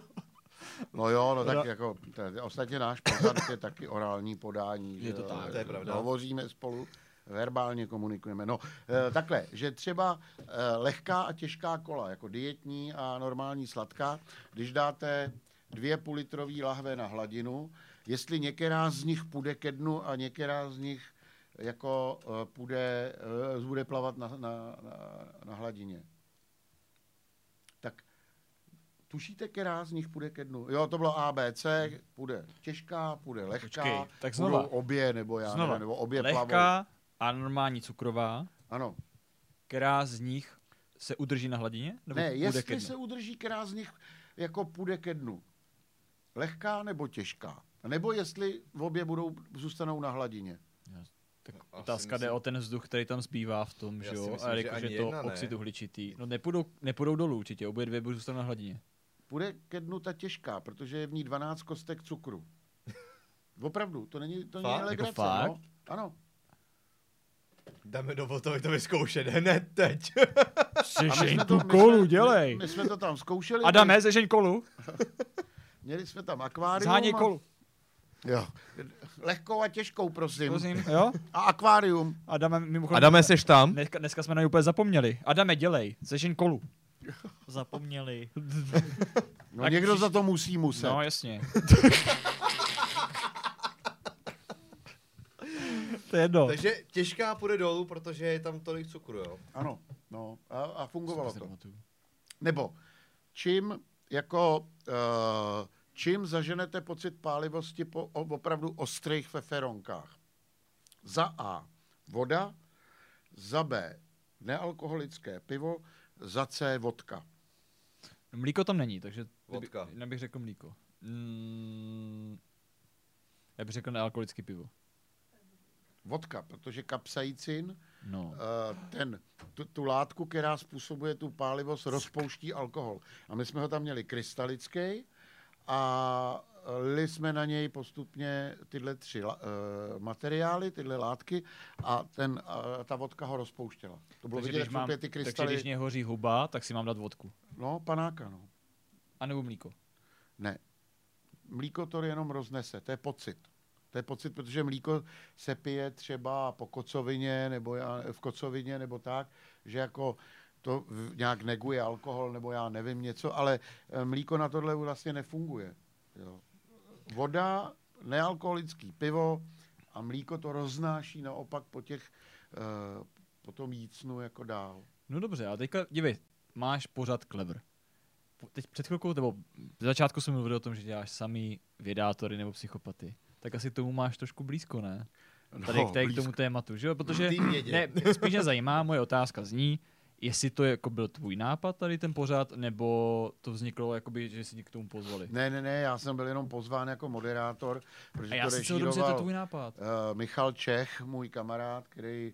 no jo, no tak Ora- jako, je, ostatně náš pořad je taky orální podání. Je to že jo, tak. To je pravda. Hovoříme spolu, verbálně komunikujeme. No, eh, takhle, že třeba eh, lehká a těžká kola, jako dietní a normální sladká, když dáte dvě půllitrové lahve na hladinu, jestli některá z nich půjde ke dnu a některá z nich jako eh, půjde, eh, bude plavat na, na, na, na hladině. Tak tušíte, která z nich půjde ke dnu? Jo, to bylo A, B, C, půjde těžká, půjde lehká, Počkej, tak budou znova. obě, nebo já Znova. nevím, nebo obě plavou. Lehká a normální cukrová, Ano. která z nich se udrží na hladině? Nebo Ne, půjde ke jestli dnu? se udrží, která z nich jako půjde ke dnu. Lehká nebo těžká. Nebo jestli v obě budou, zůstanou na hladině. Tak Asi otázka myslím- jde o ten vzduch, který tam zbývá v tom, že jo? myslím, A že jakože ani to oxid uhličitý. No nepůjdou, nepůjdou dolů určitě, obě dvě budou zůstat na hladině. Půjde ke dnu ta těžká, protože je v ní 12 kostek cukru. Opravdu, to není, to Fakt? není Jako legrace, fakt? no. Ano. Dáme do to, to vyzkoušet hned teď. A my jsme Sežeň to- tu my jsme- kolu, my- dělej. My, jsme to tam zkoušeli. Adame, sežeň kolu. Měli jsme tam akvárium. Zháněj a- kolu. Jo. Lehkou a těžkou, prosím. Prosím, jo? A akvárium. Adame, mimochodem, Adame, seš tam? Dneska, dneska jsme na ně úplně zapomněli. Adame, dělej, seš jen kolu. Zapomněli. No Tak někdo příš- za to musí muset. No, jasně. to je jedno. Takže těžká půjde dolů, protože je tam tolik cukru, jo? Ano, no. A, a fungovalo to. Nebo čím jako uh, čím zaženete pocit pálivosti po opravdu ostrých feferonkách? Za A voda, za B nealkoholické pivo, za C vodka. Mlíko tam není, takže Vodka. Kdyby, bych řekl mlíko. Mm, já bych řekl nealkoholický pivo. Vodka, protože kapsaicin, No. uh, ten, tu, tu látku, která způsobuje tu pálivost, rozpouští alkohol. A my jsme ho tam měli krystalický a li jsme na něj postupně tyhle tři uh, materiály, tyhle látky a ten, uh, ta vodka ho rozpouštěla. To bylo Takže vidět, když, mám, ty takže krystaly. když mě hoří huba, tak si mám dát vodku. No, panáka, no. A nebo mlíko. Ne. Mlíko to jenom roznese, to je pocit. To je pocit, protože mlíko se pije třeba po kocovině, nebo já, v kocovině, nebo tak, že jako to nějak neguje alkohol, nebo já nevím něco, ale eh, mlíko na tohle vlastně nefunguje. Jo. Voda, nealkoholický pivo a mlíko to roznáší naopak po těch, eh, po tom jícnu jako dál. No dobře, a teďka, dívej, máš pořád Clever. Teď před chvilkou, nebo v začátku jsem mluvil o tom, že děláš samý vědátory nebo psychopaty. Tak asi tomu máš trošku blízko, ne? Tady, No, tady k tomu tématu, že jo? Protože ne, spíš mě zajímá, moje otázka zní, jestli to jako byl tvůj nápad tady ten pořád, nebo to vzniklo, jakoby, že si k tomu pozvali. Ne, ne, ne, já jsem byl jenom pozván jako moderátor, protože A já to že je to režíroval tvůj nápad. uh, Michal Čech, můj kamarád, který,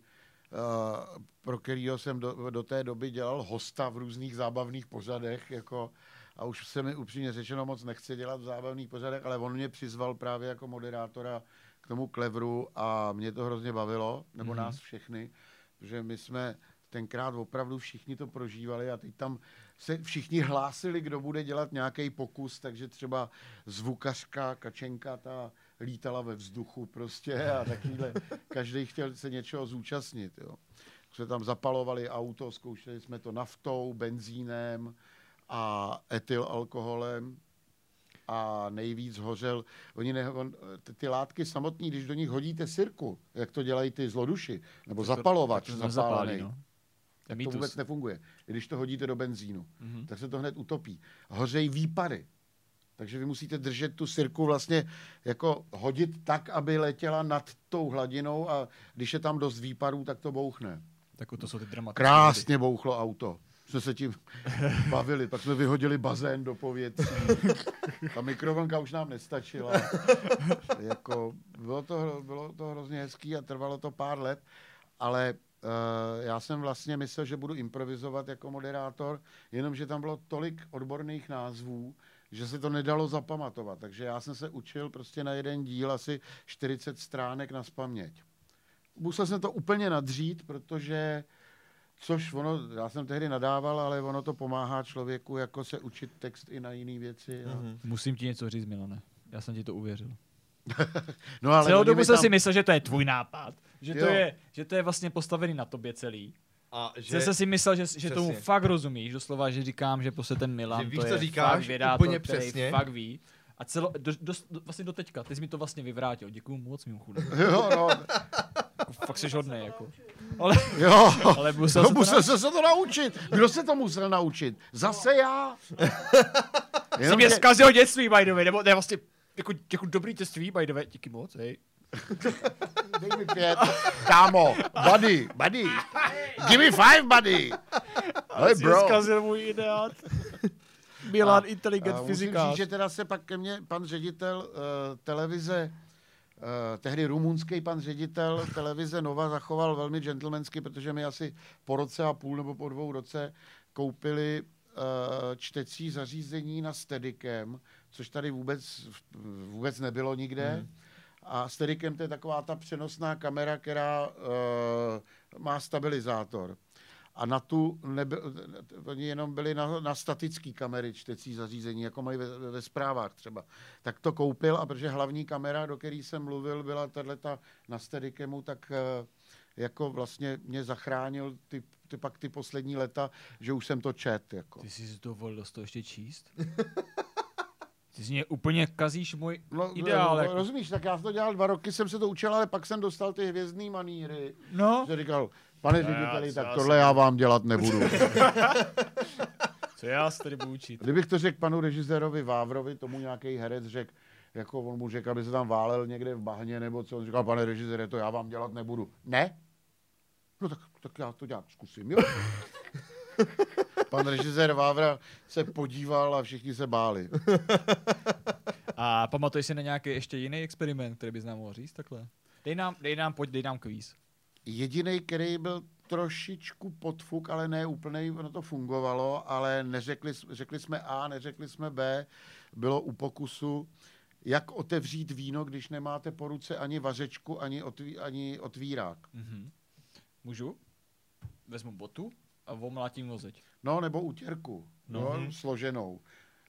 uh, pro kterýho jsem do, do té doby dělal hosta v různých zábavných pořadech, jako, a už se mi upřímně řečeno moc nechce dělat v zábavných pořadech, ale on mě přizval právě jako moderátora k tomu klevru a mě to hrozně bavilo, nebo Mhm. mm-hmm. nás všechny, protože my jsme tenkrát opravdu všichni to prožívali a teď tam se všichni hlásili, kdo bude dělat nějaký pokus, takže třeba zvukařka Kačenka ta lítala ve vzduchu prostě a takovýhle, každý chtěl se něčeho zúčastnit. Jo. Jsme tam zapalovali auto, zkoušeli jsme to naftou, benzínem a etylalkoholem a nejvíc hořel, oni ne, on, ty, ty látky samotné, když do nich hodíte sirku, jak to dělají ty zloduši, nebo zapalovač zapálený, no. Tak to vůbec nefunguje. Když to hodíte do benzínu, Mhm. tak se to hned utopí. Hořejí výpary. Takže vy musíte držet tu sirku vlastně jako hodit tak, aby letěla nad tou hladinou a když je tam dost výparů, tak to bouchne. Tak to jsou ty dramatické. Krásně bouchlo auto. Jsme se tím bavili, pak jsme vyhodili bazén do povětří. Ta mikrovlnka už nám nestačila. jako, bylo, to, bylo to hrozně hezký a trvalo to pár let, ale já jsem vlastně myslel, že budu improvizovat jako moderátor, jenomže tam bylo tolik odborných názvů, že se to nedalo zapamatovat. Takže já jsem se učil prostě na jeden díl asi 40 stránek na spaměť. Musel jsem to úplně nadřít, protože Což ono, já jsem tehdy nadával, ale ono to pomáhá člověku jako se učit text i na jiné věci. A... Mhm. Musím ti něco říct, Milane. Já jsem ti to uvěřil. No ale Celou dobu jsem tam- si myslel, že to je tvůj nápad. Že to, je, že to je vlastně postavený na tobě celý. A Že jsem si myslel, že, že tomu fakt rozumíš, doslova, že říkám, že prostě ten Milan Že víš, to co je říkáš, fakt vědátor, úplně který přesně. fakt ví. A celo, do, do, do, vlastně do teďka, ty jsi mi to vlastně vyvrátil, děkuju moc mimochodem. Jo, no, fakt jsi hodnej, jako. Ale, jo. ale musel No, jsem to musel na... se, se to naučit. Kdo se to musel naučit? Zase já. Jsi mě zkazil dětství, by the way, nebo ne, vlastně jako, jako dobrý dětství, by the way, díky moc, hej. Dej mi pět. Kámo, buddy, buddy. Give me five, buddy. Hey, Jsi bro. zkazil můj ideát. Milan, inteligent A musím fyzikář. říct, že teda se pak ke mně pan ředitel uh, televize, uh, tehdy rumunský pan ředitel televize Nova zachoval velmi gentlemansky, protože mi asi po roce a půl nebo po dvou roce koupili uh, čtecí zařízení na Steadicam, což tady vůbec, vůbec nebylo nikde. Hmm. A Steadicam to je taková ta přenosná kamera, která uh, má stabilizátor. a na tu neby, oni jenom byli na, na statický kamery čtecí zařízení, jako mají ve, ve zprávách třeba. Tak to koupil a protože hlavní kamera, do které jsem mluvil, byla tato na Steadicemu, tak eh, jako vlastně mě zachránil ty, ty pak ty poslední leta, že už jsem to čet. Jako. Ty jsi si dovolil to ještě číst? Ty z mě úplně kazíš můj No, ideál. no, jako. rozumíš, tak já to dělal dva roky, jsem se to učil, ale pak jsem dostal ty hvězdný maníry. No, Že říkal, pane No, řediteli, tak já tohle jsem- já vám dělat nebudu. co já se tady budu učit? Kdybych to řekl panu režisérovi Vávrovi, tomu nějaký herec řekl, jako on mu řekl, aby se tam válel někde v bahně, nebo co, on říkal, pane režisére, to já vám dělat nebudu. Ne? No tak, tak já to nějak zkusím, jo? Pan režisér Vávra se podíval a všichni se báli. A pamatuješ si na nějaký ještě jiný experiment, který bys nám mohl říct takhle? Dej nám, dej nám, pojď, dej nám kvíz. Jediný, který byl trošičku podfuk, ale ne úplný, ono to fungovalo, ale neřekli, řekli jsme A, neřekli jsme B, bylo u pokusu, jak otevřít víno, když nemáte po ruce ani vařečku, ani, otví, ani otvírák. Mhm. Můžu? Vezmu botu a omlátím nozeď. No, nebo utěrku, No. no. no, složenou.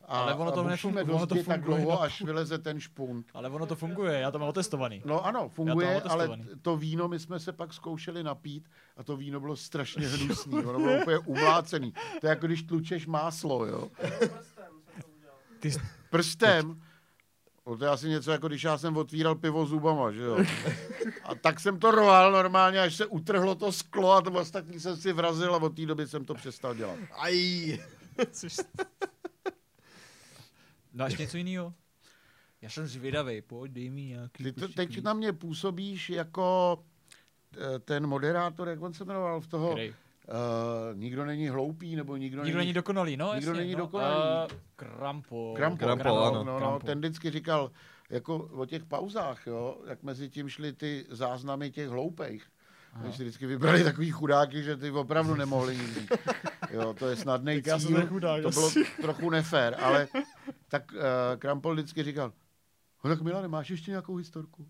A, Ale ono to a nefunguje, musíme ono to dozdě tak funguje dlouho, na až vyleze ten špunt. Ale ono to funguje, já to mám otestovaný. No ano, funguje, ale to víno my jsme se pak zkoušeli napít a to víno bylo strašně hnusný, ono bylo úplně umlácený. To je jako když tlučeš máslo, jo. Ty, Prstem, no to je asi něco jako když já jsem otvíral pivo zubama, že jo. A tak jsem to roval normálně, až se utrhlo to sklo a to ostatní jsem si vrazil a od té doby jsem to přestal dělat. Aj. což... No a ještě něco jiného? Já jsem zvědavej, pojď, dej mi nějaký... Ty to, teď na mě působíš jako eh, ten moderátor, jak on se jmenoval v toho, Který? Uh, nikdo není hloupý, nebo nikdo, Nikdo není dokonalý, no Nikdo jasně, není no. dokonalý. Uh, Krampo. Krampo, Krampo, Krampo, ano. No, no, Krampo. ten vždycky říkal, jako o těch pauzách, jo, jak mezi tím šly ty záznamy těch hloupejch. Oni si vždycky vybrali takový chudáky, že ty opravdu nemohli nic říct. Jo, to je snadný jsem cíl. ten chudák to bylo asi. trochu nefér, ale tak uh, Krampol vždycky říkal, no tak Milane, máš ještě nějakou historku?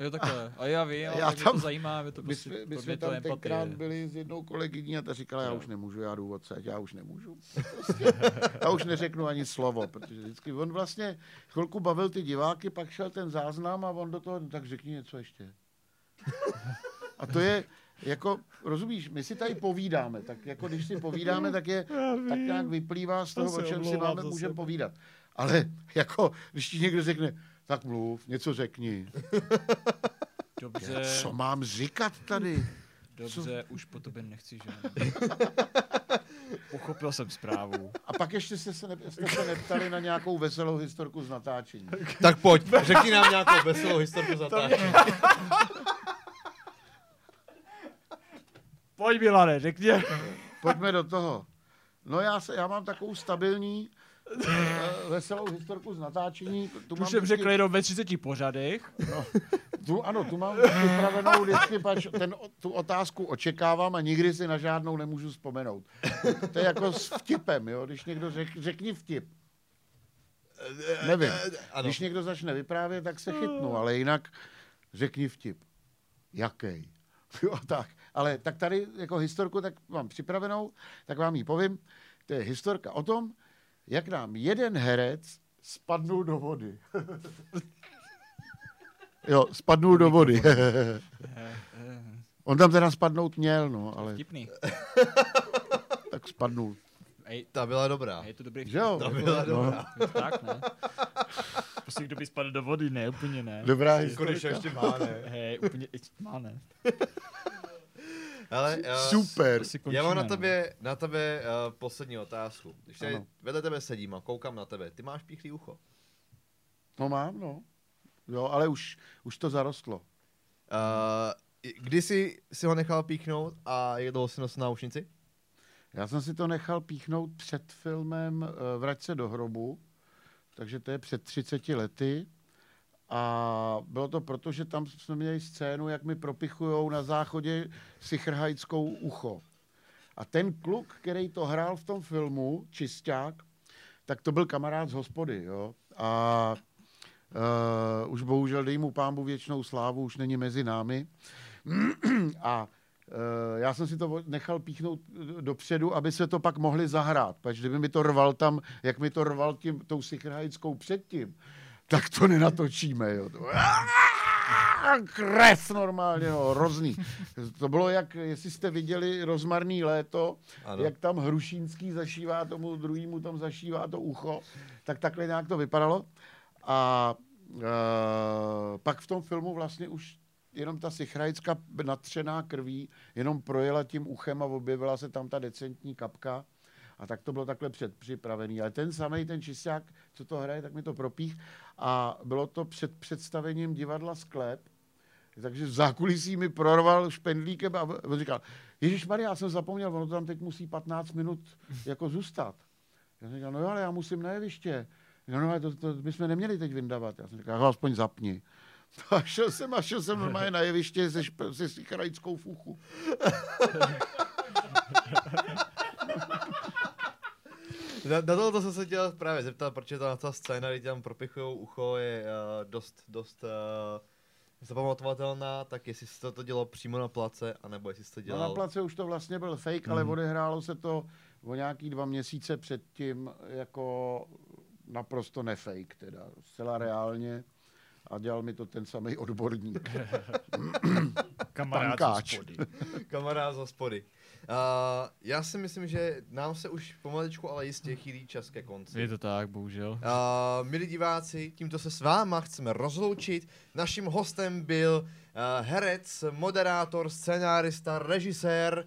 Jo, takhle. A já vím, ale Já tam- to zajímá, mě to My prostě, jsme, my jsme to tam empatie. tenkrát byli s jednou kolegyní a ta říkala, já Jo. už nemůžu, já jdu odsaď, já už nemůžu. Prostě, já už neřeknu ani slovo, protože vždycky on vlastně chvilku bavil ty diváky, pak šel ten záznam a on do toho, tak řekni něco ještě. A to je, jako, rozumíš, my si tady povídáme, tak jako když si povídáme, tak je, tak nějak vyplývá z To toho, se o čem si máme, můžeme povídat. Ale jako, když ti někdo řekne, tak mluv, něco řekni. Dobře, Co mám říkat tady? dobře, už po tobě nechci, že? Pochopil jsem zprávu. A pak ještě jste se, ne, jste se neptali na nějakou veselou historku z natáčení. Tak pojď, řekni nám nějakou veselou historku za Pojď, Milane, řekni. Pojďme do toho. No já, se, já mám takovou stabilní veselou historku z natáčení. Tu, Tu mám jsem řekl jenom ve 30 pořadech. Tu, ano, tu mám připravenou vždycky, pač ten, tu otázku očekávám a nikdy si na žádnou nemůžu vzpomenout. To je jako s vtipem, jo? když někdo řek, řekni vtip. Nevím. Ano. Když někdo začne vyprávět, tak se chytnu, ale jinak řekni vtip. Jaký? Jo, tak. Ale tak tady jako historku tak mám připravenou, tak vám ji povím. To je historka o tom, jak nám jeden herec spadnul do vody. jo, spadnul do vody. On tam teda spadnout měl, no, ale Vtipný. tak spadnul. Ej, Ta byla dobrá. je to dobrý jo? Ta byla No. dobrá. Tak, ne? Prostě kdo by spadl do vody, ne, úplně ne. Dobrá Jako když historka. ještě má, ne? Hej, úplně, má ne. Ale, uh, Super. Končíme, já mám na no. tebe, na tebe uh, poslední otázku. Když tady vedle tebe sedím a koukám na tebe, ty máš píchlý ucho. No mám, no. Jo, ale už, už to zarostlo. Uh, kdy jsi si ho nechal píchnout a jak dlouho si nosil náušnici? Já jsem si to nechal píchnout před filmem eh, Vrať se do hrobu, takže to je před 30 lety. A bylo to proto, že tam jsme měli scénu, jak mi propichujou na záchodě sichrhajskou ucho. A ten kluk, který to hrál v tom filmu, Čisták, tak to byl kamarád z hospody, jo. A uh, už bohužel dej mu pámbu věčnou slávu, už není mezi námi. A eh, já jsem si to nechal píchnout dopředu, aby se to pak mohli zahrát. Protože kdyby mi to rval tam, jak mi to rval tím, tou sychrajickou předtím, tak to nenatočíme. Jo. To, krev normálně, no, hrozný. To bylo jak, jestli jste viděli rozmarný léto, ano. jak tam Hrušínský zašívá tomu druhému, tam zašívá to ucho, tak takhle nějak to vypadalo. A uh, pak v tom filmu vlastně už jenom ta sichrajická natřená krví jenom projela tím uchem a objevila se tam ta decentní kapka. A tak to bylo takhle předpřipravený. Ale ten samý, ten čisták, co to hraje, tak mi to propích. A bylo to před představením divadla Sklep. Takže v zákulisí mi prorval špendlíkem a on říkal, Ježíš Maria, já jsem zapomněl, ono tam teď musí 15 minut jako zůstat. Já jsem říkal, no jo, ale já musím na jeviště. No, no, to, to bychom neměli teď vyndavat. Já jsem říkal, aspoň zapni. A šel jsem a šel jsem normálně na jeviště se, špe, se fuchu. Na, na tohle jsem se chtěl právě zeptat, protože ta, ta scéna, kdy tam propichují ucho, je uh, dost, dost uh, zapamatovatelná, tak jestli se to dělo přímo na place, anebo jestli se to dělal... No na place už to vlastně byl fake, mm. ale mhm. odehrálo se to o nějaký dva měsíce předtím jako naprosto nefake, teda zcela reálně a dělal mi to ten samý odborník. Kamarád z hospody. Kamarád z hospody. Uh, já si myslím, že nám se už pomaličku, ale jistě chýlí čas ke konci. Je to tak, bohužel. Uh, milí diváci, tímto se s váma chceme rozloučit. Naším hostem byl uh, herec, moderátor, scenárista, režisér,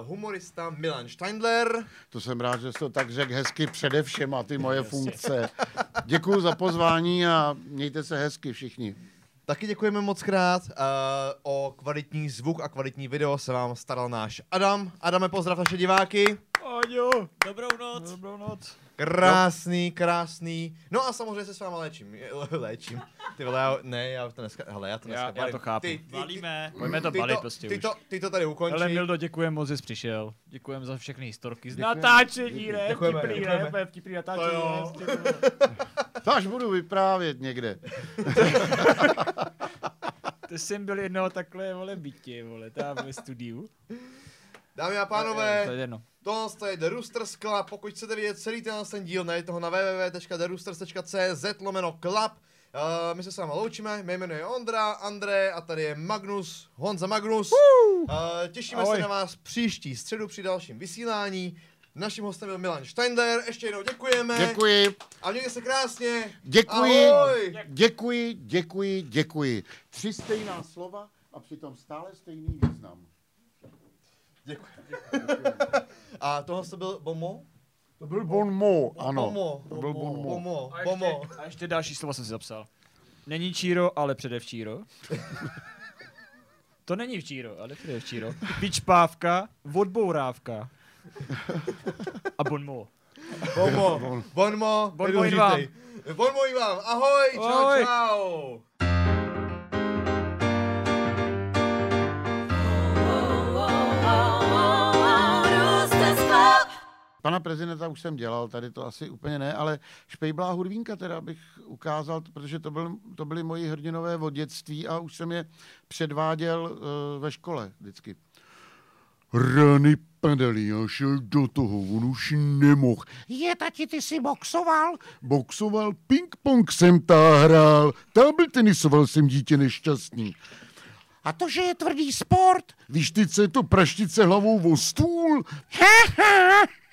uh, humorista Milan Steindler. To jsem rád, že jsi to tak řekl hezky především a ty moje funkce. Děkuji za pozvání a mějte se hezky všichni. Taky děkujeme moc krát. Uh, o kvalitní zvuk a kvalitní video se vám staral náš Adam. Adame, pozdrav naše diváky. Aďo. Dobrou noc. Dobrou noc. Krásný, krásný. No a samozřejmě se s váma léčím. Léčím. Ty vole, já, ne, já to dneska, hele, já to dneska já, já to chápu. Ty, ty, Balíme. Pojďme to balit prostě ty už. To, ty to tady ukončí. Ale Mildo, děkujem moc, že jsi přišel. Děkujem za všechny historky z natáčení, ne? Děkujeme, vtipný, děkujeme. ne? Vtipný natáčení. To? To až budu vyprávět někde. Ty jsem byl jednoho takhle, vole, bytě, vole, tam ve studiu. Dámy a To pánové, je jedno. tohle je The Roosters Club. Pokud chcete vidět celý ten ten díl, najdete ho na www.theroosters.cz lomeno club. Uh, my se s váma loučíme, mé jméno je Ondra, André a tady je Magnus, Honza Magnus. Uh, těšíme Ahoj. se na vás příští středu při dalším vysílání. Naším hostem byl Milan Steindler, ještě jednou děkujeme. Děkuji, A mějte se krásně. děkuji, Ahoj. děkuji, děkuji, děkuji. Tři stejná slova a přitom stále stejný význam. Děkuji. A tohle to byl Bomo? To byl bon mot, ano. Bomo. To byl bon mot. Bomo. A Bomo. ještě, a ještě další slovo jsem si zapsal. Není Číro, ale předevčíro. to není včíro, ale předevčíro. Vyčpávka, odbourávka. A bonmo. Bomo. Bonmo. Bonmo i vám. Bonmo i vám. Ahoj. Čau, Ahoj. čau. Pana prezidenta už jsem dělal, tady to asi úplně ne, ale Špejblá hurvínka teda bych ukázal, protože to, byl, to byly moji hrdinové od dětství a už jsem je předváděl uh, ve škole vždycky. Rany padali, já šel do toho, on už nemohl. Je, tati, ty jsi boxoval? Boxoval, ping-pong jsem tá hrál, tábl tenisoval jsem dítě nešťastný. A to, že je tvrdý sport? Víš ty, co je to praštice hlavou o stůl? Ha, ha.